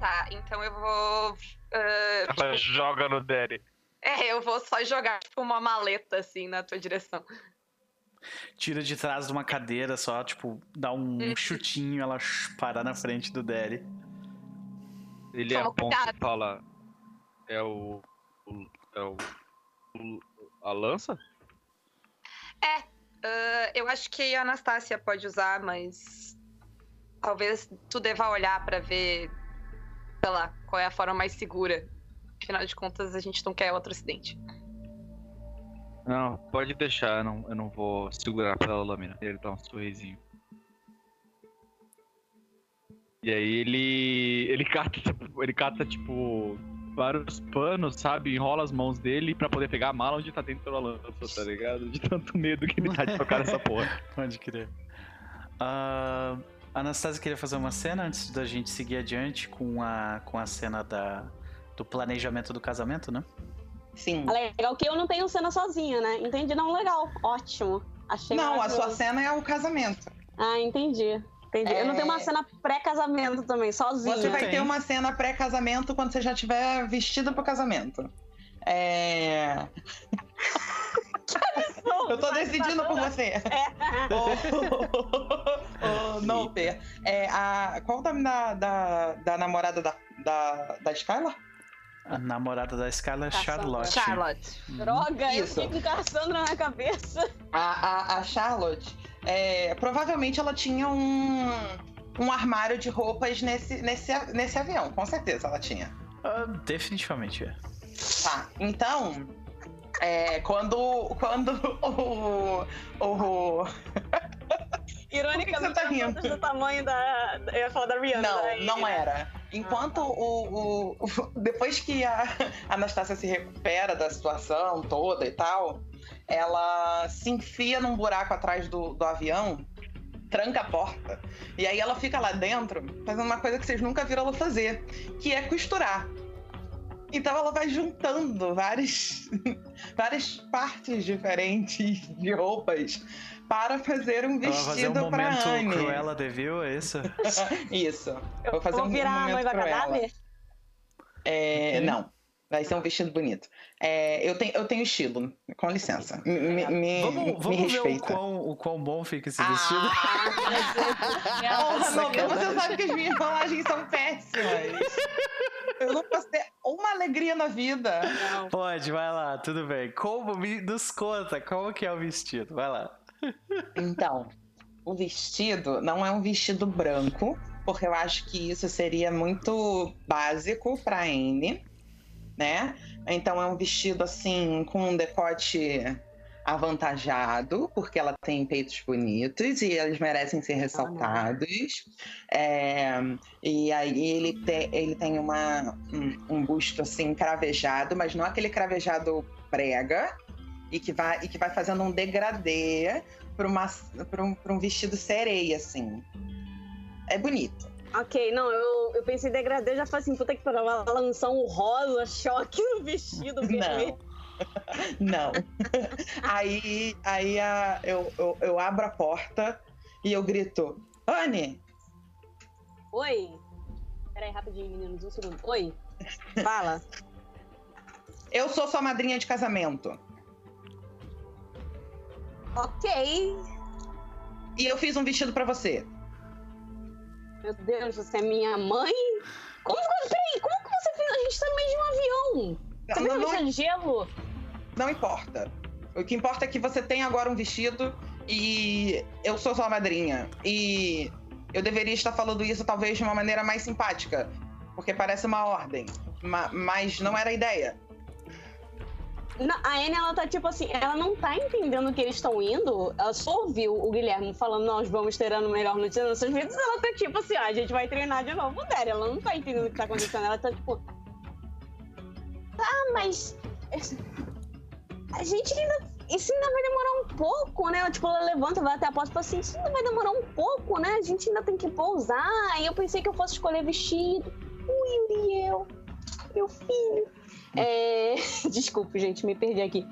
Tá, então eu vou. ah, Ela joga no Daddy. é, eu vou só jogar, tipo, uma maleta, assim, na tua direção. Tira de trás de uma cadeira só, tipo, dá um Uhum. chutinho, ela parar na frente do Daddy. Ele Toma aponta cuidado. e fala. É o. o- é o. o- a lança? Ah, eu acho que a Anastácia pode usar, mas talvez tu deva olhar pra ver, sei lá, qual é a forma mais segura. Afinal de contas, a gente não quer outro acidente. Não, pode deixar, eu não, eu não vou segurar pela lâmina. Ele dá um sorrisinho. E aí ele. ele cata, tipo, [LAUGHS] ele cata, tipo, vários panos, sabe? Enrola as mãos dele pra poder pegar a mala onde tá dentro da lança, tá ligado? De tanto medo que ele tá de tocar nessa porra. [LAUGHS] Pode crer. Ah, a Anastasia queria fazer uma cena antes da gente seguir adiante com a, com a cena da, do planejamento do casamento, né? Sim. Legal que eu não tenho cena sozinha, né? Entendi, não, legal. Ótimo. Achei Não, a sua cena é o casamento. Ah, entendi. Entendi. Eu não tenho uma É. cena pré-casamento também, sozinha. Você vai Tem. ter uma cena pré-casamento quando você já estiver vestida pro casamento. É. [LAUGHS] [LAUGHS] Eu tô decidindo por você. [LAUGHS] Ô, ô, Noper, é, a, qual o nome da, da, da namorada da, da, da Skylar? A namorada da Skylar é. Charlotte. Charlotte. Uhum. Droga, Isso. eu fico com Cassandra na cabeça. A, a, a Charlotte, é, provavelmente ela tinha um, um armário de roupas nesse, nesse, nesse avião, com certeza ela tinha. Ah, definitivamente é. Tá, então, é, quando, quando [LAUGHS] o, o, [LAUGHS] Ironicamente, que você tá do tamanho da. Eu ia falar da Rihanna. Não, da não Amy. era. Enquanto o, o- o- [LAUGHS] Depois que a Anastácia se recupera da situação toda e tal, ela se enfia num buraco atrás do, do avião, tranca a porta. E aí ela fica lá dentro fazendo uma coisa que vocês nunca viram ela fazer, que é costurar. Então ela vai juntando várias, [LAUGHS] várias partes diferentes de roupas para fazer um Ela vai fazer um vestido pra momento Anne. Cruella de Vil, é isso? [LAUGHS] Isso. Eu Vou fazer vou um virar a momento noiva Cruella. cadáver? É. Não. Vai ser um vestido bonito. É, eu, tenho, eu tenho estilo, com licença. Me, me, me- Vamos, me vamos ver o respeita. quão, o quão bom fica esse vestido. [LAUGHS] Ah, porra, não, você sabe que as minhas rolagens são péssimas. Eu não posso ter uma alegria na vida. Não. Pode, vai lá, tudo bem. Como me nos conta, como que é o vestido? Vai lá. Então, o vestido não é um vestido branco, porque eu acho que isso seria muito básico pra Anne, né? Então é um vestido assim com um decote avantajado, porque ela tem peitos bonitos e eles merecem ser ressaltados. É, e aí ele, te, ele tem uma, um, um busto assim cravejado, mas não aquele cravejado prega, e que vai, e que vai fazendo um degradê para um, um vestido sereia, assim. É bonito. Ok, não, eu, eu pensei em degradê, já falei assim, puta que pariu, ela lançar um rosa choque no vestido vermelho. [LAUGHS] Não. [LAUGHS] aí aí a, eu, eu, eu abro a porta e eu grito: Anne! Oi! Peraí, rapidinho, meninos, um segundo. Oi! Fala. eu sou sua madrinha de casamento. Ok. E eu fiz um vestido para você. Meu Deus, você é minha mãe? Como, peraí, como que você fez? A gente tá no meio de um avião. Você Não, fez não, de gelo? não importa. O que importa é que você tem agora um vestido e eu sou sua madrinha. E eu deveria estar falando isso talvez de uma maneira mais simpática, porque parece uma ordem. Ma- mas não era a ideia. A Anne, ela tá tipo assim, ela não tá entendendo que eles estão indo. Ela só ouviu o Guilherme falando, nós vamos ter ano melhor notícia nas nossas vidas. Ela tá tipo assim, ah, a gente vai treinar de novo dela. Ela não tá entendendo o que tá acontecendo. Ela tá tipo. Tá, mas. A gente ainda. Isso ainda vai demorar um pouco, né? Tipo, ela levanta, vai até a porta e fala assim: Isso ainda vai demorar um pouco, né? A gente ainda tem que pousar. E eu pensei que eu fosse escolher vestido. Ui, Uriel, meu filho. É... [LAUGHS] Desculpe, gente, me perdi aqui.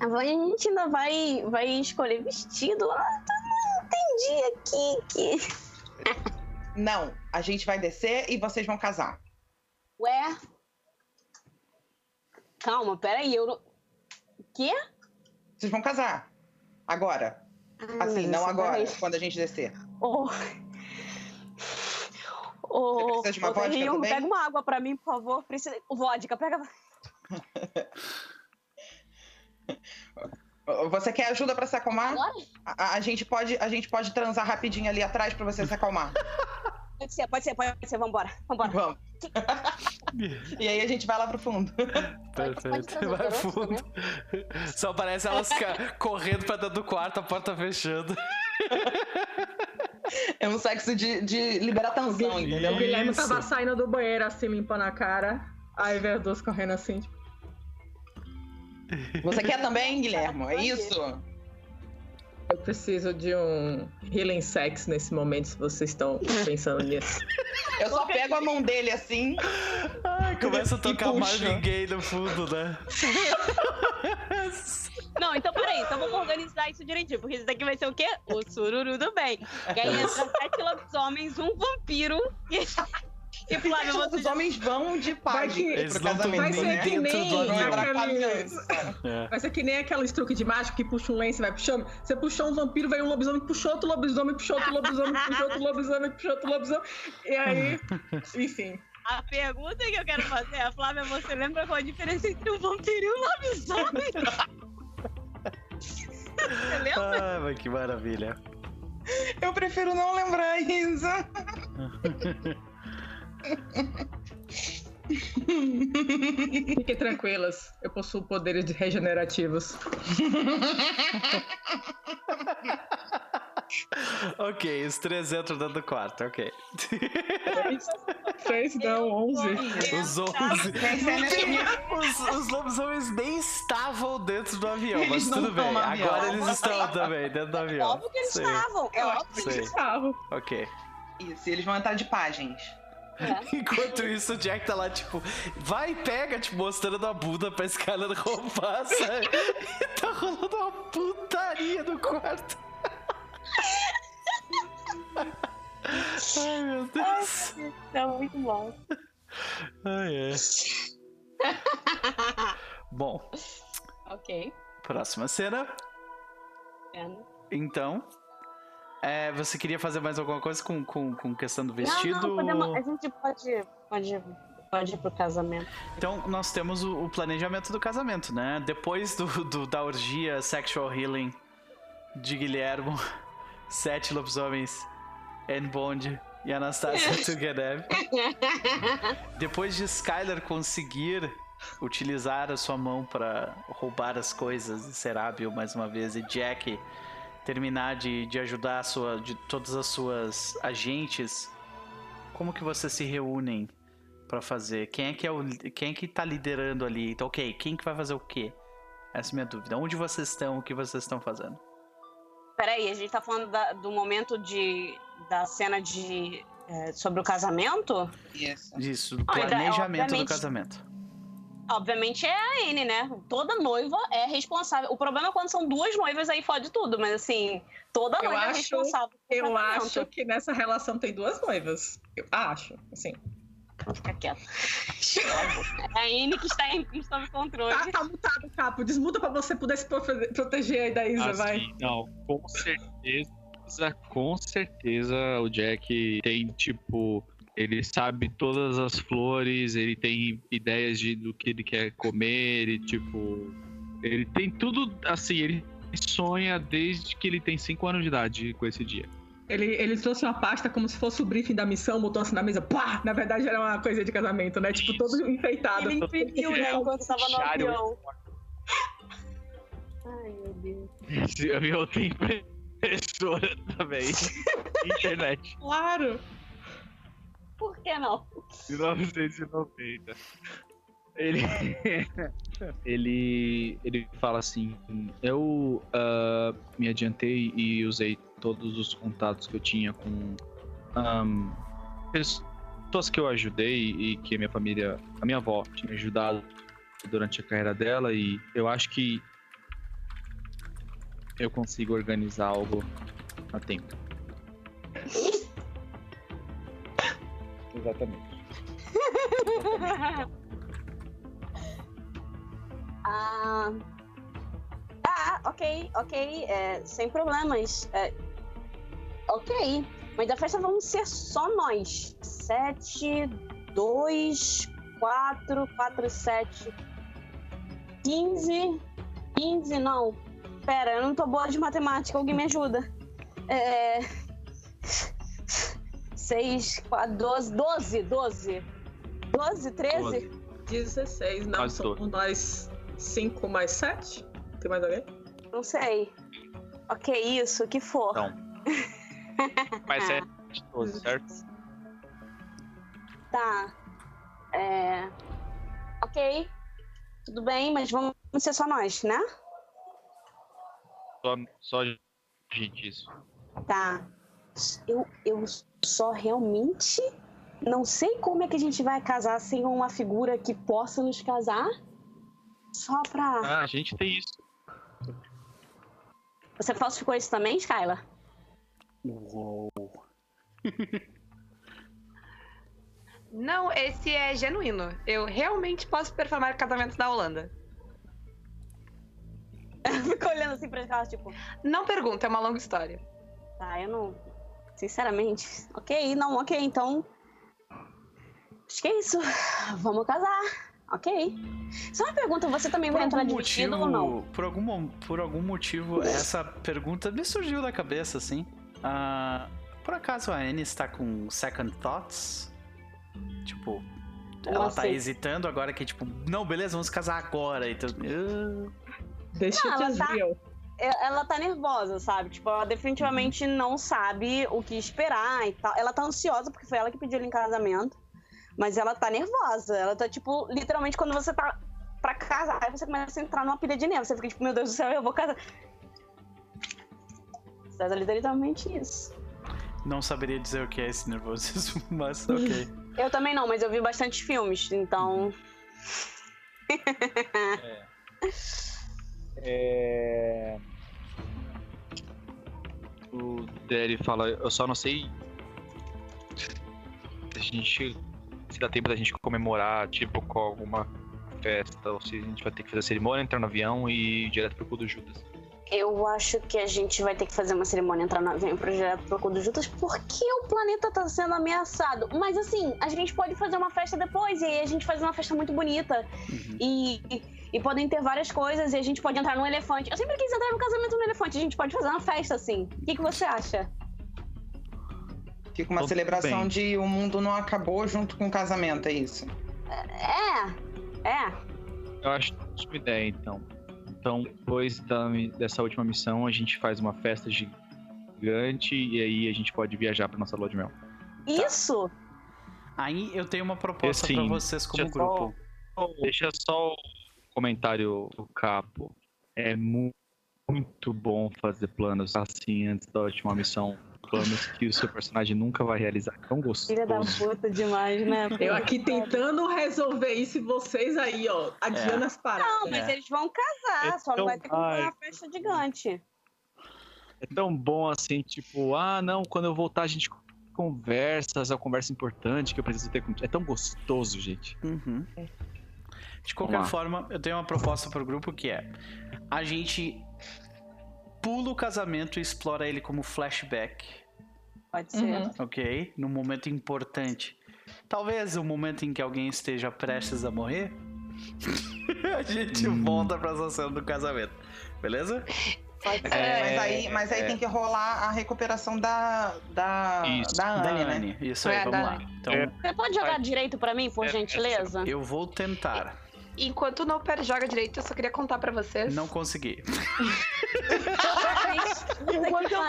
A gente ainda vai, vai escolher vestido. Ah, tá, não entendi aqui que. [LAUGHS] Não, a gente vai descer e vocês vão casar. Ué? Calma, peraí, eu. Quê? Vocês vão casar. Agora. Ah, Assim, não agora, peraí. quando a gente descer. Ô. Ô, Você precisa de uma ô, vodka Terrinho, também? Pega uma água pra mim, por favor. Precisa... Vodka, pega. [LAUGHS] Você quer ajuda pra se acalmar? Agora? A, a gente pode, a gente pode transar rapidinho ali atrás pra você se acalmar. [LAUGHS] Pode ser, pode ser, pode ser. Vambora, vambora. Vamos. [LAUGHS] e aí a gente vai lá pro fundo. Perfeito. trazer Vai fundo. Só parece elas correndo pra dentro do quarto, a porta fechando. [LAUGHS] É um sexo de, de liberar tensão, entendeu? O Guilherme Isso. tava saindo do banheiro assim, limpando a cara. Aí veio as duas correndo assim, tipo, Você quer também, Guilherme? É isso? eu preciso de um healing sex nesse momento, se vocês estão pensando nisso. Eu só pego a mão dele assim. Ai, começa a tocar. Marvin Gaye no fundo, né? [LAUGHS] Não, então peraí, então vamos organizar isso direitinho, porque isso daqui vai ser o quê? O sururu do bem. E aí entra sete lobisomens, um vampiro e. E Flávio, Os já... homens vão de Eles não casamento, Vai ser né? que nem é criança. É. Vai ser que nem aqueles truques de mágico que puxa um lenço e vai puxando. Você puxou um vampiro, veio um lobisomem, puxou outro lobisomem, puxou outro lobisomem, puxou outro lobisomem, puxou outro lobisomem. E aí, [LAUGHS] enfim. A pergunta que eu quero fazer é, Flávia, você lembra qual a diferença entre um vampiro e um lobisomem? [LAUGHS] Você lembra? Ai, mas que maravilha. Eu prefiro não lembrar isso. Fiquem tranquilas, eu possuo poderes de regenerativos. [LAUGHS] Ok, os três entram dentro do quarto, ok. Três não, onze. Os 11. Os, os lobisomens nem estavam dentro do avião, Eles mas não tudo estão bem. no avião. Agora eles estão também dentro do É avião. óbvio que eles Sei, estavam. É óbvio que sei. Estavam. Ok. Isso, e eles vão entrar de pagens. Enquanto isso, o Jack tá lá, tipo, vai e pega, tipo, mostrando a bunda pra Skylar roubar, sabe? [LAUGHS] E tá rolando uma putaria no quarto. Ai, meu Deus. é muito bom. Ai, é. Bom, Ok. próxima cena. Pena. Então, é, você queria fazer mais alguma coisa com, com, com questão do vestido? Não, não, podemos, a gente pode, pode, pode ir pro casamento. Então, nós temos o, o planejamento do casamento, né? Depois do, do- da orgia Sexual Healing de Guilhermo, sete lobisomens, Anne Bond e Anastasia [LAUGHS] Tugenev. Depois de Skylar conseguir utilizar a sua mão para roubar as coisas e ser hábil mais uma vez, e Jack terminar de, de ajudar a sua, de todas as suas agentes, como que vocês se reúnem para fazer? Quem é que é o, quem é que tá liderando ali? Então, ok, quem que vai fazer o quê? Essa é a minha dúvida. Onde vocês estão? O que vocês estão fazendo? Peraí, a gente tá falando da- do momento de, da cena de. é, sobre o casamento? Isso. Isso, do Olha, planejamento do casamento. Obviamente é a Anne, né? Toda noiva é responsável. O problema é quando são duas noivas, aí fode tudo, mas assim, toda noiva é acho- responsável. pelo Eu casamento. acho que nessa relação tem duas noivas. Eu acho, assim. Vou ficar quieta. [LAUGHS] É a Anne que está em sob controle. Tá, tá mutado, Capo. Desmuta pra você poder se proteger aí da Isa, vai. Assim, não, com certeza, com certeza o Jack tem, tipo, ele sabe todas as flores, ele tem ideias de, do que ele quer comer, ele, tipo, ele tem tudo, assim, ele sonha desde que ele tem 5 anos de idade com esse dia. Ele, ele trouxe uma pasta como se fosse o briefing da missão, botou assim na mesa, pá! Na verdade era uma coisa de casamento, né? Tipo, todo enfeitado. Ele imprimiu, né? Enquanto estava no avião. Ai, meu Deus. Esse avião tem impressora também, [LAUGHS] internet, Claro! Por que não? 1990. Ele, [LAUGHS] ele, ele fala assim: Eu ah, me adiantei e usei todos os contatos que eu tinha com ahm, pessoas que eu ajudei e que a minha família, a minha avó, tinha ajudado durante a carreira dela. E eu acho que eu consigo organizar algo a tempo. [LAUGHS] Exatamente. [LAUGHS] ah, ah, ok, ok, é, sem problemas. É, ok, mas da festa vamos ser só nós. Sete, dois, quatro, quatro, sete, quinze, quinze, não. Pera, eu não tô boa de matemática, alguém me ajuda. É... Seis, quatro, doze, doze, doze. Doze, treze? 16, não, Quase são todo. nós 5 mais 7? Tem mais alguém? Não sei. Ok, isso, que for. Não. [LAUGHS] [LAUGHS] Mas é de todos, certo? Tá. É. Ok. Tudo bem, mas vamos ser só nós, né? Só, só gente, isso. Tá. Eu, eu só realmente não sei como é que a gente vai casar sem uma figura que possa nos casar. Só pra. Ah, a gente tem isso. Você falsificou isso também, Skylar? Uou. [LAUGHS] Não, esse é genuíno. Eu realmente posso performar casamento da Holanda. [LAUGHS] Ficou olhando assim pra Skylar, tipo. Não pergunta, é uma longa história. Tá, eu não. Sinceramente. Ok, não, ok, então. Acho que é isso. [LAUGHS] Vamos casar. Ok. Só uma pergunta, você também Por vai entrar de vestido ou não? Por algum, por algum motivo, essa pergunta me surgiu da cabeça, assim. Ah, por acaso a Anne está com second thoughts? Tipo, ela tá assim? hesitando agora que, tipo, não, beleza, vamos casar agora. Então, ah, Deixa Não, eu ela te tá-. É- Ela tá nervosa, sabe? Tipo, ela definitivamente não sabe o que esperar e tal. Ela tá ansiosa porque foi ela que pediu ele em casamento. Mas ela tá nervosa. Ela tá, tipo, literalmente quando você tá pra casar, aí você começa a entrar numa pilha de nervos. Você fica, tipo, meu Deus do céu, eu vou casar. Tá literalmente isso. não saberia dizer o que é esse nervosismo, [LAUGHS] mas ok. Eu também não, mas eu vi bastante filmes, então. [LAUGHS] É... O Derry fala, eu só não sei se a gente se dá tempo da gente comemorar, tipo, com alguma festa, ou se a gente vai ter que fazer a cerimônia, entrar no avião e ir direto pro cu do Judas. Eu acho que a gente vai ter que fazer uma cerimônia entrar no avião pro direto pro Cu dos Jutas porque o planeta tá sendo ameaçado. Mas assim, a gente pode fazer uma festa depois e aí a gente faz uma festa muito bonita. Uhum. E, e, e podem ter várias coisas e a gente pode entrar num elefante. Eu sempre quis entrar no casamento no elefante. A gente pode fazer uma festa assim. O que, que você acha? Fica uma Tudo celebração bem. de o mundo não acabou junto com o casamento, é isso? É, é. eu acho uma ideia, então. Então, depois da, dessa última missão, a gente faz uma festa gigante e aí a gente pode viajar pra nossa lua de mel. Isso! Aí eu tenho uma proposta Assim, pra vocês como deixa eu só- grupo. Deixa só o comentário do capo. É mu- muito bom fazer planos assim antes da última missão. Planos que o seu personagem nunca vai realizar. Tão Filha da gostoso. puta demais, né? [LAUGHS] Eu aqui tentando resolver isso e vocês aí, ó, adiando É. as paradas. Não, mas É. eles vão casar, só não vai ter que fazer vai. uma festa gigante. É tão bom assim, tipo, ah, não, quando eu voltar a gente conversa, essa conversa importante que eu preciso ter com. É tão gostoso, gente. Uhum. De qualquer forma, eu tenho uma proposta pro grupo que é: a gente pula o casamento e explora ele como flashback, Pode ser. Uhum. ok? Num momento importante. Talvez o momento em que alguém esteja prestes a morrer. [LAUGHS] a gente Hum. volta pra essa cena do casamento. Beleza? Pode ser. É, mas É, aí, mas aí é. tem que rolar a recuperação da, da, Isso. da Da Anne, né? Anne. Isso aí, É, vamos da lá. Então, É. Você pode jogar direito pra mim, por É, gentileza? eu vou tentar. Enquanto o Noper joga direito, eu só queria contar pra vocês. Não consegui. [LAUGHS] [LAUGHS] Enquanto eu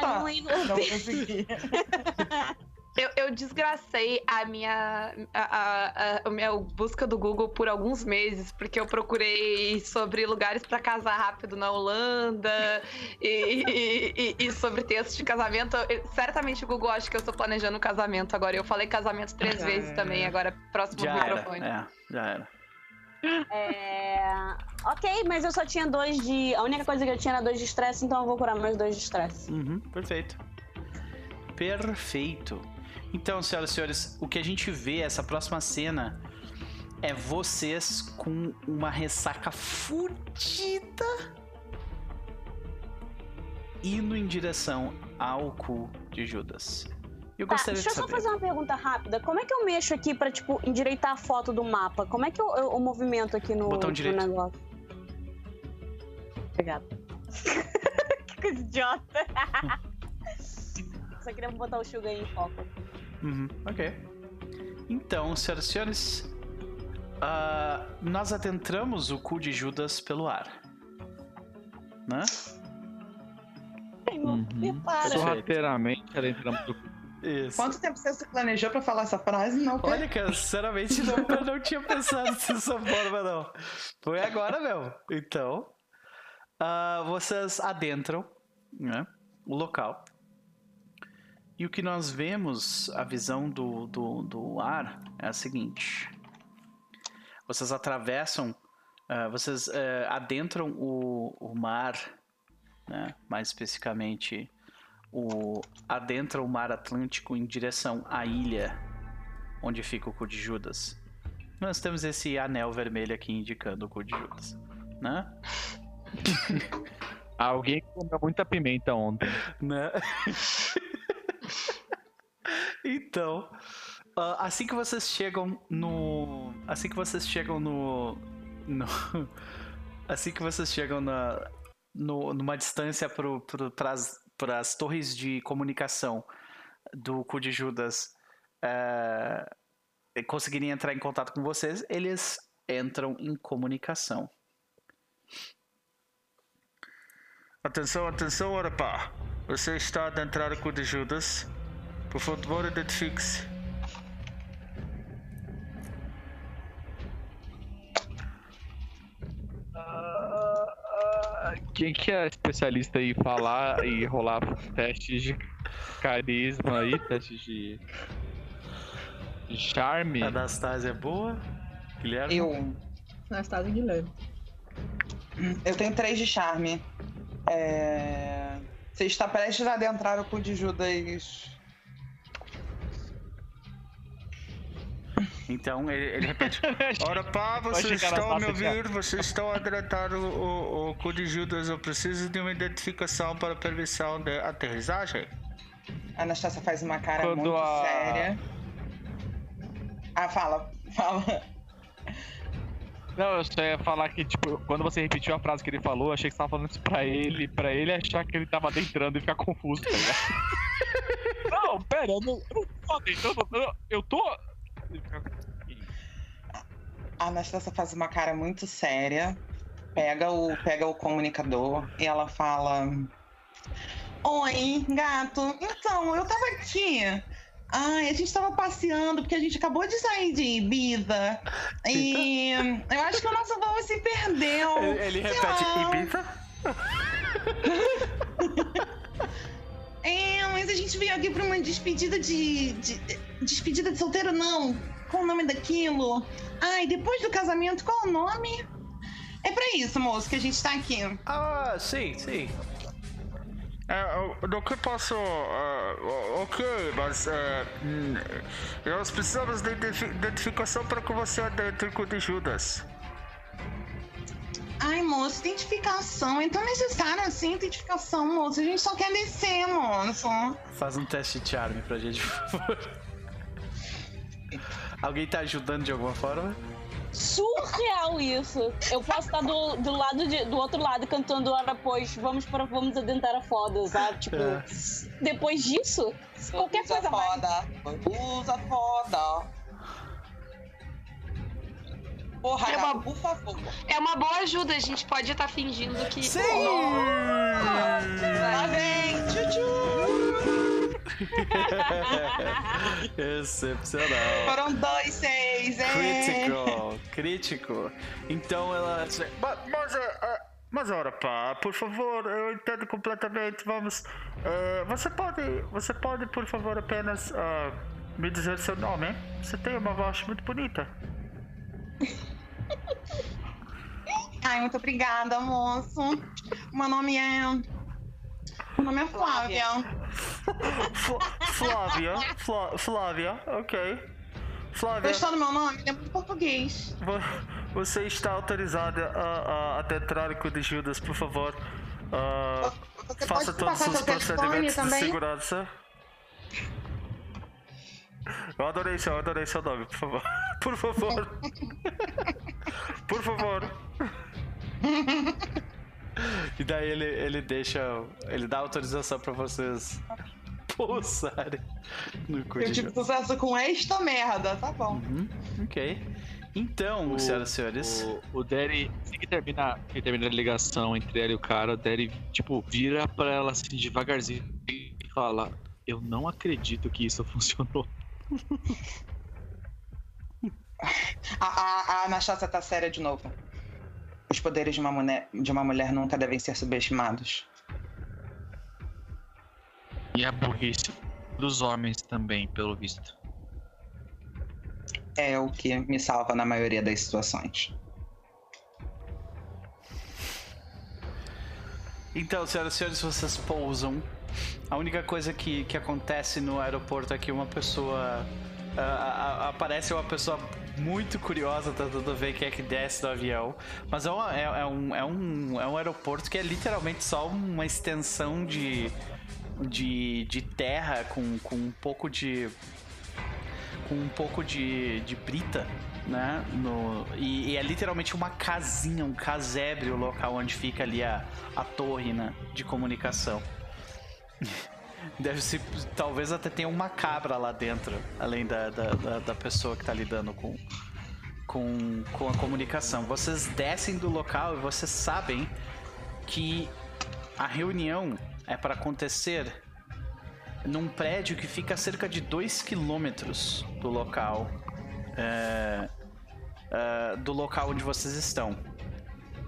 Não consegui. [LAUGHS] Eu, eu desgracei a minha, a, a- a- minha busca do Google por alguns meses, porque eu procurei sobre lugares pra casar rápido na Holanda e, e- e- e sobre textos de casamento. Eu- certamente o Google acha que eu estou planejando um casamento agora. Eu falei casamento três vezes também, agora próximo Já era. microfone. É, já era. É... Ok, mas eu só tinha dois de. A única coisa que eu tinha era dois de estresse, então eu vou curar meus dois de estresse. Uhum, perfeito. Perfeito. Então, senhoras e senhores, o que a gente vê, essa próxima cena, é vocês com uma ressaca fudida indo em direção ao cu de Judas. Eu Tá, gostaria deixa eu só fazer uma pergunta rápida. Como é que eu mexo aqui pra, tipo, endireitar a foto do mapa? Como é que eu, eu- o movimento aqui no, Botão no direito. negócio? Obrigada. [LAUGHS] que coisa idiota. Só queria botar o Sugar aí em foco. Uhum, ok. Então, senhoras e senhores, ah, nós adentramos o cu de Judas pelo ar. Né? Meu, Uhum. Sorrateiramente adentramos do Isso. Quanto tempo você se planejou pra falar essa frase? Não, Olha, cara, sinceramente não, eu não tinha pensado [LAUGHS] dessa forma, não. Foi agora mesmo. Então, ah, vocês adentram né, o local. E o que nós vemos, a visão do, do, do ar, é a seguinte. Vocês atravessam, ah, vocês eh, adentram o, o mar, né, mais especificamente o adentra o mar Atlântico em direção à ilha onde fica o cu de Judas. Nós temos esse anel vermelho aqui indicando o cu de Judas, né? [LAUGHS] Alguém comeu muita pimenta ontem. né? [LAUGHS] então, ah, assim que vocês chegam no, assim que vocês chegam no, no [LAUGHS] assim que vocês chegam na, no, numa distância para as torres de comunicação do cu de Judas eh, conseguirem entrar em contato com vocês, eles entram em comunicação. Atenção, atenção, Orapá. Você está adentrado o cu de Judas. Por favor, identifique-se. Quem que é especialista em falar e rolar testes de carisma aí, testes de, charme? Anastasia é boa. Guilherme? Eu, Anastasia Guilherme. eu tenho três de charme. É... Você está prestes a adentrar o cu de Judas. Então ele, ele repete. [LAUGHS] Ora pá, vocês estão a me ouvir, vocês estão a adentrado o, o, o cu de Judas. Eu preciso de uma identificação para permissão de aterrissagem. A Anastácia faz uma cara Quando muito a- séria. Ah, fala, fala. Não, eu só ia falar que, tipo, quando você repetiu a frase que ele falou, eu achei que você tava falando isso pra ele, pra ele achar que ele tava adentrando e ficar confuso, tá ligado? [LAUGHS] não, pera, eu não, eu não tô adentrando, eu tô. A Anastasia faz uma cara muito séria, pega o, pega o comunicador e ela fala: Oi, gato. Então, eu tava aqui. Ai, a gente tava passeando porque a gente acabou de sair de Ibiza. E eu acho que o nosso voo se perdeu. Ele, ele repete lá. Ibiza? [LAUGHS] É, mas a gente veio aqui pra uma despedida de, de- Despedida de solteiro, não. Qual o nome daquilo? Ai, depois do casamento, qual o nome? É pra isso, moço, que a gente tá aqui. Ah, sim, sim. É, do que posso. é, ok, mas. é, hum, nós precisamos de identifi- identificação para que você adentre com de Judas. Ai, moço, identificação. É tão necessário assim, identificação, moço. A gente só quer descer, moço. Faz um teste de charme pra gente, por favor. Alguém tá ajudando de alguma forma? Surreal isso. Eu posso estar do, do lado de- do outro lado cantando hora depois, vamos para vamos adentrar a foda, sabe? Tipo, É. depois disso, qualquer Usa coisa mais. foda. Usa foda. Porra, É uma- gato, por favor. É uma boa ajuda, a gente pode estar fingindo que. Sim! Lá vem. Tchutchu. Excepcional. Foram dois, seis, é. Crítico, crítico. Então ela. Mas, mas, é, é, mas ora, pá, por favor, eu entendo completamente. Vamos. é, você pode. Você pode, por favor, apenas ah, me dizer seu nome? hein? Você tem uma voz muito bonita. Ai, muito obrigada, moço. Meu nome é. Meu nome é Flávia. Fl- Flávia, Flá- Flávia, ok. Flávia, Gostou do meu nome? Ele é muito português. vo- você está autorizada a, a adentrar com o de Judas, por favor. Você faça todos os procedimentos de segurança. Eu adorei seu, eu adorei seu nome, por favor. [LAUGHS] Por favor. Por favor. E daí ele, ele deixa. Ele dá autorização pra vocês pousarem no cu Eu tive sucesso com esta merda, tá bom. Uhum, ok. Então, O- senhoras e senhores. O, o Derry, assim que termina, que termina a ligação entre ela e o cara, o Derry, tipo, vira pra ela assim devagarzinho e fala: Eu não acredito que isso [LAUGHS] funcionou. A, a, a Anastasia tá séria de novo. Os poderes de uma, mulher, de uma mulher nunca devem ser subestimados. E a burrice dos homens também, pelo visto. É o que me salva na maioria das situações. Então, senhoras e senhores, vocês pousam. A única coisa que, que acontece no aeroporto é que uma pessoa. ah, ah, aparece uma pessoa muito curiosa tentando ver quem é que desce do avião. Mas é, uma- é- é um, é, um, é um aeroporto que é literalmente só uma extensão de, de, de terra com, com um pouco de. com um pouco de, de brita. Né? No, e, e é literalmente uma casinha, um casebre o local onde fica ali a, a torre né, de comunicação. [LAUGHS] Deve ser. Talvez até tenha uma cabra lá dentro, além da, da, da, da pessoa que tá lidando com, com, com a comunicação. Vocês descem do local e vocês sabem que a reunião é para acontecer num prédio que fica a cerca de 2 quilômetros do local. é, é, do local onde vocês estão.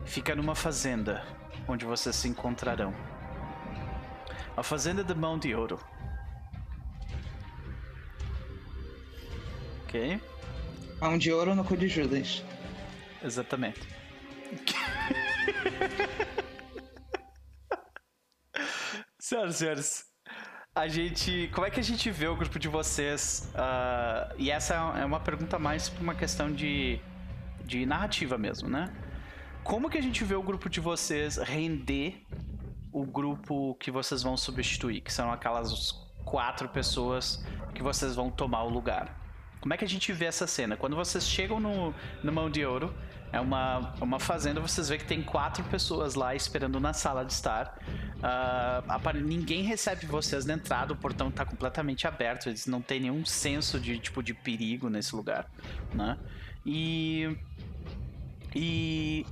Fica numa fazenda onde vocês se encontrarão. A fazenda de Mão de Ouro. Ok? Mão de ouro no cu de Judas. Exatamente. [LAUGHS] Senhoras e senhores, a gente. Como é que a gente vê o grupo de vocês? ah, e essa é uma pergunta mais por uma questão de, de narrativa mesmo, né? Como que a gente vê o grupo de vocês render o grupo que vocês vão substituir? Que são aquelas quatro pessoas que vocês vão tomar o lugar. Como é que a gente vê essa cena? Quando vocês chegam no, no Mão de Ouro, é uma, uma fazenda, vocês veem que tem quatro pessoas lá esperando na sala de estar. Apare- ninguém recebe vocês na entrada, o portão está completamente aberto, eles não têm nenhum senso de tipo de perigo nesse lugar, né? E E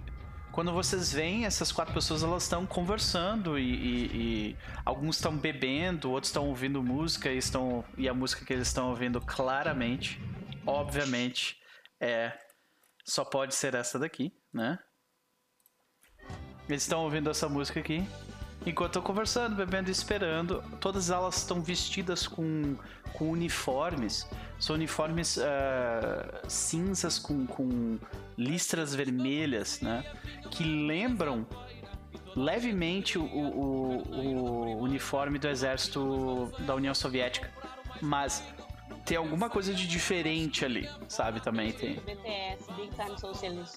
quando vocês veem essas quatro pessoas, elas estão conversando e, e- e alguns estão bebendo, outros estão ouvindo música e, estão, e a música que eles estão ouvindo claramente, obviamente, é só pode ser essa daqui, né? Eles estão ouvindo essa música aqui. Enquanto estão conversando, bebendo e esperando, todas elas estão vestidas com, com uniformes. São uniformes ah, cinzas com, com listras vermelhas, né? Que lembram levemente o, o- o uniforme do exército da União Soviética. Mas tem alguma coisa de diferente ali, sabe? Também tem. BTS, Big Time Socialist.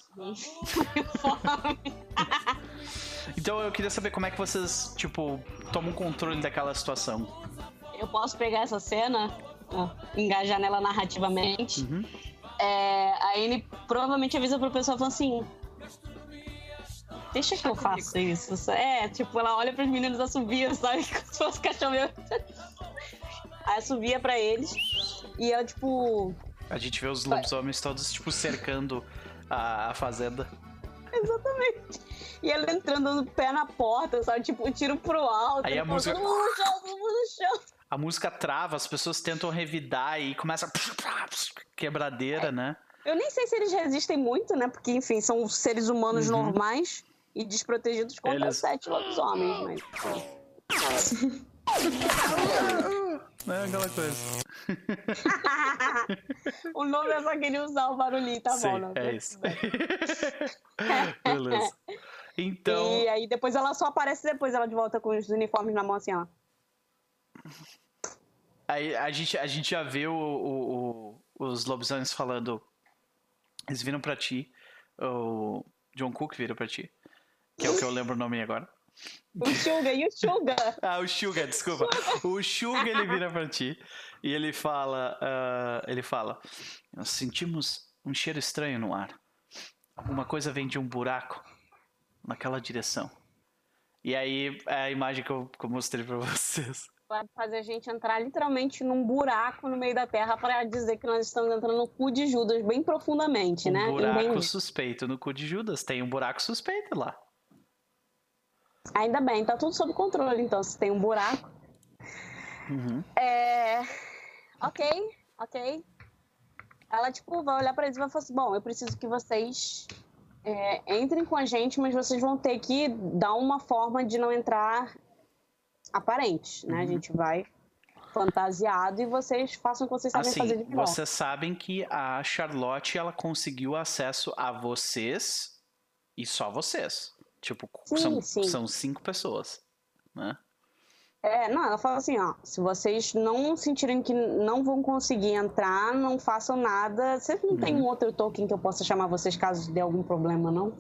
Então eu queria saber como é que vocês, tipo, tomam controle daquela situação. Eu posso pegar essa cena, engajar nela narrativamente. Uhum. É, a Anne provavelmente avisa pro pessoal falando assim. Deixa que eu faça isso. É, tipo, ela olha pros meninos assobiam, sabe? [LAUGHS] Como se fosse cachorro. Aí assovia pra eles. E ela, tipo. A gente vê os lobisomens todos, tipo, cercando a, a fazenda. Exatamente. E ela entrando dando pé na porta, sabe? Tipo, tiro pro alto. Aí a todo música- mundo no chão, todo mundo no chão. A música trava, as pessoas tentam revidar e começa quebradeira, né? Eu nem sei se eles resistem muito, né? Porque, enfim, são seres humanos Uhum. normais e desprotegidos contra Eles- sete lobisomens, mas. [LAUGHS] [LAUGHS] É aquela coisa. [LAUGHS] o nome eu só queria usar o barulhinho, tá Sim, bom? Não, é isso. [LAUGHS] Beleza. Então, E aí depois ela só aparece depois, ela de volta com os uniformes na mão assim, ó. aí a gente, a gente já vê o, o- o- os lobisomens falando. Eles viram pra ti. O John Cook vira pra ti. Que é o que eu lembro o nome agora. O Suga, e o Suga? [LAUGHS] Ah, o Suga, desculpa. O Suga ele vira pra ti e ele fala, ah, ele fala, nós sentimos um cheiro estranho no ar. Alguma coisa vem de um buraco naquela direção. E aí é a imagem que eu, que eu mostrei pra [LAUGHS] vocês. Vai fazer a gente entrar literalmente num buraco no meio da terra pra dizer que nós estamos entrando no cu de Judas bem profundamente, Um né? buraco Entendi. suspeito no cu de Judas. Tem um buraco suspeito lá. Ainda bem, tá tudo sob controle, então, se tem um buraco. Uhum. É. Ok, ok. Ela, tipo, vai olhar pra eles e vai falar assim: bom, eu preciso que vocês é, entrem com a gente, mas vocês vão ter que dar uma forma de não entrar aparente, né? A gente vai fantasiado e vocês façam o que vocês sabem Assim, fazer de melhor. vocês sabem que a Charlotte ela conseguiu acesso a vocês e só vocês. Tipo, Sim, são, sim. são cinco pessoas, né? É, não, ela fala assim, ó, se vocês não sentirem que não vão conseguir entrar, não façam nada. Vocês não tem Uhum. um outro token que eu possa chamar vocês caso dê algum problema, não?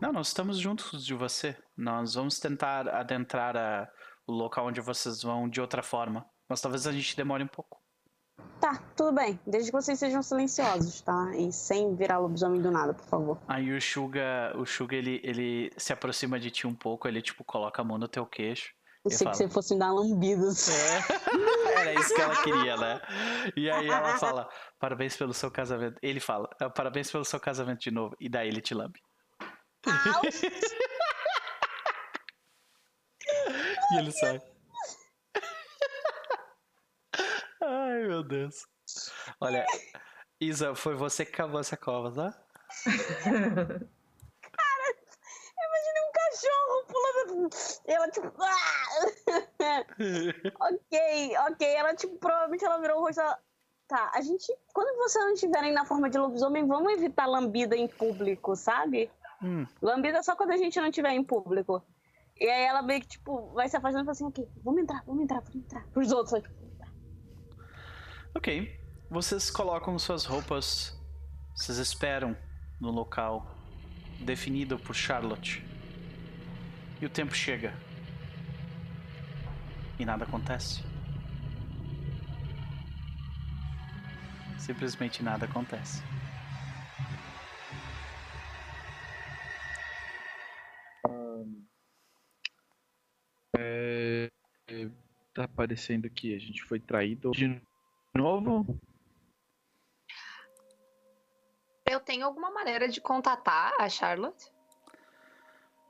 Não, nós estamos juntos de você. Nós vamos tentar adentrar a- o local onde vocês vão de outra forma. Mas talvez a gente demore um pouco. Tá, tudo bem. Desde que vocês sejam silenciosos, tá? E sem virar lobisomem do nada, por favor. Aí o Suga, o Suga ele, ele se aproxima de ti um pouco, ele tipo coloca a mão no teu queixo. Eu sei fala, que você fosse me dar lambidas. É. [LAUGHS] Era isso que ela queria, né? E aí ela fala, parabéns pelo seu casamento. Ele fala, "Ah, parabéns pelo seu casamento de novo. E daí ele te lambe. [LAUGHS] E ele sai. Ai, meu Deus. Olha, Isa, foi você que cavou essa cova, tá? [LAUGHS] Imaginei um cachorro pulando. Ela, tipo. [LAUGHS] ah! [LAUGHS] ok, ok. Ela, tipo, provavelmente ela virou o rosto. ela- Tá, a gente. Quando vocês não estiverem na forma de lobisomem, vamos evitar lambida em público, sabe? Hum, Lambida só quando a gente não estiver em público. E aí ela meio que, tipo, vai se afastando e fala assim, ok, vamos entrar, vamos entrar, vamos entrar. Pros outros, tipo, ok. Vocês colocam suas roupas. Vocês esperam no local definido por Charlotte. E o tempo chega. E nada acontece. Simplesmente nada acontece. É, é, tá aparecendo que a gente foi traído de novo. Eu tem alguma maneira de contatar a Charlotte?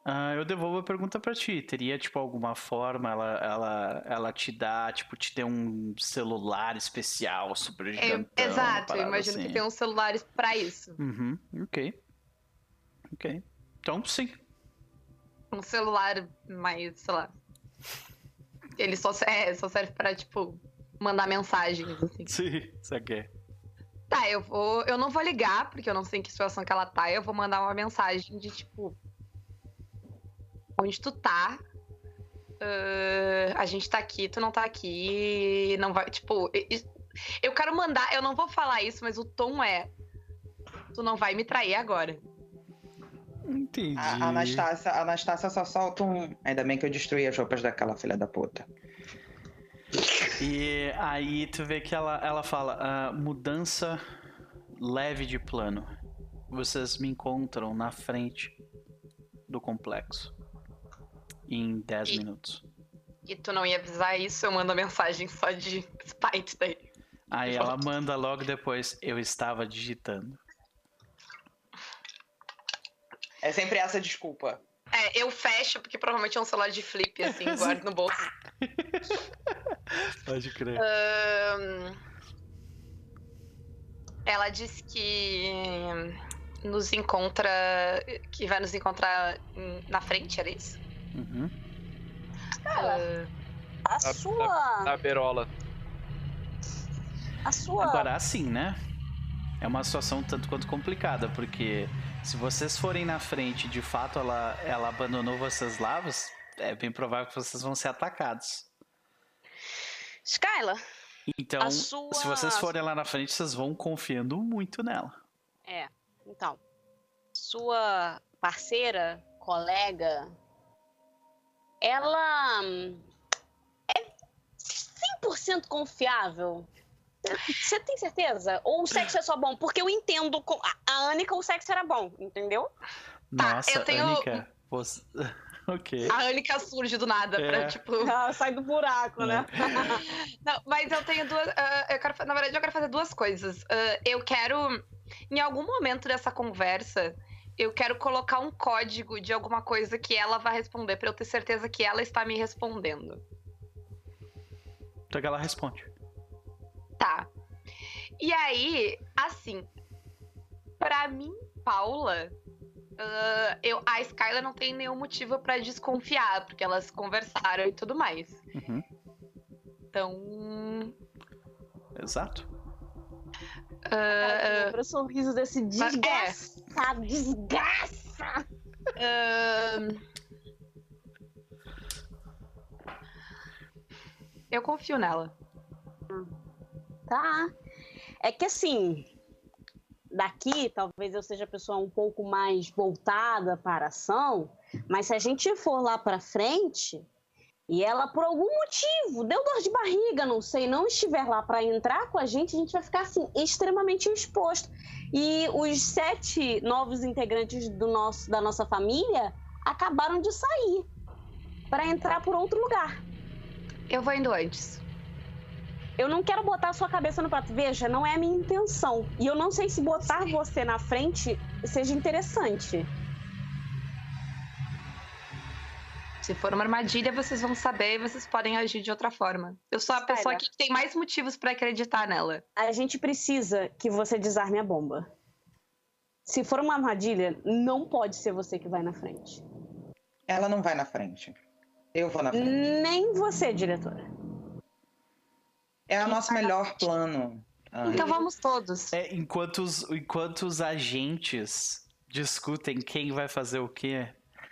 Ah, eu devolvo a pergunta pra ti. Teria, tipo, alguma forma ela, ela, ela te dá, tipo, te ter um celular especial, super Eu- gigantão, uma exato, eu imagino assim. que tem uns celulares pra isso. Uhum, ok. Ok. Então, sim. Um celular mais, sei lá. Ele só, é, só serve pra, tipo, mandar mensagens, assim. [LAUGHS] Sim, saquei. Tá, eu vou. Eu não vou ligar, porque eu não sei em que situação que ela tá. Eu vou mandar uma mensagem de tipo. Onde tu tá? Ah, a gente tá aqui, tu não tá aqui. Não vai. Tipo. Eu quero mandar. Eu não vou falar isso, mas o tom é. Tu não vai me trair agora. Entendi. A Anastácia, a Anastácia só solta um. Ainda bem que eu destruí as roupas daquela filha da puta. E aí tu vê que ela, ela fala, ah, mudança leve de plano. Vocês me encontram na frente do complexo. Em 10 E- minutos. E tu não ia avisar isso, eu mando a mensagem só de spite daí. Aí ela manda logo depois, eu estava digitando. É sempre essa desculpa. É, eu fecho, porque provavelmente é um celular de flip, assim, [LAUGHS] guardo no bolso. Pode crer. Ahn, Ela disse que nos encontra. que vai nos encontrar na frente, era isso? Uhum. Ah, A Na- sua. Na berola. A sua. Agora, assim, né? É uma situação tanto quanto complicada, porque se vocês forem na frente e de fato ela, ela abandonou vocês lá, é bem provável que vocês vão ser atacados. Skyla, Então, sua- se vocês forem lá na frente, vocês vão confiando muito nela. É, então. Sua parceira, colega, ela hum, é 100% confiável? Você tem certeza? Ou o sexo é só bom? Porque eu entendo, com a a Anica o sexo era bom, entendeu? Tá, Nossa, eu tenho- Anica, você... [LAUGHS] ok. A Anica surge do nada É. pra, tipo. Ela [LAUGHS] sai do buraco, né? [LAUGHS] Não, mas eu tenho duas. ah, eu quero, na verdade, eu quero fazer duas coisas. Ah, eu quero, em algum momento dessa conversa, eu quero colocar um código de alguma coisa que ela vai responder, pra eu ter certeza que ela está me respondendo. Então que ela responde. Tá. E aí, assim, pra mim, Paula, ah, eu, a Skyla não tem nenhum motivo pra desconfiar, porque elas conversaram e tudo mais. Uhum. Então. Exato. Lembra o sorriso desse Mas é. desgraça! Ahn. Eu confio nela. Tá. É que assim, daqui talvez eu seja a pessoa um pouco mais voltada para a ação, mas se a gente for lá para frente e ela por algum motivo deu dor de barriga, não sei, não estiver lá para entrar com a gente, a gente vai ficar assim extremamente exposto. E os sete novos integrantes do nosso, da nossa família acabaram de sair para entrar por outro lugar. Eu vou indo antes. Eu não quero botar a sua cabeça no prato. Veja, não é a minha intenção. E eu não sei se botar você na frente seja interessante. Se for uma armadilha, vocês vão saber e vocês podem agir de outra forma. Eu sou a pessoa aqui que tem mais motivos pra acreditar nela. A gente precisa que você desarme a bomba. Se for uma armadilha, não pode ser você que vai na frente. Ela não vai na frente. Eu vou na frente. Nem você, diretora. É o nosso melhor plano. Ana. Então vamos todos. É, enquanto os, enquanto os agentes discutem quem vai fazer o quê,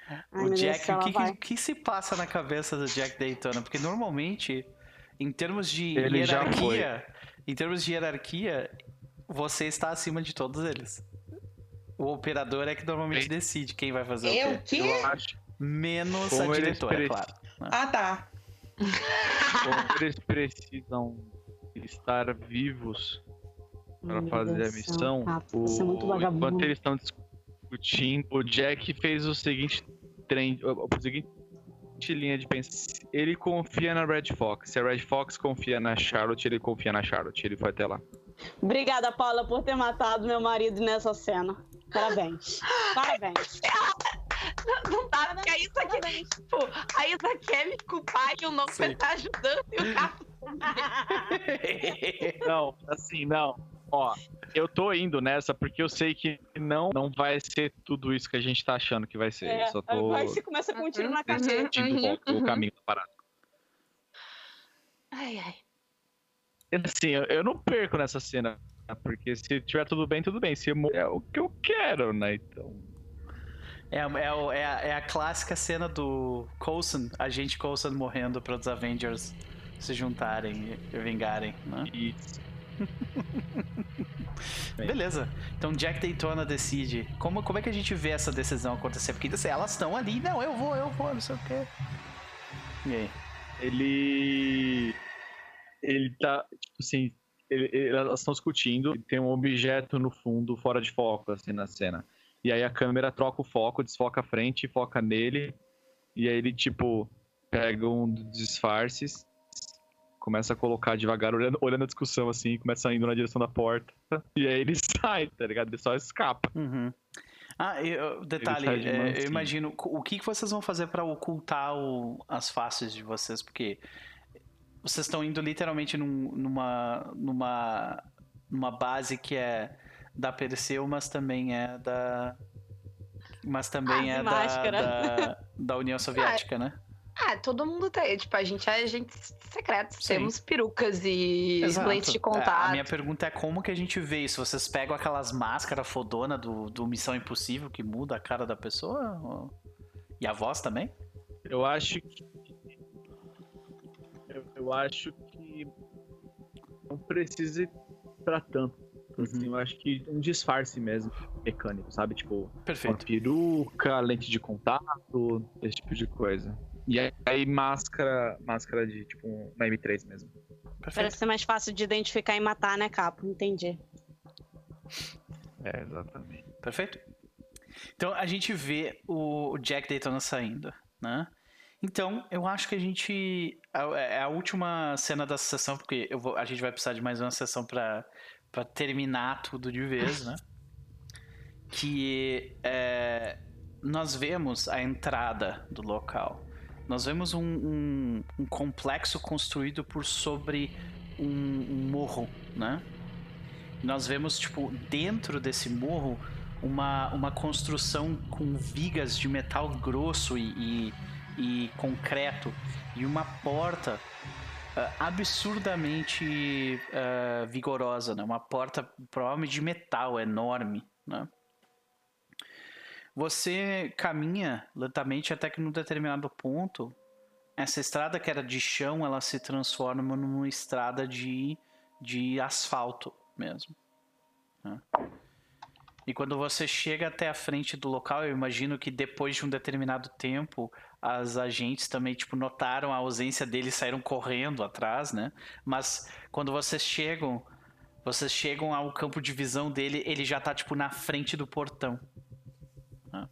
Ai, o Jack, o que, que, que se passa na cabeça do Jack Daytona? Porque normalmente, em termos de Ele hierarquia, em termos de hierarquia, você está acima de todos eles. O operador é que normalmente decide quem vai fazer Eu o quê. que? Eu acho. Menos Como a eles diretora, pre- claro. Ah, tá. Como eles precisam estar vivos para fazer a Deus do céu, missão, Papo, o... É muito vagabundo. enquanto eles estão discutindo, o Jack fez o seguinte trem, o o seguinte linha de pensamento. Ele confia na Red Fox. Se a Red Fox confia na Charlotte, ele confia na Charlotte. Ele foi até lá. Obrigada, Paula, por ter matado meu marido nessa cena. Parabéns. Parabéns. [LAUGHS] Não dá, porque a Isa quer, tipo, a Isa quer me culpar e o Sim. tá ajudando e o cara. [LAUGHS] Não, assim, não. Ó, eu tô indo nessa porque eu sei que não, não vai ser tudo isso que a gente tá achando que vai ser. É, eu só tô Agora você começa com um tiro na Uhum. Uhum, o, o uhum. caminho da parada. Ai, ai. Assim, eu, eu não perco nessa cena. Porque se tiver tudo bem, tudo bem. Se eu morrer, é o que eu quero, né? Então. É, a- é, o- é a, é a clássica cena do Coulson, a gente Coulson morrendo para os Avengers se juntarem e vingarem, né? Isso. [LAUGHS] Beleza. Então Jack Daytona decide. Como, como é que a gente vê essa decisão acontecer? Porque assim, elas estão ali, não, eu vou, eu vou, não sei o quê. E aí? Ele. Ele tá. Tipo assim. ele- ele- elas estão discutindo. e Tem um objeto no fundo, fora de foco, assim, na cena. E aí a câmera troca o foco, desfoca a frente foca nele. E aí ele, tipo, pega um dos disfarces, começa a colocar devagar, olhando, olhando a discussão, assim, começa indo na direção da porta. E aí ele [LAUGHS] sai, tá ligado? Ele só escapa. Uhum. Ah, e, uh, detalhe, de é, eu imagino, o que, que vocês vão fazer para ocultar o- as faces de vocês? Porque vocês estão indo literalmente num- numa, numa, numa base que é da Perseu, mas também é da. Mas também Ah, é da, da, da União Soviética, né? Ah, todo mundo tem. Tipo, a gente é agentes secretos. Sim. Temos perucas e Exato. lentes de É, contato. a minha pergunta é como que a gente vê isso? Vocês pegam aquelas máscaras fodona do, do Missão Impossível que muda a cara da pessoa? Ou- E a voz também? Eu acho que. Eu, eu acho que. Não precisa ir pra tanto. Assim, eu acho que um disfarce mesmo, mecânico, sabe? Tipo, uma Perfeito. peruca, lente de contato, esse tipo de coisa. E aí, aí máscara, máscara de tipo uma M3 mesmo. Perfeito. Parece ser mais fácil de identificar e matar, né, Capo? Entendi. É, exatamente. Perfeito. Então a gente vê o Jack Daytona saindo, né? Então eu acho que a gente a- é a última cena da sessão, porque eu vou- a gente vai precisar de mais uma sessão para para terminar tudo de vez, né? Que é, nós vemos a entrada do local. Nós vemos um, um- um complexo construído por sobre um, um morro, né? Nós vemos, tipo, dentro desse morro, uma, uma construção com vigas de metal grosso e, e, e concreto e uma porta absurdamente ah, vigorosa, né? Uma porta provavelmente de metal enorme, né? Você caminha lentamente até que num determinado ponto, essa estrada que era de chão, ela se transforma numa estrada de, de asfalto mesmo. né? E quando você chega até a frente do local, eu imagino que depois de um determinado tempo, as agentes também tipo notaram a ausência dele saíram correndo atrás, né? Mas quando vocês chegam, vocês chegam ao campo de visão dele, ele já tá tipo na frente do portão. né?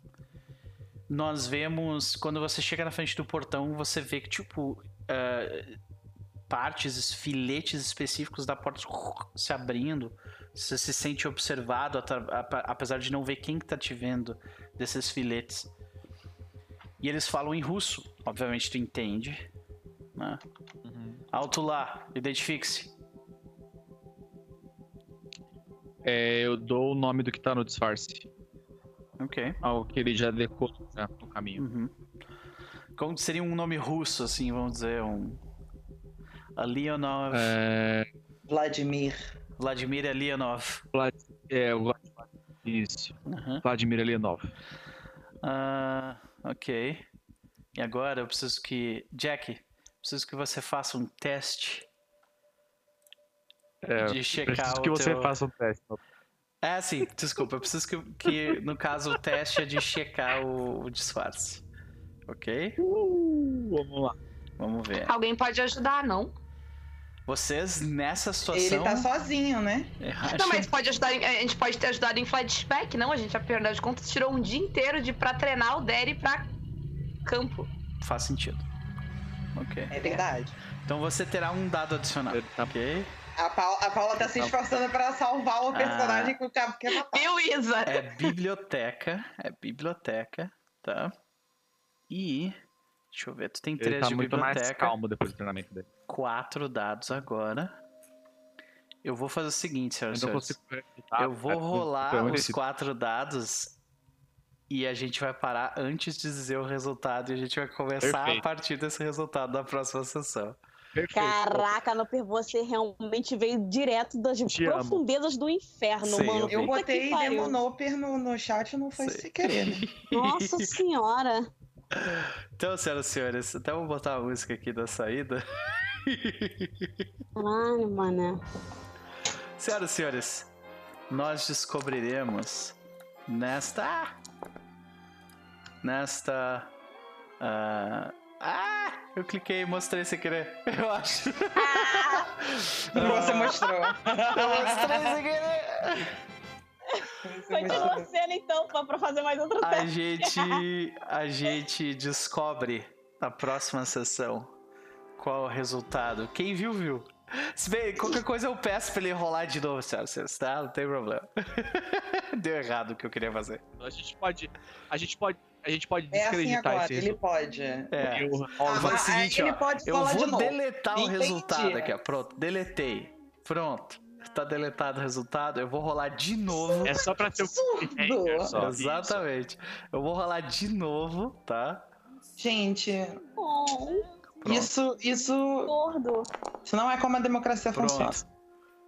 Nós vemos quando você chega na frente do portão, você vê que tipo eh, partes, filetes específicos da porta se abrindo. Você se sente observado, apesar de não ver quem que tá te vendo desses filetes. E eles falam em russo, obviamente tu entende. Né? Alto lá, identifique-se. É, eu dou o nome do que tá no disfarce. Ok. Algo que ele já decorou já no caminho. Uhum. Como seria um nome russo, assim, vamos dizer, um. A Leonov. É, Vladimir. Vladimir Leonov. Vlad- é, o Vlad- Isso. Uhum. Vladimir Leonov. Ah, ok. E agora eu preciso que. Jack, preciso que você faça um teste É, de checar preciso o que você teu- faça um teste. É, sim, desculpa. Eu preciso que, que, no caso, o teste é de checar o, o disfarce. Ok? Uh, vamos lá. Vamos ver. Alguém pode ajudar, não? Vocês, nessa situação... Ele tá sozinho, né? acho- Não, mas pode ajudar em- a gente pode ter ajudado em flashback, não? A gente, afinal de contas, tirou um dia inteiro de, pra treinar o Derry pra campo. Faz sentido. Ok. É verdade. Então você terá um dado adicional. Tá. Ok? A, Paula, a Paula tá se esforçando pra salvar o personagem que o Cabo quer matar. Viu, Isa? É biblioteca. É biblioteca, tá? E. Deixa eu ver, tu tem Ele três tá de muito mais biblioteca. calmo depois do treinamento dele. Quatro dados agora. Eu vou fazer o seguinte, senhoras e Eu senhores. Eu vou rolar muito os quatro dados e a gente vai parar antes de dizer o resultado e a gente vai começar a Perfeito. partir desse resultado da próxima sessão. Perfeito. Caraca, Noper, você realmente veio direto das Te amo. profundezas do inferno, Sei, mano. eu Eu botei pariu. Demonoper no, no chat não foi Sei. sem querer, né? Nossa [LAUGHS] senhora. Então, senhoras e senhores, até vou botar a música aqui da saída. Caralho, mano. Senhoras e senhores, nós descobriremos nesta. Nesta. ah, ah, eu cliquei e mostrei sem querer, [LAUGHS] eu acho. [LAUGHS] Você Ah, mostrou. Eu mostrei sem querer. Você mostrou. Continua a cena então, pra pra fazer mais outro A teste. gente, a gente descobre na próxima sessão qual o resultado. Quem viu, viu. Se bem, qualquer coisa eu peço pra ele rolar de novo, senhores, tá? Não tem problema. [LAUGHS] Deu errado o que eu queria fazer. A gente pode. A gente pode. A gente pode É assim descreditar agora, esse ele pode. É. Eu- Ó, faz o Ah, seguinte, ele ó. pode Eu falar de vou novo. deletar o Entendi. resultado aqui, ó. Pronto, deletei. Pronto. Tá deletado o resultado. Eu vou rolar de novo. É só pra ter o. É, só. Exatamente. Eu vou rolar de novo, tá? Gente, Oh, Pronto. isso, isso, gordo. isso não é como a democracia Pronto. funciona.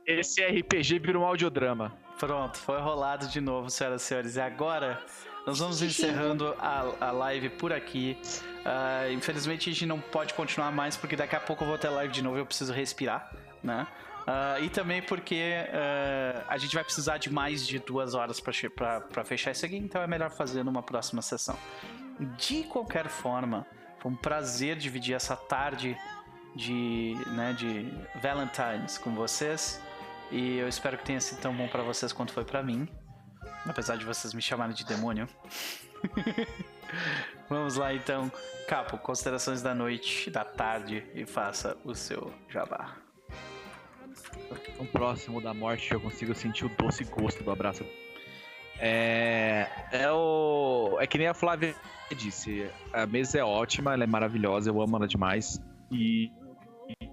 Esse RPG vira um audiodrama. Pronto, foi rolado de novo, senhoras e senhores. E agora, nós vamos encerrando a, a live por aqui. Ah, infelizmente, a gente não pode continuar mais, porque daqui a pouco eu vou ter live de novo e eu preciso respirar, né? Ah, e também porque ah, a gente vai precisar de mais de duas horas para fechar isso aqui, então é melhor fazer numa próxima sessão. De qualquer forma, foi um prazer dividir essa tarde de, né, de Valentine's com vocês. E eu espero que tenha sido tão bom pra vocês quanto foi pra mim. Apesar de vocês me chamarem de demônio. [LAUGHS] Vamos lá então. Capo, considerações da noite, da tarde e faça o seu jabá. tão próximo da morte eu consigo sentir o doce gosto do abraço. É. É o. É que nem a Flávia disse. A mesa é ótima, ela é maravilhosa, eu amo ela demais. E.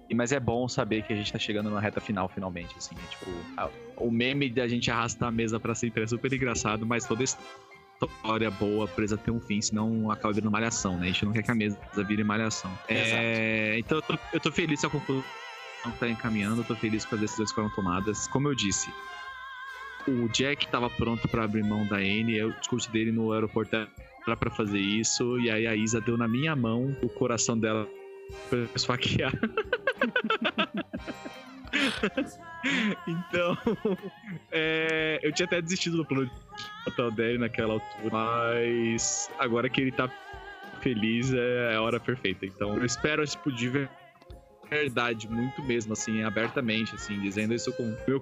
e- Mas é bom saber que a gente tá chegando na reta final, finalmente. Assim, é tipo. a- o meme da gente arrastar a mesa pra sempre é super engraçado, mas toda história boa precisa ter um fim, senão acaba virando malhação, né? A gente não quer que a mesa vire malhação. É, então eu tô, eu tô feliz com a conclusão que tá encaminhando, eu tô feliz com as decisões que foram tomadas. Como eu disse, o Jack tava pronto pra abrir mão da Anne, o discurso dele no aeroporto era pra fazer isso, e aí a Isa deu na minha mão o coração dela eu esfaquear. [LAUGHS] então, é, eu tinha até desistido do plano de matar o Derry naquela altura, mas agora que ele tá feliz é a hora perfeita. Então, eu espero tipo, de ver- verdade, muito mesmo, assim, abertamente, assim, dizendo isso com meu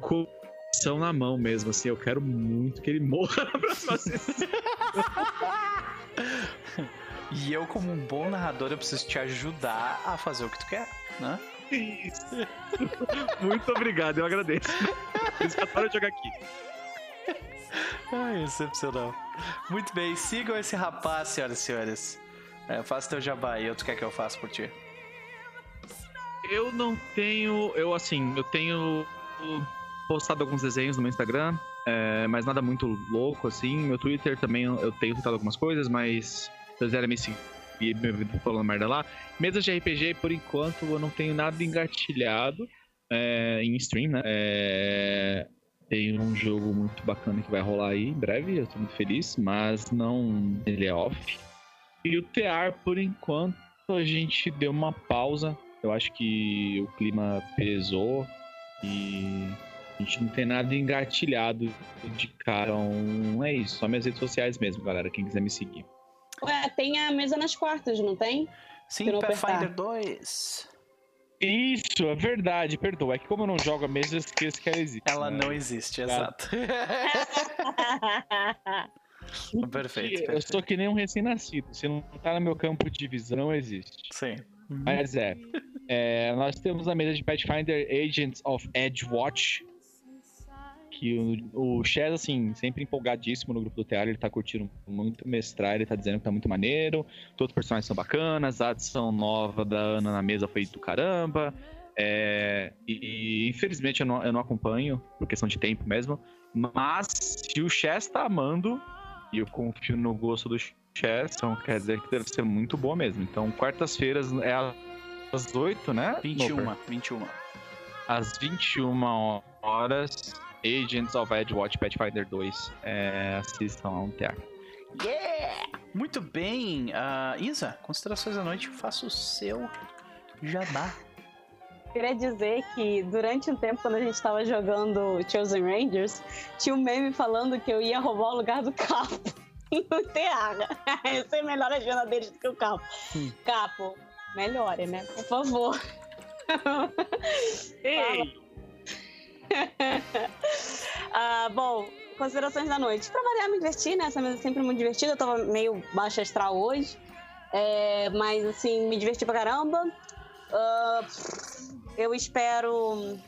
coração na mão mesmo, assim, eu quero muito que ele morra [LAUGHS] na próxima sessão. [LAUGHS] E eu, como um bom narrador, eu preciso te ajudar a fazer o que tu quer, né? Isso. [LAUGHS] Muito obrigado, eu agradeço. Que eu adoro jogar aqui. Ai, excepcional. Muito bem, sigam esse rapaz, senhoras e senhores. É, faça teu jabá aí, ou tu quer que eu faça por ti? Eu não tenho. Eu, assim, eu tenho postado alguns desenhos no meu Instagram, é, mas nada muito louco, assim. Meu Twitter também eu tenho tentado algumas coisas, mas se quiserem me seguir, me falando merda lá. Mesas de RPG, por enquanto, eu não tenho nada engatilhado é, em stream, né? É, tem um jogo muito bacana que vai rolar aí em breve, eu tô muito feliz, mas não. Ele é off. E o TR, por enquanto, a gente deu uma pausa. Eu acho que o clima pesou e a gente não tem nada engatilhado de cara. Então é isso, só minhas redes sociais mesmo, galera. Quem quiser me seguir. Ué, tem a mesa nas quartas, não tem? Sim, Pathfinder apertar. 2. Isso, é verdade, perdoa. É que como eu não jogo a mesa, eu esqueço que ela existe. Ela né? não existe, Cara. exato. [LAUGHS] perfeito, Eu perfeito. sou que nem um recém-nascido. Se não tá no meu campo de visão, não existe. Sim. Mas é. É, nós temos a mesa de Pathfinder Agents of Edgewatch. Que o, o Chaz, assim, sempre empolgadíssimo no grupo do teatro, ele tá curtindo muito mestrar, ele tá dizendo que tá muito maneiro. Todos os personagens são bacanas, a adição nova da Ana na mesa foi do caramba. É, e, infelizmente eu não, eu não acompanho, por questão de tempo mesmo. Mas se o Chess tá amando, e eu confio no gosto do Chess, então quer dizer que deve ser muito boa mesmo. Então, quartas-feiras é às 8, né? 21, Noper? 21. Às 21 horas, Agents of Edgewatch Pathfinder 2. É, assistam ao teatro. Yeah! Muito bem. Uh, Isa, considerações da noite, faça o seu jabá. Queria dizer que durante um tempo, quando a gente estava jogando Chosen Rangers, tinha um meme falando que eu ia roubar o lugar do Capo no Terra. Eu sei melhor a agenda deles do que o Capo. Hum. Capo, melhore, né? Por favor. [LAUGHS] Ei! [LAUGHS] ah, bom, considerações da noite. Pra variar, me divertir, né? Essa mesa é sempre muito divertida. Eu tava meio baixa astral hoje. É, mas, assim, me diverti pra caramba. Uh, eu espero.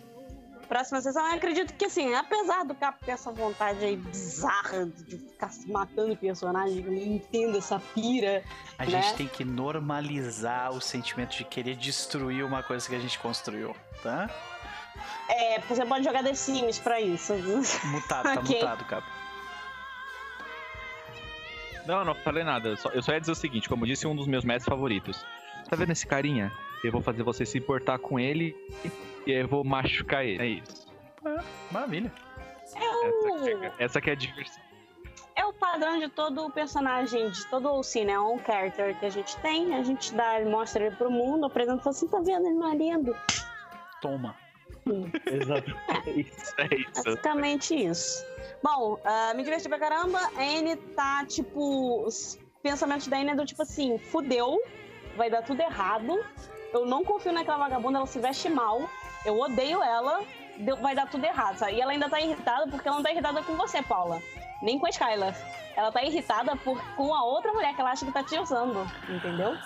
Próxima sessão, eu acredito que, assim, apesar do Capo ter essa vontade aí bizarra de ficar se matando personagens, eu não entendo essa pira. A né? gente tem que normalizar o sentimento de querer destruir uma coisa que a gente construiu, tá? É, você pode jogar The Sims pra isso. Mutado, tá [LAUGHS] Ok. mutado, Capo. Não, não falei nada. Eu só, eu só ia dizer o seguinte, como disse um dos meus mestres favoritos. Tá vendo esse carinha? Eu vou fazer você se importar com ele e aí eu vou machucar ele. É isso. Maravilha. Essa que é, essa que é a diversão. É o padrão de todo personagem, de todo OC, né? Um character que a gente tem, a gente dá, mostra ele pro mundo, apresenta e fala assim, tá vendo, ele não é lindo? Toma. Exato. É isso, é isso. Basicamente isso. Bom, ah, me diverti pra caramba. A Anne tá, tipo. Os pensamentos da Anne é do tipo assim: fudeu, vai dar tudo errado. Eu não confio naquela vagabunda, ela se veste mal. Eu odeio ela, deu- vai dar tudo errado, sabe? E ela ainda tá irritada porque ela não tá irritada com você, Paula. Nem com a Skylar. Ela tá irritada por, com a outra mulher que ela acha que tá te usando, entendeu?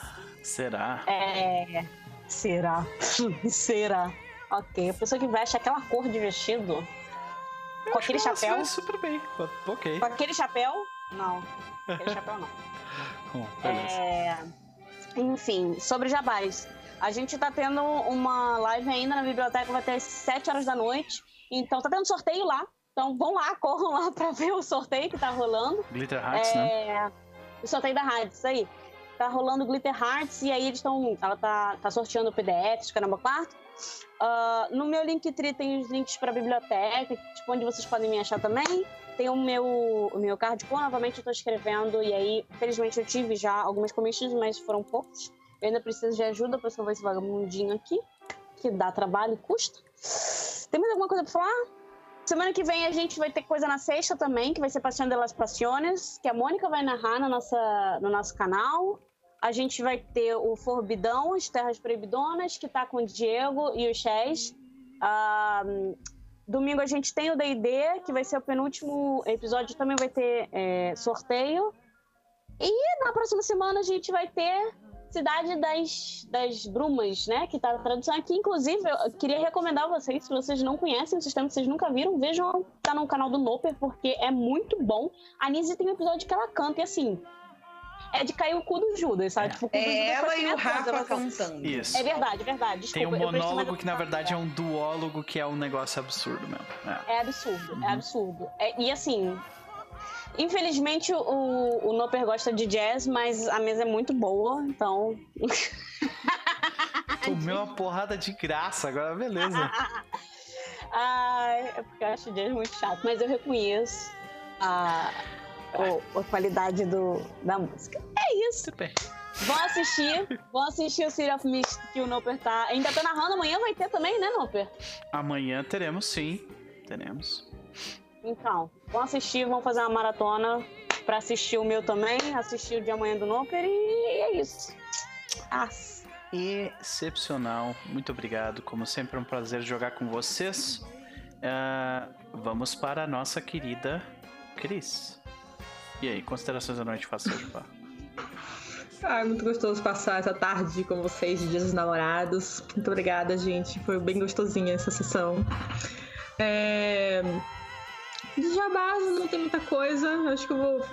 Será? É. Será? [LAUGHS] Será? Ok. A pessoa que veste aquela cor de vestido. Com aquele chapéu. super bem. Ok. Com aquele chapéu? Não. Aquele chapéu não. [LAUGHS] Beleza. É... Enfim, sobre jabás. A gente tá tendo uma live ainda na biblioteca, vai ter às 7 horas da noite. Então tá tendo sorteio lá. Então vão lá, [LAUGHS] corram lá pra ver o sorteio que tá rolando. Glitter Hearts, né? É, O sorteio da rádio, isso aí. Tá rolando Glitter Hearts e aí eles estão. Ela tá, tá sorteando PDFs, caramba, quarto. Ah, no meu Linktree tem os links pra biblioteca, tipo, onde vocês podem me achar também. Tem o meu, o meu cardcore, novamente eu tô escrevendo, e aí, felizmente, eu tive já algumas commissions, mas foram poucos. Eu ainda preciso de ajuda pra salvar esse vagabundinho aqui, que dá trabalho e custa. Tem mais alguma coisa pra falar? Semana que vem a gente vai ter coisa na sexta também, que vai ser Paixão de las Passiones, que a Mônica vai narrar na nossa, no nosso canal. A gente vai ter o Forbidão, as Terras Proibidonas, que tá com o Diego e o Chess. Ah, domingo a gente tem o D&D, que vai ser o penúltimo episódio, também vai ter é, sorteio. E na próxima semana a gente vai ter Cidade das, das Brumas, né? Que tá a tradução aqui. Inclusive, eu queria recomendar a vocês, se vocês não conhecem o sistema, se vocês nunca viram, vejam, tá no canal do Noper, porque é muito bom. A Nise tem um episódio que ela canta, e assim, é de cair o cu do Judas, sabe? É. Tipo, o cu do É Judas ela e o Rafa canta. cantando. Isso. É verdade, é verdade. Tem um Desculpa, prestei mais monólogo que na verdade é um duólogo que é um negócio absurdo mesmo. É. É absurdo, Uhum. é absurdo. É- e assim, infelizmente o, o Noper gosta de jazz, mas a mesa é muito boa, então. [LAUGHS] Tomei uma porrada de graça, agora beleza. [LAUGHS] Ai, é porque eu acho jazz muito chato, mas eu reconheço a, o- a qualidade do, da música. É isso. Vão assistir, vão assistir o City of Mist que o Noper tá. Ainda tá narrando, amanhã vai ter também, né, Noper? Amanhã teremos sim. Teremos. Então, vão assistir, vão fazer uma maratona pra assistir o meu também, assistir o de amanhã do Noper e é isso. Ah, Excepcional. Muito obrigado. Como sempre, é um prazer jogar com vocês. Ah, vamos para a nossa querida Cris. E aí, considerações da noite, faça jabá. Ah, é muito gostoso passar essa tarde com vocês, de Dias dos Namorados. Muito obrigada, gente. Foi bem gostosinha essa sessão. É... De jabás não tem muita coisa. Acho que eu vou.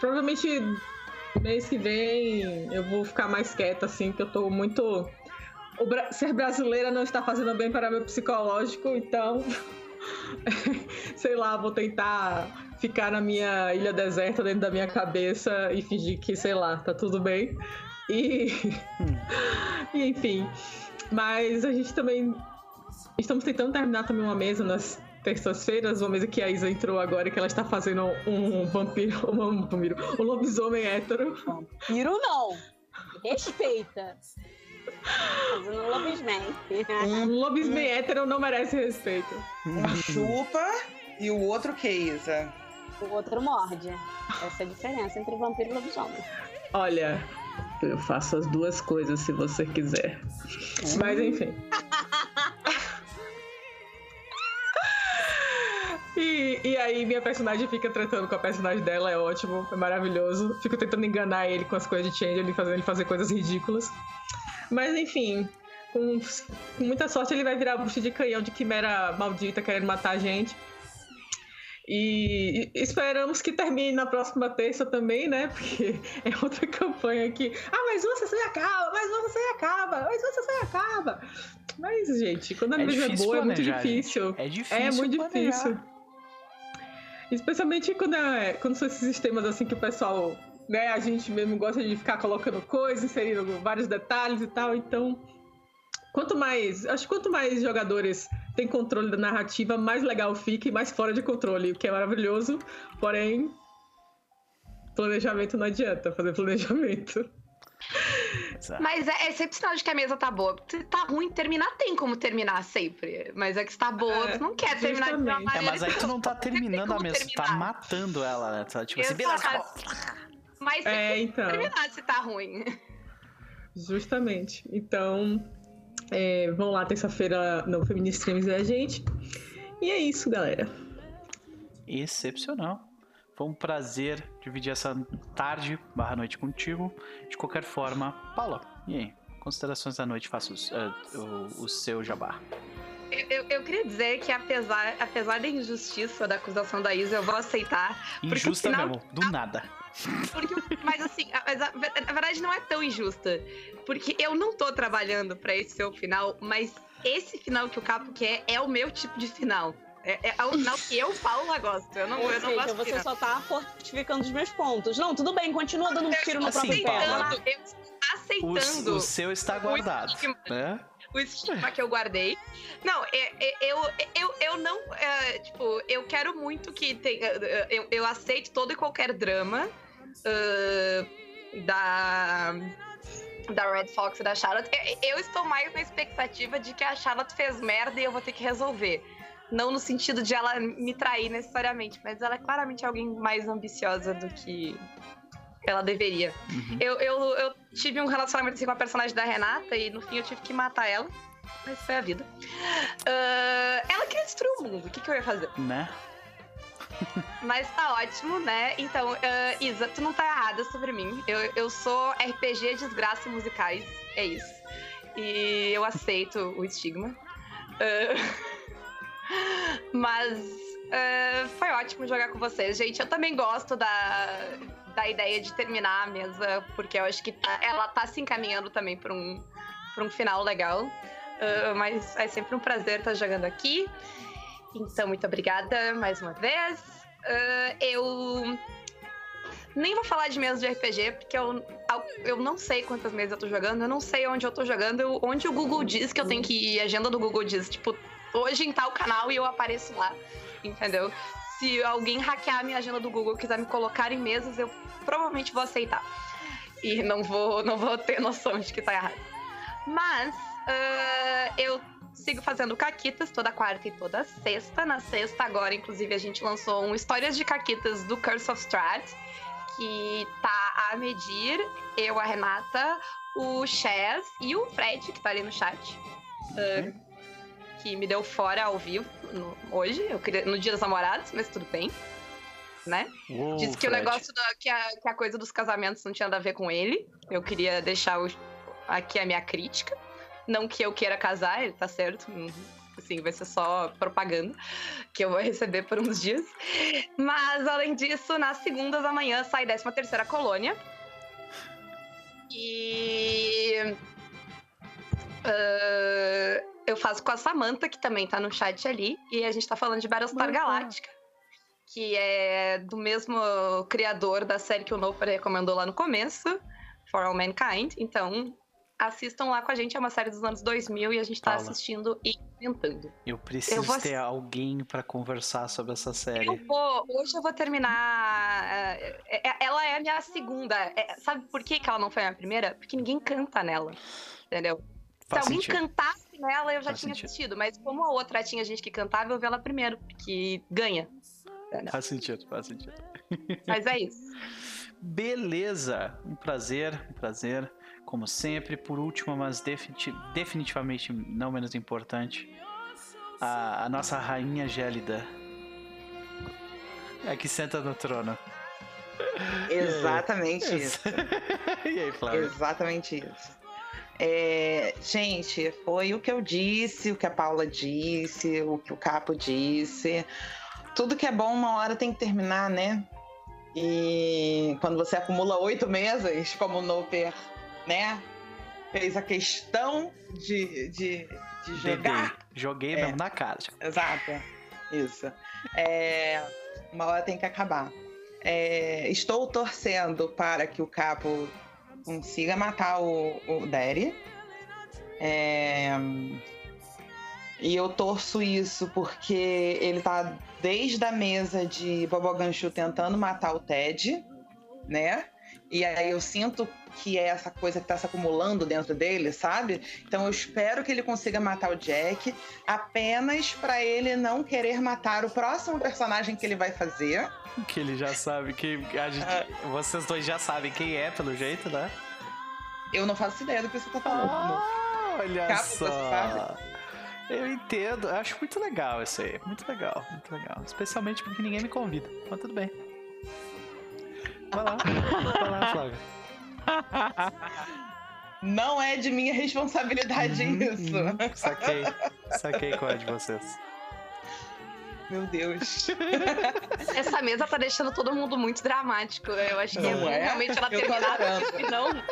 Provavelmente mês que vem eu vou ficar mais quieta, assim, porque eu tô muito. Bra... Ser brasileira não está fazendo bem para meu psicológico, então. [LAUGHS] Sei lá, vou tentar ficar na minha ilha deserta dentro da minha cabeça e fingir que, sei lá, tá tudo bem. E. [LAUGHS] e enfim. Mas a gente também. Estamos tentando terminar também uma mesa nas terças-feiras, uma mesa que a Isa entrou agora, que ela está fazendo um vampiro, [LAUGHS] um vampiro, um lobisomem hétero. Vampiro não! Respeita! Fazendo um lobisomem. Um lobisomem hétero não merece respeito. Um chupa e o outro que, Isa? O outro morde. Essa é a diferença entre vampiro e lobisomem. Olha, eu faço as duas coisas se você quiser. Mas enfim. E, e aí minha personagem fica tratando com a personagem dela, é ótimo, é maravilhoso. Fico tentando enganar ele com as coisas de change, ele fazendo ele fazer coisas ridículas. Mas enfim, com, com muita sorte ele vai virar bucha de canhão de quimera maldita querendo matar a gente. E esperamos que termine na próxima terça também, né? Porque [LAUGHS] é outra campanha aqui. Ah, mais uma sessão acaba, mais uma sessão acaba, mais uma sessão acaba. Mas, gente, quando a é mesa é boa, é muito difícil. Gente. É difícil. É muito planejar. difícil. Especialmente quando, é, quando são esses sistemas assim que o pessoal, né, a gente mesmo gosta de ficar colocando coisas, inserindo vários detalhes e tal. Então, quanto mais. Acho que quanto mais jogadores têm controle da narrativa, mais legal fica e mais fora de controle, o que é maravilhoso. Porém, planejamento não adianta fazer planejamento. Mas é, é sempre sinal de que a mesa tá boa. Se tá ruim, terminar tem como terminar sempre. Mas é que se tá boa, É, tu não quer terminar de uma justamente. maneira. É, mas aí tu não tá terminando a mesa, tu tá matando ela, né? Tá tipo assim, beleza, Exato. acabou. Mas É, então. terminar se tá ruim. Justamente. Então, é, vão lá terça-feira no Feministreams e a gente. E é isso, galera. Excepcional. Foi um prazer dividir essa tarde barra noite contigo. De qualquer forma, Paula, e aí? Considerações da noite, faça os- eh, o, o seu jabá. Eu, eu- eu queria dizer que apesar, apesar da injustiça da acusação da Isa, eu vou aceitar. Porque Injusta o final- mesmo, do nada. Porque, mas assim, a, mas a- na verdade não é tão injusta. Porque eu não tô trabalhando pra esse seu final, mas esse final que o Capo quer é o meu tipo de final. É, é- é o final que eu, Paula, gosto. Eu não, Ou eu não gosto você de só tá fortificando os meus pontos. Não, tudo bem, continua dando um tiro no Assim, próprio pé. aceitando, eu estou O, aceitando o seu está guardado, estigma. né? o estigma que eu guardei. Não, é- é- eu, eu, eu não. é, tipo, eu quero muito que tenha. Eu, eu aceito todo e qualquer drama ah, da. Da Red Fox e da Charlotte. Eu, estou mais na expectativa de que a Charlotte fez merda e eu vou ter que resolver. Não no sentido de ela me trair necessariamente, mas ela é claramente alguém mais ambiciosa do que ela deveria. Uhum. Eu, eu, eu tive um relacionamento assim, com a personagem da Renata e no fim eu tive que matar ela. Mas foi a vida. Ah, ela queria destruir o mundo. O que, que eu ia fazer? Né? Mas tá ótimo, né? Então, ah, Isa, tu não tá errada sobre mim. Eu, eu sou RPG Desgraça Musicais. É isso. E eu aceito o estigma. Ah, [LAUGHS] mas ah, foi ótimo jogar com vocês, gente. Eu também gosto da, da ideia de terminar a mesa, porque eu acho que tá- ela tá se encaminhando também pra um, pra um final legal. Mas é sempre um prazer estar jogando aqui. Então, muito obrigada mais uma vez. Ah, eu nem vou falar de mesas de RPG, porque eu, eu não sei quantas mesas eu tô jogando, eu não sei onde eu tô jogando, onde o Google diz que eu tenho que ir, a agenda do Google diz, tipo, hoje em tal canal e eu apareço lá, entendeu? Se alguém hackear a minha agenda do Google quiser me colocar em mesas, eu provavelmente vou aceitar. E não vou, não vou ter [LAUGHS] noção de que tá errado. Mas ah, eu sigo fazendo caquitas toda quarta e toda sexta. Na sexta, agora, inclusive, a gente lançou um Histórias de Caquitas do Curse of Strahd, que tá a medir eu, a Renata, o Chaz e o Fred, que tá ali no chat. ah, que me deu fora ao vivo no- hoje, eu queria- no Dia dos Namorados, mas tudo bem. né? Uou, Disse que o Fred. negócio da que a, que a coisa dos casamentos não tinha nada a ver com ele. Eu queria deixar o- aqui a minha crítica. Não que eu queira casar, ele tá certo. hum, Assim, vai ser só propaganda que eu vou receber por uns dias. Mas, além disso, nas segundas da manhã sai 13 terceira colônia. E... ah, eu faço com a Samantha, que também tá no chat ali. E a gente tá falando de Battlestar Opa. Galactica. Que é do mesmo criador da série que o Noper recomendou lá no começo. For All Mankind. Então, assistam lá com a gente. É uma série dos anos 2000 e a gente tá Paula. assistindo e comentando. Eu preciso Eu vou- ter alguém pra conversar sobre essa série. Eu vou, hoje eu vou terminar. é, é, Ela é a minha segunda. Sabe por que, ela não foi a minha primeira? Porque ninguém canta nela. Entendeu? Faz Se alguém sentido. cantasse nela, eu já Faz tinha sentido. assistido. Mas como a outra tinha gente que cantava, eu vi ela primeiro. Porque ganha. Faz sentido, faz sentido. Mas é isso. Beleza, um prazer, um prazer, como sempre. Por último, mas defini- definitivamente não menos importante, a, a nossa rainha gélida. É que senta no trono. [LAUGHS] Exatamente isso. [LAUGHS] e aí, Flávio? Exatamente isso. É, gente, foi o que eu disse, o que a Paula disse, o que o Capo disse. Tudo que é bom, uma hora tem que terminar, né? E quando você acumula oito meses, como o Noper, né? Fez a questão de, de, de jogar. Joguei É. mesmo na cara. Exato. Isso. É, uma hora tem que acabar. É, estou torcendo para que o Capo consiga matar o, o Derry. É, e eu torço isso porque ele tá desde a mesa de Boboganchu tentando matar o Ted, né? E aí eu sinto que é essa coisa que tá se acumulando dentro dele, sabe? Então eu espero que ele consiga matar o Jack, apenas pra ele não querer matar o próximo personagem que ele vai fazer. Que ele já sabe que a gente, É. vocês dois já sabem quem é, pelo jeito, né? Eu não faço ideia do que você tá falando. Ah, olha Capo, só. você sabe? Eu entendo, eu acho muito legal isso aí. Muito legal, muito legal. Especialmente porque ninguém me convida. Mas tudo bem. Vai lá, vai lá, Flávio. Não é de minha responsabilidade Uhum, isso. uhum. Saquei, saquei qual é de vocês. Meu Deus. Essa mesa tá deixando todo mundo muito dramático. Eu acho que Não é, é? realmente ela adorando. porque senão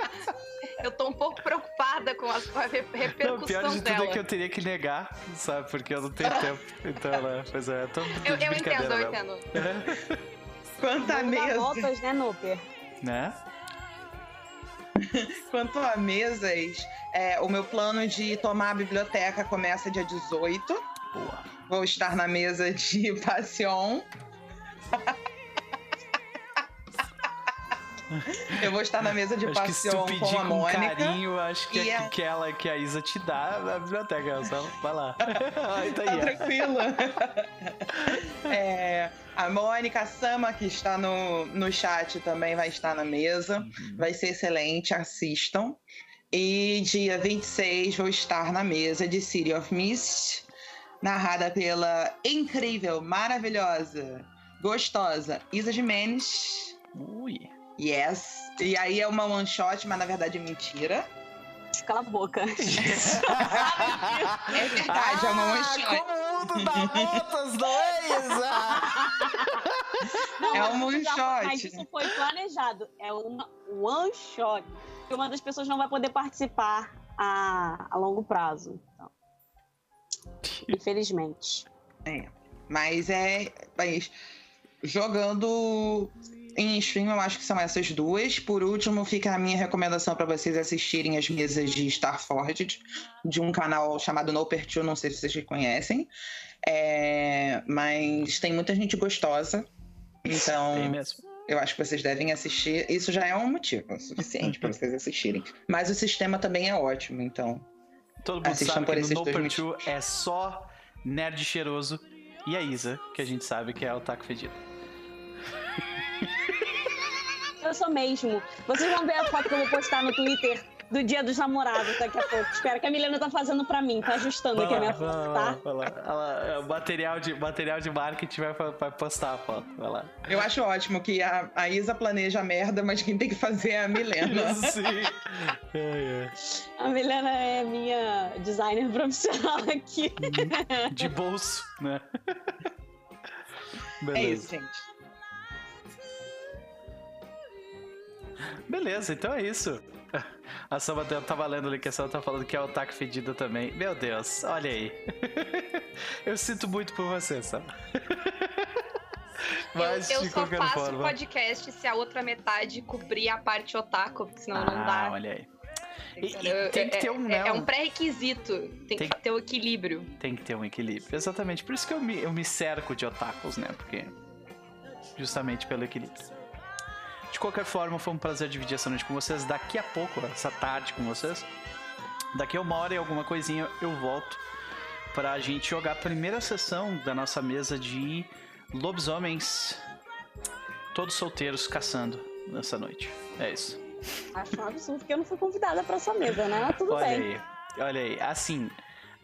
eu tô um pouco preocupada com a, com a Não, repercussão pior de tudo dela. é que eu teria que negar, sabe? Porque eu não tenho tempo. Então, né? Pois é, eu tô de Eu, eu entendo, eu mesmo. entendo. [LAUGHS] Quanto a mesa, voltas, né, Noper? Né? [LAUGHS] quanto a mesas, é, o meu plano de tomar a biblioteca começa dia 18. Boa. Vou estar na mesa de [LAUGHS] Passion. [LAUGHS] Eu vou estar na mesa de Acho que se tu pedir com a com Mônica. carinho, acho que, é que ela que a Isa te dá a biblioteca. Só vai lá. [LAUGHS] Tá Tá tranquilo. [LAUGHS] É, a Mônica, a Sama, que está no, no chat, também vai estar na mesa. Uhum. Vai ser excelente, assistam. E dia 26 vou estar na mesa de City of Mist, narrada pela incrível, maravilhosa, gostosa Isa Jimenez. Ui. Yes. E aí é uma one shot, mas na verdade é mentira. Cala a boca. [LAUGHS] É verdade, é uma one shot. Ah, Como tu dá voltas, não é, Isa? Não, É um one já- Mas shot. isso foi planejado. É uma one shot. E uma das pessoas não vai poder participar a, a longo prazo. Então. Infelizmente. Mas é. Mas jogando em stream, eu acho que são essas duas. Por último, fica a minha recomendação para vocês assistirem as mesas de Starforged, de um canal chamado No Pertil, não sei se vocês conhecem. É, mas tem muita gente gostosa. Então, Tem mesmo. eu acho que vocês devem assistir. Isso já é um motivo suficiente para vocês assistirem. Mas o sistema também é ótimo, então. Todo mundo Assistam sabe por que no esses No dois é só nerd cheiroso e a Isa, que a gente sabe que é o taco fedido. Eu sou mesmo. Vocês vão ver a foto que eu vou postar no Twitter do dia dos namorados daqui a pouco. Espera que a Milena tá fazendo pra mim, tá ajustando aqui a minha foto, tá? Vai lá, vai lá. É, o material de, material de marketing vai, vai postar a foto. Vai lá. Eu acho ótimo que a, a Isa planeja a merda, mas quem tem que fazer é a Milena. [LAUGHS] Sim. É, é. A Milena é minha designer profissional aqui. De bolso, né? É Beleza. isso, gente. Beleza, então é isso. [LAUGHS] A Samba tá valendo ali que a Samba tá falando que é o taco fedido também. Meu Deus, olha aí. [LAUGHS] Eu sinto muito por você, Samba. [LAUGHS] Mas, eu eu só faço forma. podcast se a outra metade cobrir a parte otaku, porque senão não Ah, dá. olha aí. E- e tem que ter é- um, é, né, é um- um pré-requisito. Tem, Tem- que ter o equilíbrio. Tem que ter um equilíbrio. Exatamente. Por isso que eu me, eu me cerco de otakus, né? Porque. Justamente pelo equilíbrio. De qualquer forma, foi um prazer dividir essa noite com vocês. Daqui a pouco, essa tarde com vocês. Daqui a uma hora e alguma coisinha eu volto pra gente jogar a primeira sessão da nossa mesa de lobisomens. Todos solteiros caçando nessa noite. É isso. Acho um absurdo que eu não fui convidada pra essa mesa, né? Tudo olha bem. aí. Olha aí. Assim,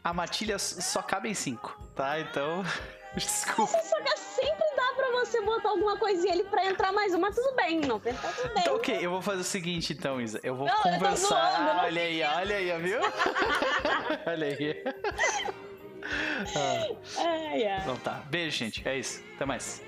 a matilha só cabe em cinco, tá? Então. [LAUGHS] Desculpa. Só que sempre dá pra você botar alguma coisinha ali pra entrar mais uma, tudo bem, não pensar tudo bem. Então, ok, eu vou fazer o seguinte, então, Isa. Eu vou Não, eu conversar. zoando, Ah, não olha aí, olha aí, viu? [LAUGHS] olha aí. [LAUGHS] Ah, Ai, ai. então tá. Beijo, gente. É isso. Até mais.